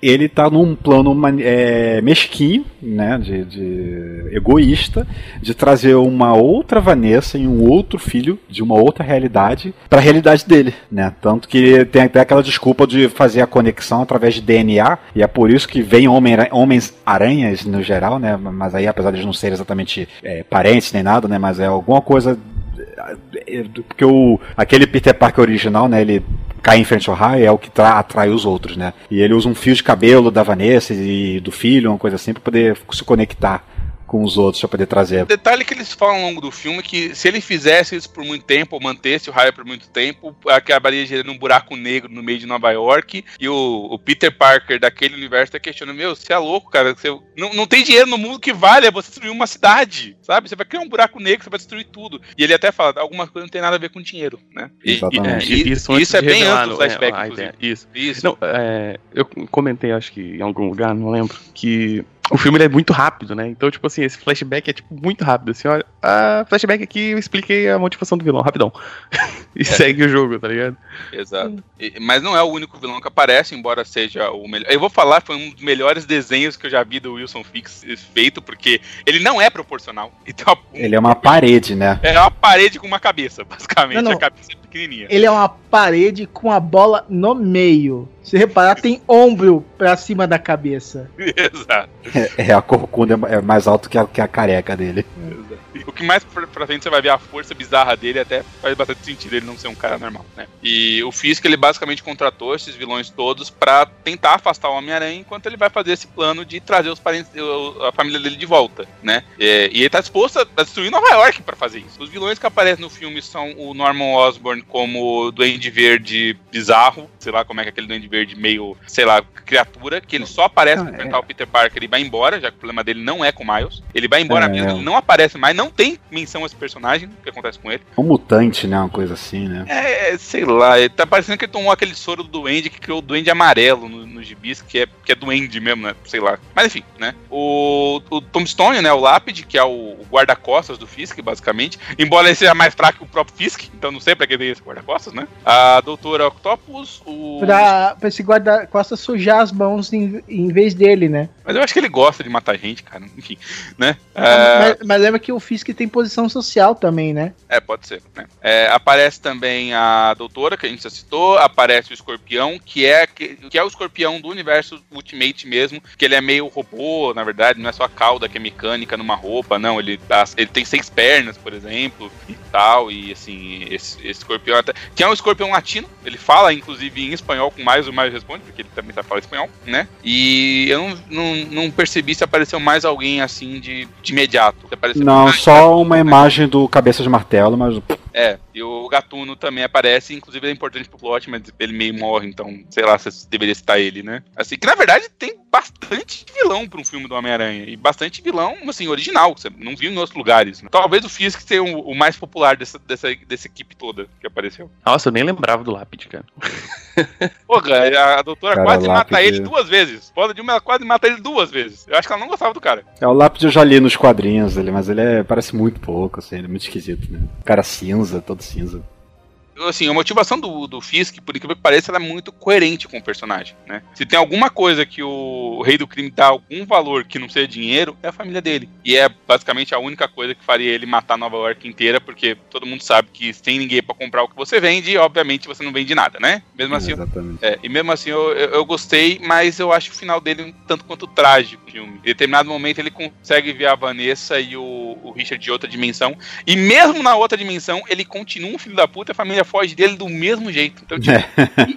ele tá num plano é, mesquinho, né, de, de egoísta, de trazer uma outra Vanessa e um outro filho de uma outra realidade pra realidade dele, né? Tanto que tem até aquela desculpa de fazer a conexão através de DNA, e é por isso que vem homem- homens-aranhas no geral, né? Mas aí, apesar de eles não serem exatamente é, parentes nem nada, né? Mas é alguma coisa porque o aquele Peter Parker original, né, ele cai em frente ao raio é o que tra- atrai os outros, né? E ele usa um fio de cabelo da Vanessa e do filho, uma coisa assim, pra poder se conectar com os outros pra poder trazer. O detalhe que eles falam ao longo do filme é que se ele fizesse isso por muito tempo, ou mantesse o raio por muito tempo, acabaria gerando um buraco negro no meio de Nova York. E o, o Peter Parker daquele universo tá questionando: Meu, você é louco, cara. Você, não, não tem dinheiro no mundo que valha você destruir uma cidade, sabe? Você vai criar um buraco negro, você vai destruir tudo. E ele até fala: Alguma coisa não tem nada a ver com dinheiro, né? E, Exatamente. E, isso, isso é bem antes do flashback, é, inclusive. Isso. isso. Não, é, eu comentei, acho que em algum lugar, não lembro, que o filme é muito rápido, né? Então, tipo assim, esse flashback é tipo muito rápido. Assim, olha, a flashback aqui eu expliquei a motivação do vilão, rapidão. e é. segue o jogo, tá ligado? Exato. E, mas não é o único vilão que aparece, embora seja o melhor. Eu vou falar, foi um dos melhores desenhos que eu já vi do Wilson Fix feito, porque ele não é proporcional. Então, ele é uma parede, né? É uma parede com uma cabeça, basicamente. Não, não. A cabeça é pequenininha. Ele é uma parede com a bola no meio. Se reparar, tem ombro pra cima da cabeça. Exato. É, é a corcunda é mais alto que a, que a careca dele. Exato. O que mais pra, frente você vai ver a força bizarra dele, até faz bastante sentido ele não ser um cara normal, né? E o Fisk, ele basicamente contratou esses vilões todos para tentar afastar o Homem-Aranha enquanto ele vai fazer esse plano de trazer os parentes, a família dele de volta, né? E, e ele tá disposto a destruir Nova York para fazer isso. Os vilões que aparecem no filme são o Norman Osborn como Duende Verde bizarro, sei lá como é que é aquele Duende Verde meio, sei lá, criatura, que ele só aparece pra enfrentar é. o Peter Parker e vai embora, já que o problema dele não é com Miles. Ele vai embora é, mesmo, ele não aparece mais, não tem menção a esse personagem, o que acontece com ele. Um mutante, né? Uma coisa assim, né? É, sei lá, ele tá parecendo que ele tomou aquele soro do Duende que criou o Duende amarelo nos no gibis, que é, que é Duende mesmo, né? Sei lá. Mas enfim, né? O, o Tombstone, né? O Lápide, que é o, o guarda-costas do Fisk, basicamente. Embora ele seja mais fraco que o próprio Fisk, então não sei pra que tem esse guarda-costas, né? A Doutora Octopus, o. Pra, pra esse guarda-costas sujar as mãos em, em vez dele, né? Mas eu acho que ele gosta de matar gente, cara. Enfim, né? É, mas, mas, lembra que o Fisk tem posição social também, né? É, pode ser. Né? É, aparece também a doutora, que a gente já citou, aparece o escorpião, que é, que, que, é o escorpião do universo Ultimate mesmo, que ele é meio robô, na verdade, não é só a cauda que é mecânica numa roupa, não, ele, ele tem seis pernas, por exemplo, tal, e assim, esse, esse escorpião até, que é um escorpião latino, ele fala, inclusive, em espanhol com mais o mais responde, porque ele também tá falando espanhol, né? E eu não, não, não percebi se apareceu mais alguém assim de, de imediato. Não, só uma imagem do cabeça de martelo, mas. É, e o Gatuno também aparece, inclusive é importante pro plot, mas ele meio morre, então sei lá se deveria citar ele, né? Assim, que na verdade tem bastante vilão pra um filme do Homem-Aranha, e bastante vilão, assim, original, que você não viu em outros lugares. Né? Talvez o Fisk seja o, o mais popular dessa, dessa, dessa equipe toda que apareceu. Nossa, eu nem lembrava do Lápide, cara. Pô, cara, a doutora cara, quase Lápide... mata ele duas vezes. Pode de uma, ela quase mata ele duas vezes. Eu acho que ela não gostava do cara. É, o Lápide eu já li nos quadrinhos dele, mas ele é, parece muito pouco, assim, ele é muito esquisito, né? Cara cinza, todo cinza assim, a motivação do, do Fisk, por incrível que pareça, ela é muito coerente com o personagem, né? Se tem alguma coisa que o rei do crime dá algum valor que não seja dinheiro, é a família dele. E é basicamente a única coisa que faria ele matar Nova York inteira, porque todo mundo sabe que sem ninguém para comprar o que você vende, obviamente você não vende nada, né? Mesmo assim, Exatamente. É, e mesmo assim eu, eu, eu, gostei, mas eu acho o final dele um tanto quanto trágico. Filme. Em determinado momento ele consegue ver a Vanessa e o, o Richard de outra dimensão, e mesmo na outra dimensão ele continua um filho da puta, a família foge dele do mesmo jeito. Então, tipo, é.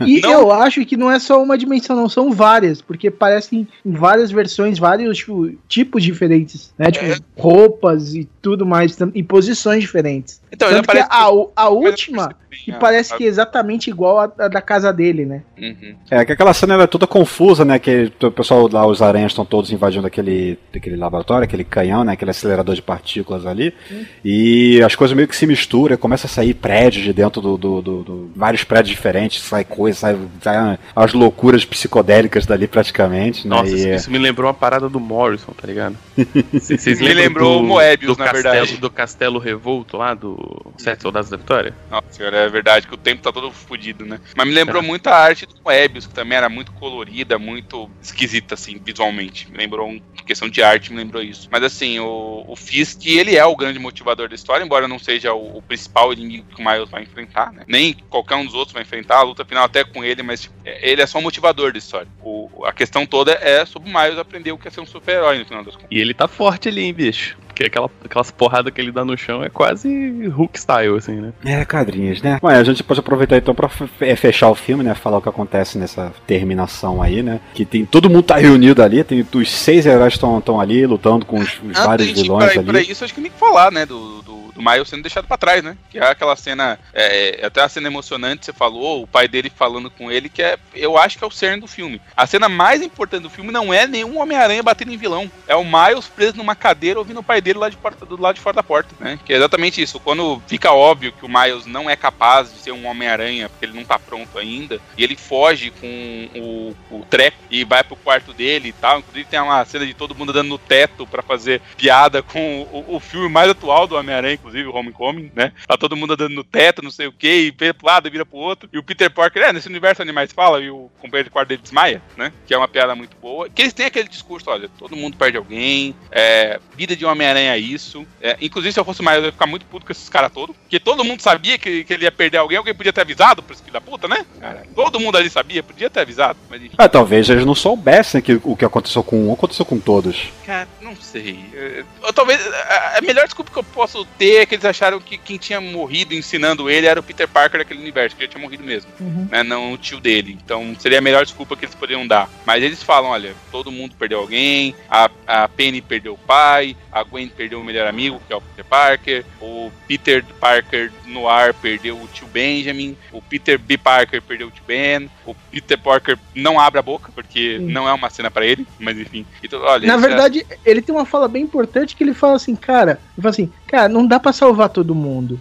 E não... eu acho que não é só uma dimensão, não, são várias, porque parecem em várias versões, vários tipo, tipos diferentes, né? Tipo, é. roupas e tudo mais, em posições diferentes. Então, Tanto que a, a última que parece que é exatamente igual a, a da casa dele, né? Uhum. É, que aquela cena é toda confusa, né? Que o pessoal lá, os aranhas estão todos invadindo aquele, aquele laboratório, aquele canhão, né? Aquele acelerador de partículas ali. Uhum. E as coisas meio que se misturam, começa a sair prédios de dentro do, do, do, do vários prédios diferentes, sai coisa, sai, sai, as loucuras psicodélicas dali praticamente. Né? Nossa, e, isso me lembrou uma parada do Morrison, tá ligado? Vocês me lembrou o Moebius, do na castelo, verdade. Do Castelo Revolto lá, do Sete Soldados da Vitória? Nossa senhora, é verdade que o tempo tá todo fodido, né? Mas me lembrou é. muito a arte do Moebius, que também era muito colorida, muito esquisita, assim, visualmente. Me lembrou, um, questão de arte, me lembrou isso. Mas assim, o, o Fisk, ele é o grande motivador da história, embora não seja o, o principal inimigo que o Miles vai enfrentar, né? Nem qualquer um dos outros vai enfrentar, a luta final até com ele, mas tipo, é, ele é só o motivador da história. O, a questão toda é sobre o Miles aprender o que é ser um super-herói no final das contas. E ele tá forte ali, hein, bicho? porque aquela, aquelas porradas que ele dá no chão é quase Hulk style, assim, né? É, quadrinhos, né? Ué, a gente pode aproveitar então pra é, fechar o filme, né? Falar o que acontece nessa terminação aí, né? Que tem. Todo mundo tá reunido ali, tem os seis heróis estão ali lutando com os, os vários vilões pra, ali. Pra isso, acho que nem que falar, né? Do, do, do Miles sendo deixado pra trás, né? Que é aquela cena. É, até a cena emocionante, você falou, o pai dele falando com ele, que é. Eu acho que é o cerne do filme. A cena mais importante do filme não é nenhum Homem-Aranha batendo em vilão. É o Miles preso numa cadeira ouvindo o pai dele lá de porta, do lado de fora da porta, né? Que é exatamente isso. Quando fica óbvio que o Miles não é capaz de ser um Homem-Aranha, porque ele não tá pronto ainda, e ele foge com o, o treco e vai pro quarto dele e tal. Inclusive tem uma cena de todo mundo dando no teto para fazer piada com o, o, filme mais atual do Homem-Aranha, inclusive, o Homecoming, né? Tá todo mundo andando no teto, não sei o que, e vira pro lado, vira pro outro. E o Peter Parker, é, nesse universo Animais fala, e o companheiro de quarto dele desmaia, né? Que é uma piada muito boa. Que eles têm aquele discurso, olha, todo mundo perde alguém, é, vida de Homem-Aranha é isso. É, inclusive, se eu fosse mais, eu ia ficar muito puto com esses caras todos. Porque todo mundo sabia que, que ele ia perder alguém, alguém podia ter avisado pra esse filho da puta, né? Cara, todo mundo ali sabia, podia ter avisado. Mas. Ah, talvez eles não soubessem que o que aconteceu com um aconteceu com todos. Cara, não sei. Eu, eu, talvez a, a melhor desculpa que eu posso ter é que eles acharam que quem tinha morrido ensinando ele era o Peter Parker daquele universo, que já tinha morrido mesmo. Uhum. Né, não o tio dele. Então seria a melhor desculpa que eles poderiam dar. Mas eles falam: olha, todo mundo perdeu alguém, a, a Penny perdeu o pai, a Gwen perdeu o melhor amigo, que é o Peter Parker, o Peter Parker no ar perdeu o tio Benjamin, o Peter B. Parker perdeu o tio Ben, o Peter Parker não abre a boca, porque Sim. não é uma cena pra ele, mas enfim. Então, olha, Na é- verdade, ele tem uma fala bem importante que ele fala assim, cara, ele fala assim, cara, não dá pra salvar todo mundo.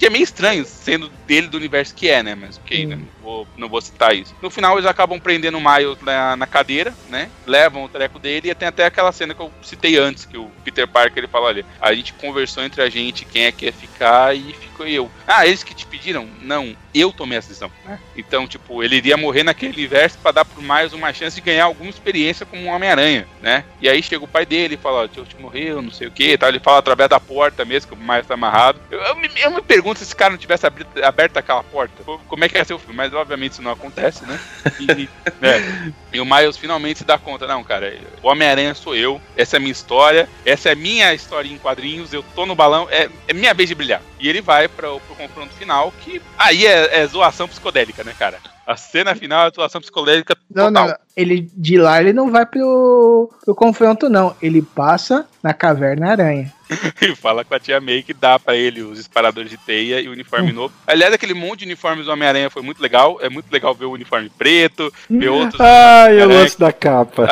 Que é meio estranho, sendo dele do universo que é, né? Mas ok, Hum. né? Não, vou, não vou citar isso. No final eles acabam prendendo o Miles na, na cadeira, né? Levam o treco dele e tem até aquela cena que eu citei antes, que o Peter Parker ele fala, olha, a gente conversou entre a gente quem é que ia ficar e ficou eu. Ah, eles que te pediram? Não, eu tomei essa decisão. né? Então, tipo, ele iria morrer naquele universo pra dar pro Miles uma chance de ganhar alguma experiência como um Homem-Aranha, né? E aí chega o pai dele e fala, ó, tio te morreu, não sei o que, tal. Ele fala através da porta mesmo, que o Miles tá amarrado. Eu, eu eu me pergunto se esse cara não tivesse abri- aberto aquela porta, co- como é que ia ser o filme? Mas obviamente isso não acontece, né? E, né? e o Miles finalmente se dá conta, não, cara, o Homem-Aranha sou eu, essa é a minha história, essa é a minha história em quadrinhos, eu tô no balão, é, é minha vez de brilhar. E ele vai pra, pro confronto final, que aí é, é zoação psicodélica, né, cara? A cena final é zoação psicodélica Não, total. não, ele de lá ele não vai pro, pro confronto, não. Ele passa na caverna aranha. E fala com a tia May que dá pra ele os disparadores de teia e o uniforme novo. Aliás, aquele monte de uniformes do Homem-Aranha foi muito legal. É muito legal ver o uniforme preto, ver outros. Ai, o Caraca. lance da capa.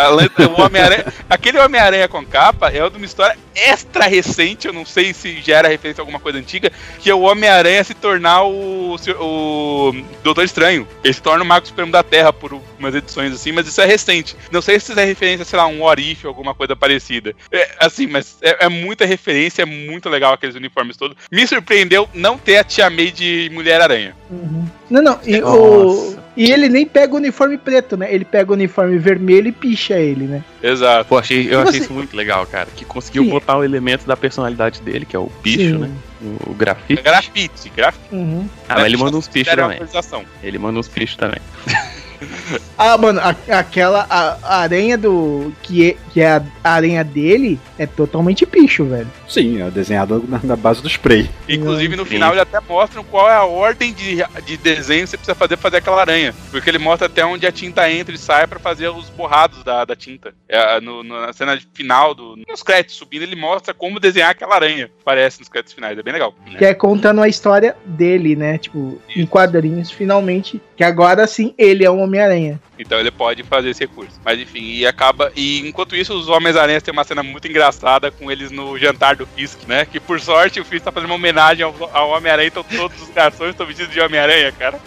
O Homem-Aranha, aquele Homem-Aranha com capa é de uma história extra recente, eu não sei se já era referência a alguma coisa antiga, que é o Homem-Aranha se tornar o, o Doutor Estranho. Ele se torna o Marco Supremo da Terra por umas edições assim, mas isso é recente. Não sei se isso é referência, sei lá, um Orif ou alguma coisa parecida. É, assim, mas é, é muita referência, é muito legal aqueles uniformes todos. Me surpreendeu não ter a Tia May de Mulher-Aranha. Não, não, e, o, e ele nem pega o uniforme preto, né? Ele pega o uniforme vermelho e picha ele, né? Exato. Pô, achei, eu Tipo achei isso muito legal, cara. Que conseguiu Sim. botar o elemento da personalidade dele, que é o bicho, Sim. né? O grafite. Grafite, grafite. Uhum. Ah, mas ele manda uns pichos também. Ele manda uns pichos também. Ah, mano, a- aquela a, a aranha do. Que é, que é a aranha dele é totalmente picho, velho. Sim, é desenhado na, na base do spray. Inclusive, no Sim. final, ele até mostra qual é a ordem de, de desenho que você precisa fazer pra fazer aquela aranha. Porque ele mostra até onde a tinta entra e sai pra fazer os borrados da, da tinta. É, no- no- na cena final, do, nos créditos subindo, ele mostra como desenhar aquela aranha. Parece nos créditos finais, é bem legal. Que é contando a história dele, né? Tipo, em quadrinhos, finalmente. Que agora sim ele é um Homem-Aranha. Então ele pode fazer esse recurso. Mas enfim, e acaba. E enquanto isso, os Homens-Aranhas têm uma cena muito engraçada com eles no jantar do Fisk, né? Que por sorte o Fisk tá fazendo uma homenagem ao, ao Homem-Aranha, então todos os garçons estão vestidos de Homem-Aranha, cara.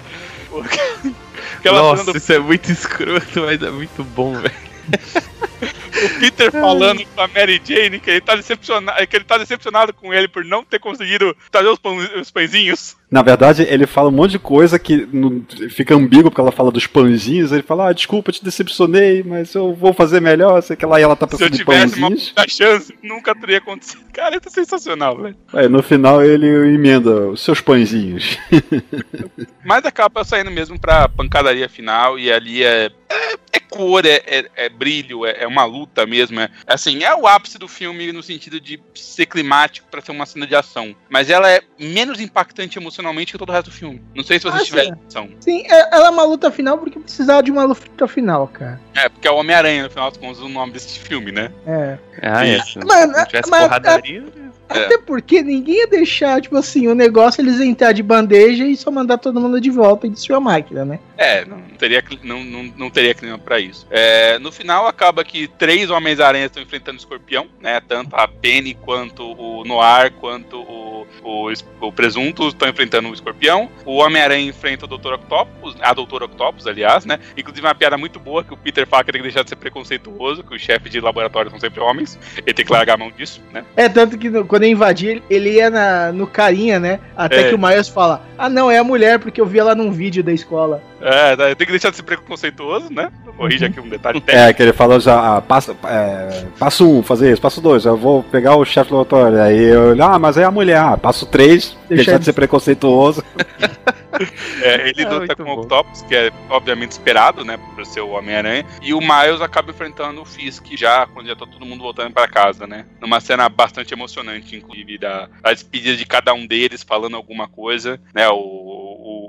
Aquela Nossa, cena do isso é muito escroto, mas é muito bom, velho. o Peter falando com a Mary Jane que ele tá decepcionado, que ele tá decepcionado com ele por não ter conseguido trazer os, pão, os pãezinhos. Na verdade, ele fala um monte de coisa que não- fica ambíguo porque ela fala dos pãozinhos. Ele fala, ah, desculpa, te decepcionei, mas eu vou fazer melhor. Sei que lá e ela tá Se eu pensando em tivesse uma pãozinhos. puta chance, nunca teria acontecido. Cara, é sensacional, velho. Aí no final ele emenda os seus pãezinhos. Mas acaba saindo mesmo pra pancadaria final e ali é. É, é cor, é, é, é brilho, é, é, uma luta mesmo. É, assim, é o ápice do filme no sentido de ser climático para ser uma cena de ação. Mas ela é menos impactante emocionalmente que todo o resto do filme. Não sei se vocês ah, tiverem atenção. Sim, é, ela é uma luta final porque precisava de uma luta final, cara. É, porque é o Homem-Aranha, no final dos contos, o nome desse filme, né? É. Ah, é. Se não tivesse mas, porradaria. É. Até porque ninguém ia deixar, tipo assim, o negócio eles entrar de bandeja e só mandar todo mundo de volta e destruir a máquina, né? É, não teria, não, não, não teria clima pra isso. É, no final, acaba que três Homens-Aranha estão enfrentando o Escorpião, né? Tanto a Penny quanto o Noir, quanto o, o, o Presunto estão enfrentando o Escorpião. O Homem-Aranha enfrenta o Dr. Octopus, a Doutora Octopus, aliás, né? Inclusive uma piada muito boa que o Peter que tem que deixar de ser preconceituoso, que os chefes de laboratório são sempre homens. Ele tem que largar a mão disso, né? É, tanto que quando quando eu invadi, ele ia na, no carinha, né? Até é. que o Miles fala: Ah, não, é a mulher, porque eu vi ela num vídeo da escola. É, tem que deixar de ser preconceituoso, né? Corrija aqui um detalhe é, técnico. É, que ele falou já, ah, passo, é, passo um, fazer isso, passo dois, eu vou pegar o chefe do laboratório. Aí eu, ah, mas é a mulher, ah, passo três, deixar de ser preconceituoso. é, ele ah, luta com o Octopus, que é obviamente esperado, né, por ser o Homem-Aranha, e o Miles acaba enfrentando o Fisk já, quando já tá todo mundo voltando para casa, né? Numa cena bastante emocionante, inclusive, da, da despedida de cada um deles, falando alguma coisa, né? O,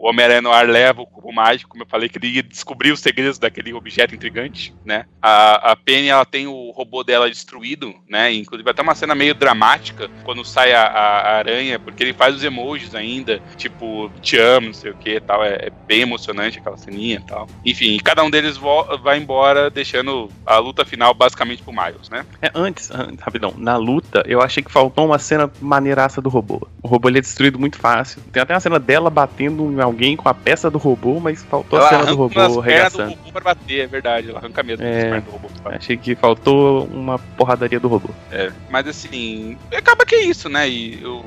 o Homem-Aranha no ar leva o cubo mágico, como eu falei, que ele ia descobrir os segredos daquele objeto intrigante, né? A, a Penny, ela tem o robô dela destruído, né? Inclusive até uma cena meio dramática, quando sai a, a, a aranha, porque ele faz os emojis ainda, tipo, te amo, não sei o que tal. É, é, bem emocionante aquela ceninha e tal. Enfim, cada um deles vai embora, deixando a luta final basicamente pro Miles, né? É, antes, antes, rapidão, na luta, eu achei que faltou uma cena maneiraça do robô. O robô ele é destruído muito fácil. Tem até uma cena dela batendo em alguém com a peça do robô, mas faltou ela a cena do robô arregaçando. do robô pra bater, é verdade. Ela arranca mesmo é, do robô. Achei que faltou uma porradaria do robô. É, mas assim, acaba que é isso, né? E eu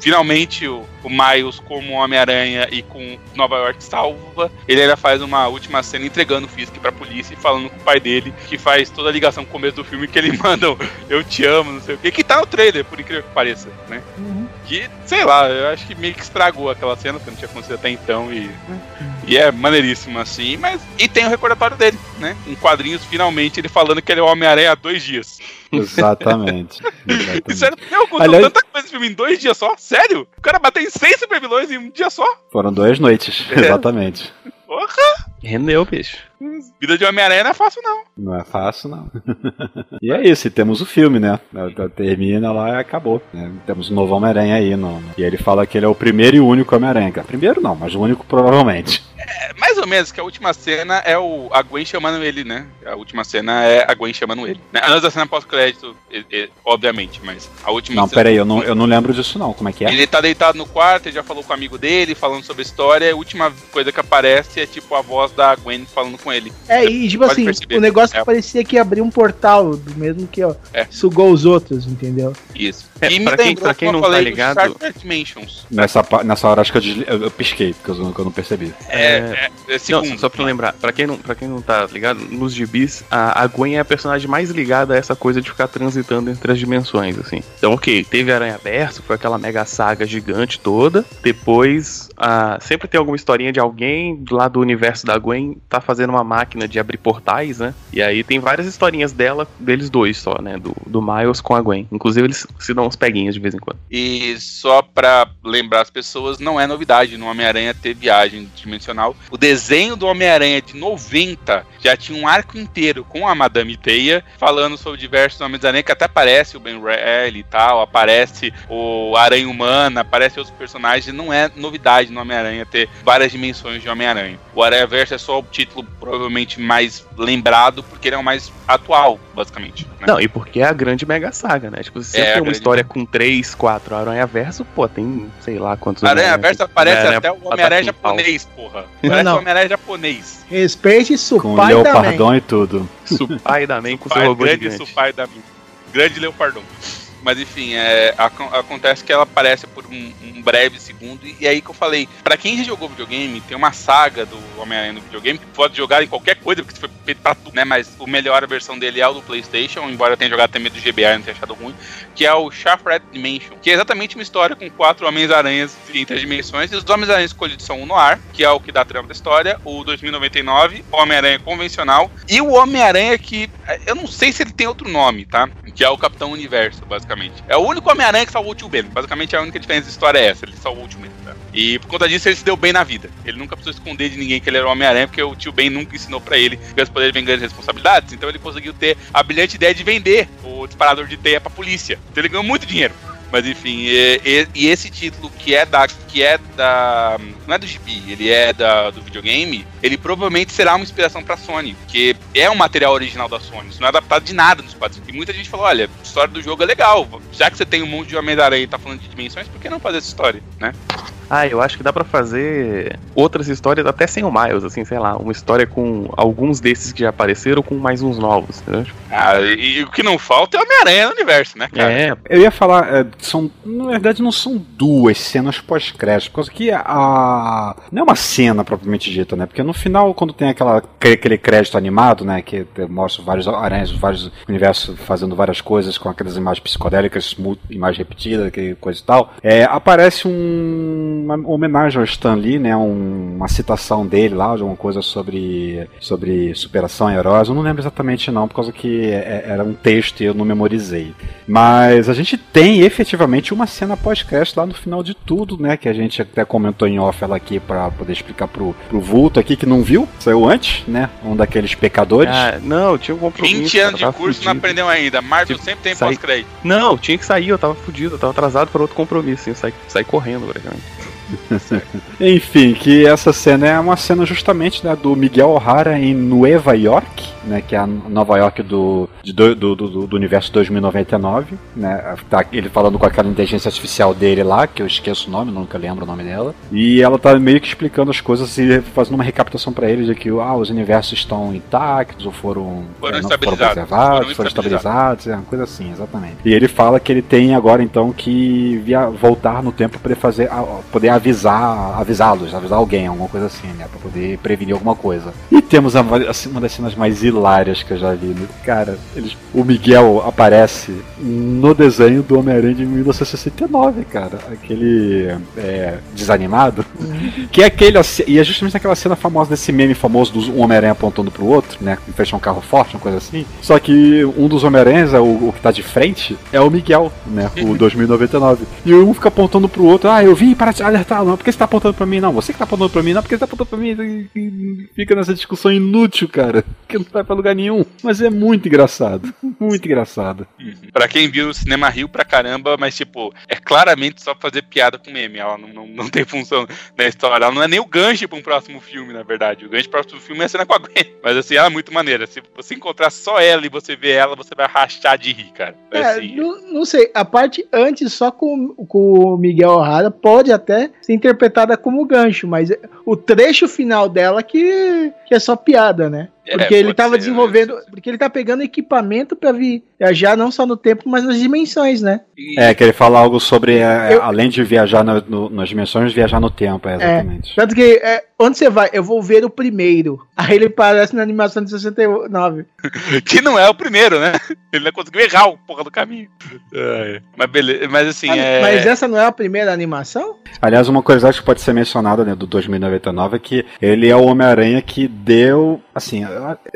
finalmente o, o Miles como Homem-Aranha e com Nova York salva, ele ainda faz uma última cena entregando o Fisk pra polícia e falando com o pai dele, que faz toda a ligação com o começo do filme, que ele manda eu te amo, não sei o que, que tá no trailer, por incrível que pareça, né? Uhum. Que, sei lá, eu acho que meio que estragou aquela cena, que não tinha acontecido até então, e, e é maneiríssimo assim, mas. E tem o recordatório dele, né? Em quadrinhos, finalmente, ele falando que ele é o Homem-Aranha há dois dias. Exatamente. exatamente. Sério, meu, contou Aliás... tanta coisa filme em dois dias só? Sério? O cara bateu em seis supervilões em um dia só? Foram duas noites, é. exatamente. Porra! Rendeu, bicho. Vida de Homem-Aranha não é fácil, não. Não é fácil, não. e é isso, e temos o filme, né? Termina lá e acabou. Né? Temos um novo Homem-Aranha aí. No... E ele fala que ele é o primeiro e único Homem-Aranha. Primeiro não, mas o único provavelmente. É, mais ou menos, que a última cena é o, a Gwen chamando ele, né? A última cena é a Gwen chamando ele. Né? Antes da cena pós-crédito, obviamente, mas a última Não, cena... peraí, eu não, eu não lembro disso não, como é que é? Ele tá deitado no quarto, ele já falou com o amigo dele, falando sobre a história, a última coisa que aparece é tipo a voz da Gwen falando com ele. É, e tipo assim, perceber. o negócio é. parecia que abrir um portal, do mesmo que ó, é. sugou os outros, entendeu? Isso. É, e pra, quem, pra quem não tá ligado. Nessa, nessa hora acho que eu, eu, eu pisquei, porque eu, eu não percebi. É, é, é segundo, não, só pra lembrar, pra quem, não, pra quem não tá ligado, nos gibis, a, a Gwen é a personagem mais ligada a essa coisa de ficar transitando entre as dimensões, assim. Então, ok, teve Aranha Verso, foi aquela mega saga gigante toda. Depois, a, sempre tem alguma historinha de alguém lá do universo da Gwen tá fazendo uma máquina de abrir portais, né? E aí tem várias historinhas dela, deles dois só, né? Do, do Miles com a Gwen. Inclusive, eles se dão uns peguinhos de vez em quando. E só pra lembrar as pessoas, não é novidade no Homem-Aranha ter viagem dimensional. O desenho do Homem-Aranha de 90 já tinha um arco inteiro com a Madame Teia falando sobre diversos Homens-Aranha, que até aparece o Ben Reilly e tal, aparece o Aranha Humana, aparece outros personagens. Não é novidade no Homem-Aranha ter várias dimensões de Homem-Aranha. O Aranha Verso é só o título provavelmente mais lembrado, porque ele é o mais atual, basicamente. Né? Não, e porque é a grande mega saga, né? Tipo, se é, você tem uma história com três, quatro Aranha Verso, pô, tem sei lá quantos. Aranha Verso aparece até o Homem-Aranha japonês, porra. Parece o Homem-Aranha japonês. Respeite Supai Com Leopardon e tudo. Supai da Man com seu robô grande gigante. Supai da Grande Leopardon. Mas enfim, é, ac- acontece que ela aparece por um, um breve segundo. E, aí que eu falei, pra quem já jogou videogame, tem uma saga do Homem-Aranha no videogame que pode jogar em qualquer coisa, porque foi feito pra tudo, né? Mas o melhor a versão dele é o do PlayStation, embora eu tenha jogado também do GBA e não tenha achado ruim, que é o Shattered Dimension, que é exatamente uma história com quatro Homens-Aranhas em três dimensões. E os Homens-Aranhas escolhidos são o Noir, que é o que dá a trama da história, o 2099, o Homem-Aranha convencional e o Homem-Aranha que eu não sei se ele tem outro nome, tá? Que é o Capitão Universo, basicamente. É o único Homem-Aranha que salvou o tio Ben. Basicamente a única diferença da história é essa, ele salvou o tio Ben. Tá? E por conta disso ele se deu bem na vida. Ele nunca precisou esconder de ninguém que ele era o Homem-Aranha, porque o tio Ben nunca ensinou pra ele os poderes vêm grandes responsabilidades. Então ele conseguiu ter a brilhante ideia de vender o disparador de teia pra polícia. Então ele ganhou muito dinheiro. Mas enfim, e, e- e esse título que é da. Que é da. não é do gibi, ele é da, do videogame, ele provavelmente será uma inspiração pra Sony, porque é um material original da Sony, isso não é adaptado de nada nos quadrinhos. E muita gente falou, olha, a história do jogo é legal. Já que você tem um monte de Homem-Aranha e tá falando de dimensões, por que não fazer essa história, né? Ah, eu acho que dá pra fazer outras histórias até sem o Miles, assim, sei lá, uma história com alguns desses que já apareceram com mais uns novos, entendeu? Ah, e, e o que não falta é o Homem-Aranha no universo, né, cara? É, Eu ia falar, é, são, na verdade não são duas cenas por causa que a não é uma cena propriamente dita, né? Porque no final quando tem aquela aquele crédito animado, né, que mostra vários aranhas, vários universos fazendo várias coisas com aquelas imagens psicodélicas, mu- imagem repetida, que coisa e tal, é, aparece um, uma homenagem ao Stan Lee, né, um- uma citação dele lá, de alguma coisa sobre sobre superação e heróis. Eu não lembro exatamente não, por causa que é- era um texto e eu não memorizei. Mas a gente tem efetivamente uma cena pós-crédito lá no final de tudo, né? Que a gente até comentou em off ela aqui pra poder explicar pro, pro Vulto aqui que não viu, saiu antes, né? Um daqueles pecadores. ah, não, eu tinha um compromisso. 20 cara, anos de curso não fudido. aprendeu ainda. Marvel Tipo, sempre tem sai- pós-crédito. Não, tinha que sair, eu tava fudido, eu tava atrasado para outro compromisso, assim, eu saí, saí correndo, praticamente. Enfim, que essa cena é uma cena justamente né, do Miguel O'Hara em Nueva York, né? Que é a Nova York do, de do, do, do, universo 2099, né? Tá ele falando com aquela inteligência artificial dele lá, que eu esqueço o nome, nunca lembro o nome dela. E ela tá meio que explicando as coisas e fazendo uma recapitulação pra ele de que ah, os universos estão intactos ou foram, Foram eh, não estabilizados. preservados, Foram foram estabilizados. é uma coisa assim, exatamente. E ele fala que ele tem agora então que via, voltar no tempo para poder fazer, a- poder avisar, avisá-los, avisar alguém, alguma coisa assim, né, para poder prevenir alguma coisa. E temos a, assim, uma das cenas mais hilárias que eu já vi, né? cara. Eles, o Miguel aparece no desenho do Homem-Aranha de 1969, cara, aquele é, desanimado, que é aquele e é justamente aquela cena famosa desse meme famoso do Homem-Aranha apontando pro outro, né, que fecha um carro forte, uma coisa assim. Só que um dos Homem-Aranhas, é o, o que tá de frente, é o Miguel, né, o 2099. E um fica apontando pro outro, ah, eu vim para te alertar, não, por que você tá apontando pra mim? Não, você que tá apontando pra mim, não, porque você tá apontando pra mim. E- Fica nessa discussão inútil, cara, que não vai pra lugar nenhum. Mas é muito engraçado, muito engraçado. Pra quem viu o cinema riu pra caramba, mas tipo, é claramente só pra fazer piada com meme. Ela não, não, não tem função na história. Ela não é nem o gancho pra um próximo filme, na verdade. O gancho pro próximo filme é a cena com a Gwen. Mas assim, ela é muito maneira. Se você encontrar só ela e você ver ela, você vai rachar de rir, cara. É, Assim, não, não sei, a parte antes só com, com o Miguel O'Hara pode até ser interpretada como gancho, mas o trecho final dela que, que é só piada, né? É, Porque ele pode tava ser, desenvolvendo, porque ele tá pegando equipamento pra viajar não só no tempo, mas nas dimensões, né? e- É, que ele fala algo sobre, é, Eu- além de viajar na- no- nas dimensões, viajar no tempo, é, exatamente. Tanto que, é, onde você vai? Eu vou ver o primeiro. Aí ele aparece na animação de 69. que não é o primeiro, né? Ele não conseguiu errar o porra do caminho. É, mas beleza, mas assim, Ah, é. Mas essa não é a primeira animação? Aliás, uma coisa que pode ser mencionada né, do 2099 é que ele é o Homem-Aranha que deu. Assim,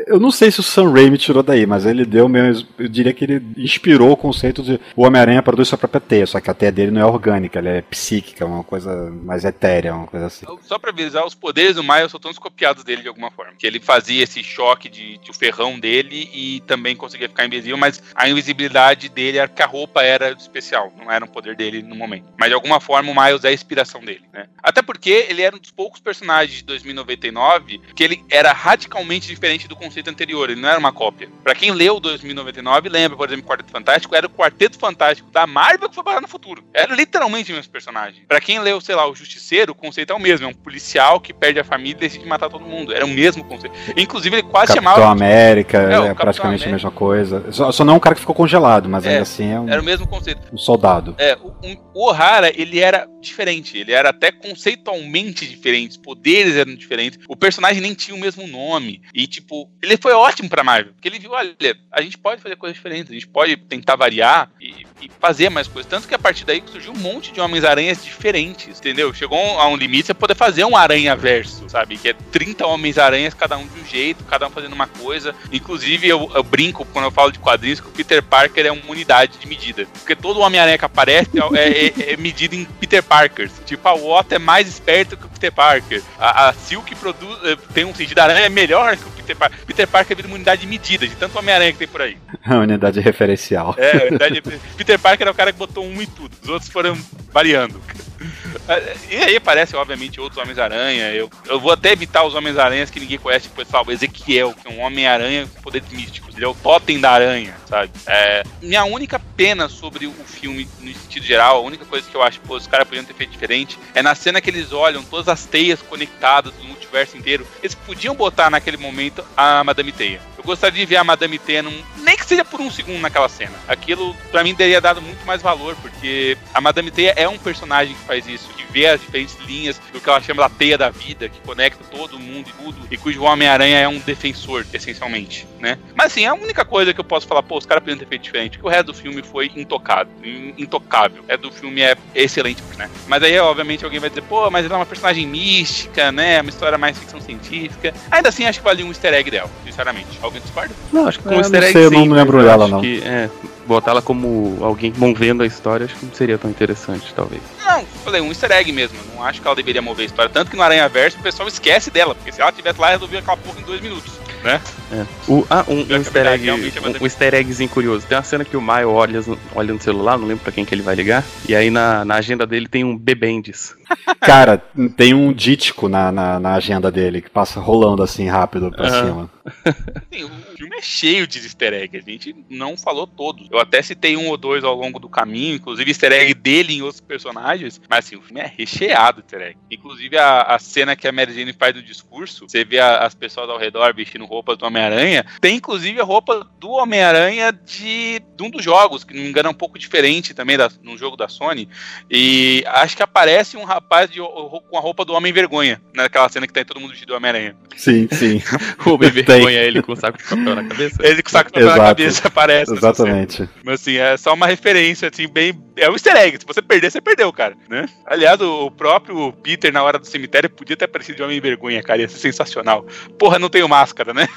eu- não sei se o Sam Raimi tirou daí, mas ele deu mesmo. Eu diria que ele inspirou o conceito de o Homem-Aranha produz sua própria teia, só que a teia dele não é orgânica, ela é psíquica, uma coisa mais etérea, uma coisa assim. Só pra avisar, os poderes do Miles são todos copiados dele de alguma forma. Que ele fazia esse choque de, de ferrão dele e também conseguia ficar invisível, mas a invisibilidade dele era que a roupa era especial, não era um poder dele no momento. Mas de alguma forma o Miles é a inspiração dele, né? Até porque ele era um dos poucos personagens de 2099 que ele era radicalmente literalmente diferente do conceito anterior, ele não era uma cópia. Pra quem leu 2099, lembra, por exemplo, Quarteto Fantástico, era o Quarteto Fantástico da Marvel que foi parar no futuro. Era literalmente o mesmo personagem. Pra quem leu, sei lá, o Justiceiro, o conceito é o mesmo, é um policial que perde a família e decide matar todo mundo. Era o mesmo conceito. Inclusive, ele quase Capitão chamava... América É, é, praticamente América. a mesma coisa. Só, só não é um cara que ficou congelado, mas É, ainda assim é um, Era o mesmo conceito. um soldado. É, o, um- o O'Hara, ele era diferente, ele era até conceitualmente diferente, os poderes eram diferentes, o personagem nem tinha o mesmo nome, e tipo, ele foi ótimo pra Marvel, porque ele viu, olha, a gente pode fazer coisas diferentes, a gente pode tentar variar e, e fazer mais coisas, tanto que a partir daí surgiu um monte de Homens-Aranhas diferentes, entendeu? Chegou a um limite você poder fazer um aranha-verso, sabe, que é 30 Homens-Aranhas, cada um de um jeito, cada um fazendo uma coisa, inclusive eu, eu brinco quando eu falo de quadrinhos que o Peter Parker é uma unidade de medida, porque todo Homem-Aranha que aparece é, é- é medido em Peter Parkers. Tipo, a Otto é mais esperto que o Peter Parker. A, a Silk produz, eh, tem um sentido de aranha é melhor que o Peter Parker. Peter Parker vira uma unidade de medida, de tanto Homem-Aranha que tem por aí. A unidade referencial. É, a unidade, Peter Parker é o cara que botou um em tudo. Os outros foram variando. E aí aparecem, obviamente, outros Homens-Aranha. Eu, eu vou até evitar os Homens-Aranhas que ninguém conhece, tipo, pessoal. O Ezequiel, que é um Homem-Aranha com poderes místicos. Ele é o totem da aranha, sabe? É, minha única pena sobre o filme, no sentido geral, a única coisa que eu acho que os caras podiam ter feito diferente é na cena que eles olham todas as teias conectadas do multiverso inteiro. Eles podiam botar naquele momento a Madame Teia. Eu gostaria de ver a Madame Teia, num, nem seja por um segundo naquela cena. Aquilo, pra mim, teria dado muito mais valor, porque a Madame Teia é um personagem que faz isso, que vê as diferentes linhas do que ela chama da teia da vida, que conecta todo mundo e tudo, e cujo Homem-Aranha é um defensor, essencialmente, né? Mas assim, a única coisa que eu posso falar, pô, os caras podiam ter feito diferente, porque o resto do filme foi intocado, in- intocável. O resto do filme é excelente, né? Mas aí, obviamente, alguém vai dizer, pô, mas ela é uma personagem mística, né? Uma história mais ficção científica. Ainda assim, acho que valia um easter egg dela, sinceramente. Alguém discorda? Não, acho que com É, easter não egg sei, sim, não lembro eu dela, acho não. Que, é, botar ela como alguém movendo a história, acho que não seria tão interessante, talvez. Não, falei, um easter egg mesmo. Não acho que ela deveria mover a história. Tanto que no Aranha Verso o pessoal esquece dela, porque se ela tivesse lá, resolvia aquela porra em dois minutos, né? É. O, ah, um, um a easter egg, é um, um easter eggzinho curioso. Tem uma cena que o Maio olha, olha no celular, não lembro pra quem que ele vai ligar, e aí na, na agenda dele tem um Bebendes. Cara, tem um dítico na, na, na agenda dele que passa rolando assim rápido pra Aham. cima. Sim, o filme é cheio de easter egg. A gente não falou todos. Eu até citei um ou dois ao longo do caminho, inclusive easter egg dele em outros personagens. Mas assim, o filme é recheado de easter egg. Inclusive a, a cena que a Mary Jane faz do discurso, você vê a- as pessoas ao redor vestindo roupas do Homem-Aranha. Tem inclusive a roupa do Homem-Aranha de, de um dos jogos, que não me engano é um pouco diferente também da, num jogo da Sony. E acho que aparece um rapaz de, com a roupa do Homem-Vergonha, naquela cena que tem todo mundo vestido do Homem-Aranha. Sim, sim. O Homem Tem. vergonha ele com o saco de papel na cabeça. Ele com o saco de papel na Exato. cabeça aparece. Exatamente. Mas assim, é só uma referência, assim, bem. É um easter egg. Se você perder, você perdeu, cara, né? Aliás, o, próprio Peter, na hora do cemitério, podia ter aparecido de Homem Vergonha, cara. Ia ser sensacional. Porra, não tenho máscara, né?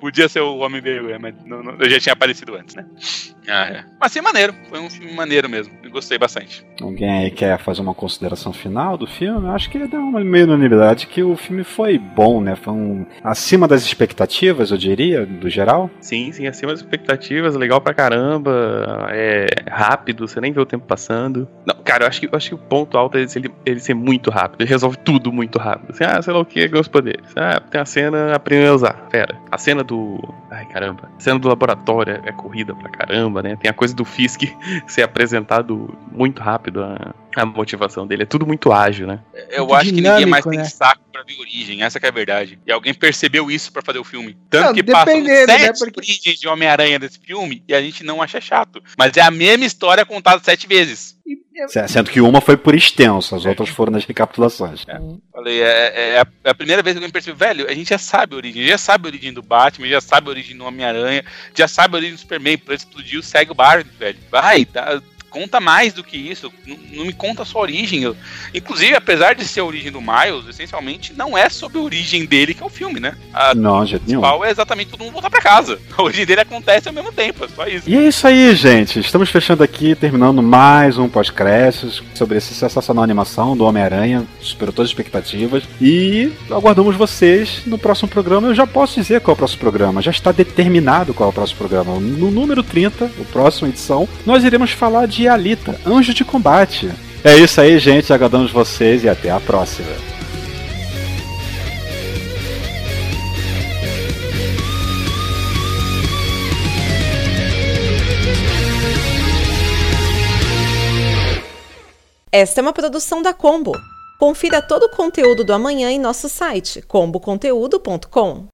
Podia ser o Homem Vergonha, mas não- não- eu já tinha aparecido antes, né? Ah, é. Mas sim, maneiro. Foi um filme maneiro mesmo. Eu gostei bastante. Alguém aí quer fazer uma consideração final do filme? Eu acho que dá uma meio unanimidade que o filme foi bom, né? Foi um acima das expectativas, eu diria, do geral. Sim, sim, acima das expectativas, legal pra caramba, é rápido, você nem vê o tempo passando. Não, cara, eu acho que, eu acho que o ponto alto é ele, ele ser muito rápido, ele resolve tudo muito rápido. Assim, ah, sei lá o que, ganha os poderes. Ah, tem a cena, aprendeu a usar. Pera, a cena do. Ai, caramba. A cena do laboratório é corrida pra caramba, né? Tem a coisa do Fisk ser apresentado muito rápido, a, a motivação dele. É tudo muito ágil, né? Eu Muito acho que ninguém mais dinâmico, tem né? saco pra ver origem, essa que é a verdade. E alguém percebeu isso pra fazer o filme. Tanto Não, que passam dependendo, sete né, porque- origens de Homem-Aranha desse filme e a gente não acha chato. Mas é a mesma história contada sete vezes. Sendo que uma foi por extenso, as outras foram nas recapitulações. Falei, é, é a, é a primeira vez que alguém percebeu, velho, a gente já sabe a origem, já sabe a origem do Batman, já sabe a origem do Homem-Aranha, já sabe a origem do Superman, por isso explodiu, segue o barco, velho. Vai, dá- conta mais do que isso, não, não me conta a origem. Eu- inclusive, apesar de ser a origem do Miles, essencialmente não é sobre a origem dele que é o filme, né? A Não, nenhum. principal é exatamente todo mundo voltar pra casa. A origem dele acontece ao mesmo tempo, é só isso. E é isso aí, gente. Estamos fechando aqui, terminando mais um podcast sobre essa sensacional animação do Homem-Aranha. Superou todas as expectativas. E aguardamos vocês no próximo programa. Eu já posso dizer qual é o próximo programa. Já está determinado qual é o próximo programa. No número 30, o próximo edição, nós iremos falar de de Alita, Anjo de Combate. É isso aí, gente. Aguardamos vocês e até a próxima. Esta é uma produção da Combo. Confira todo o conteúdo do amanhã em nosso site comboconteúdo.com.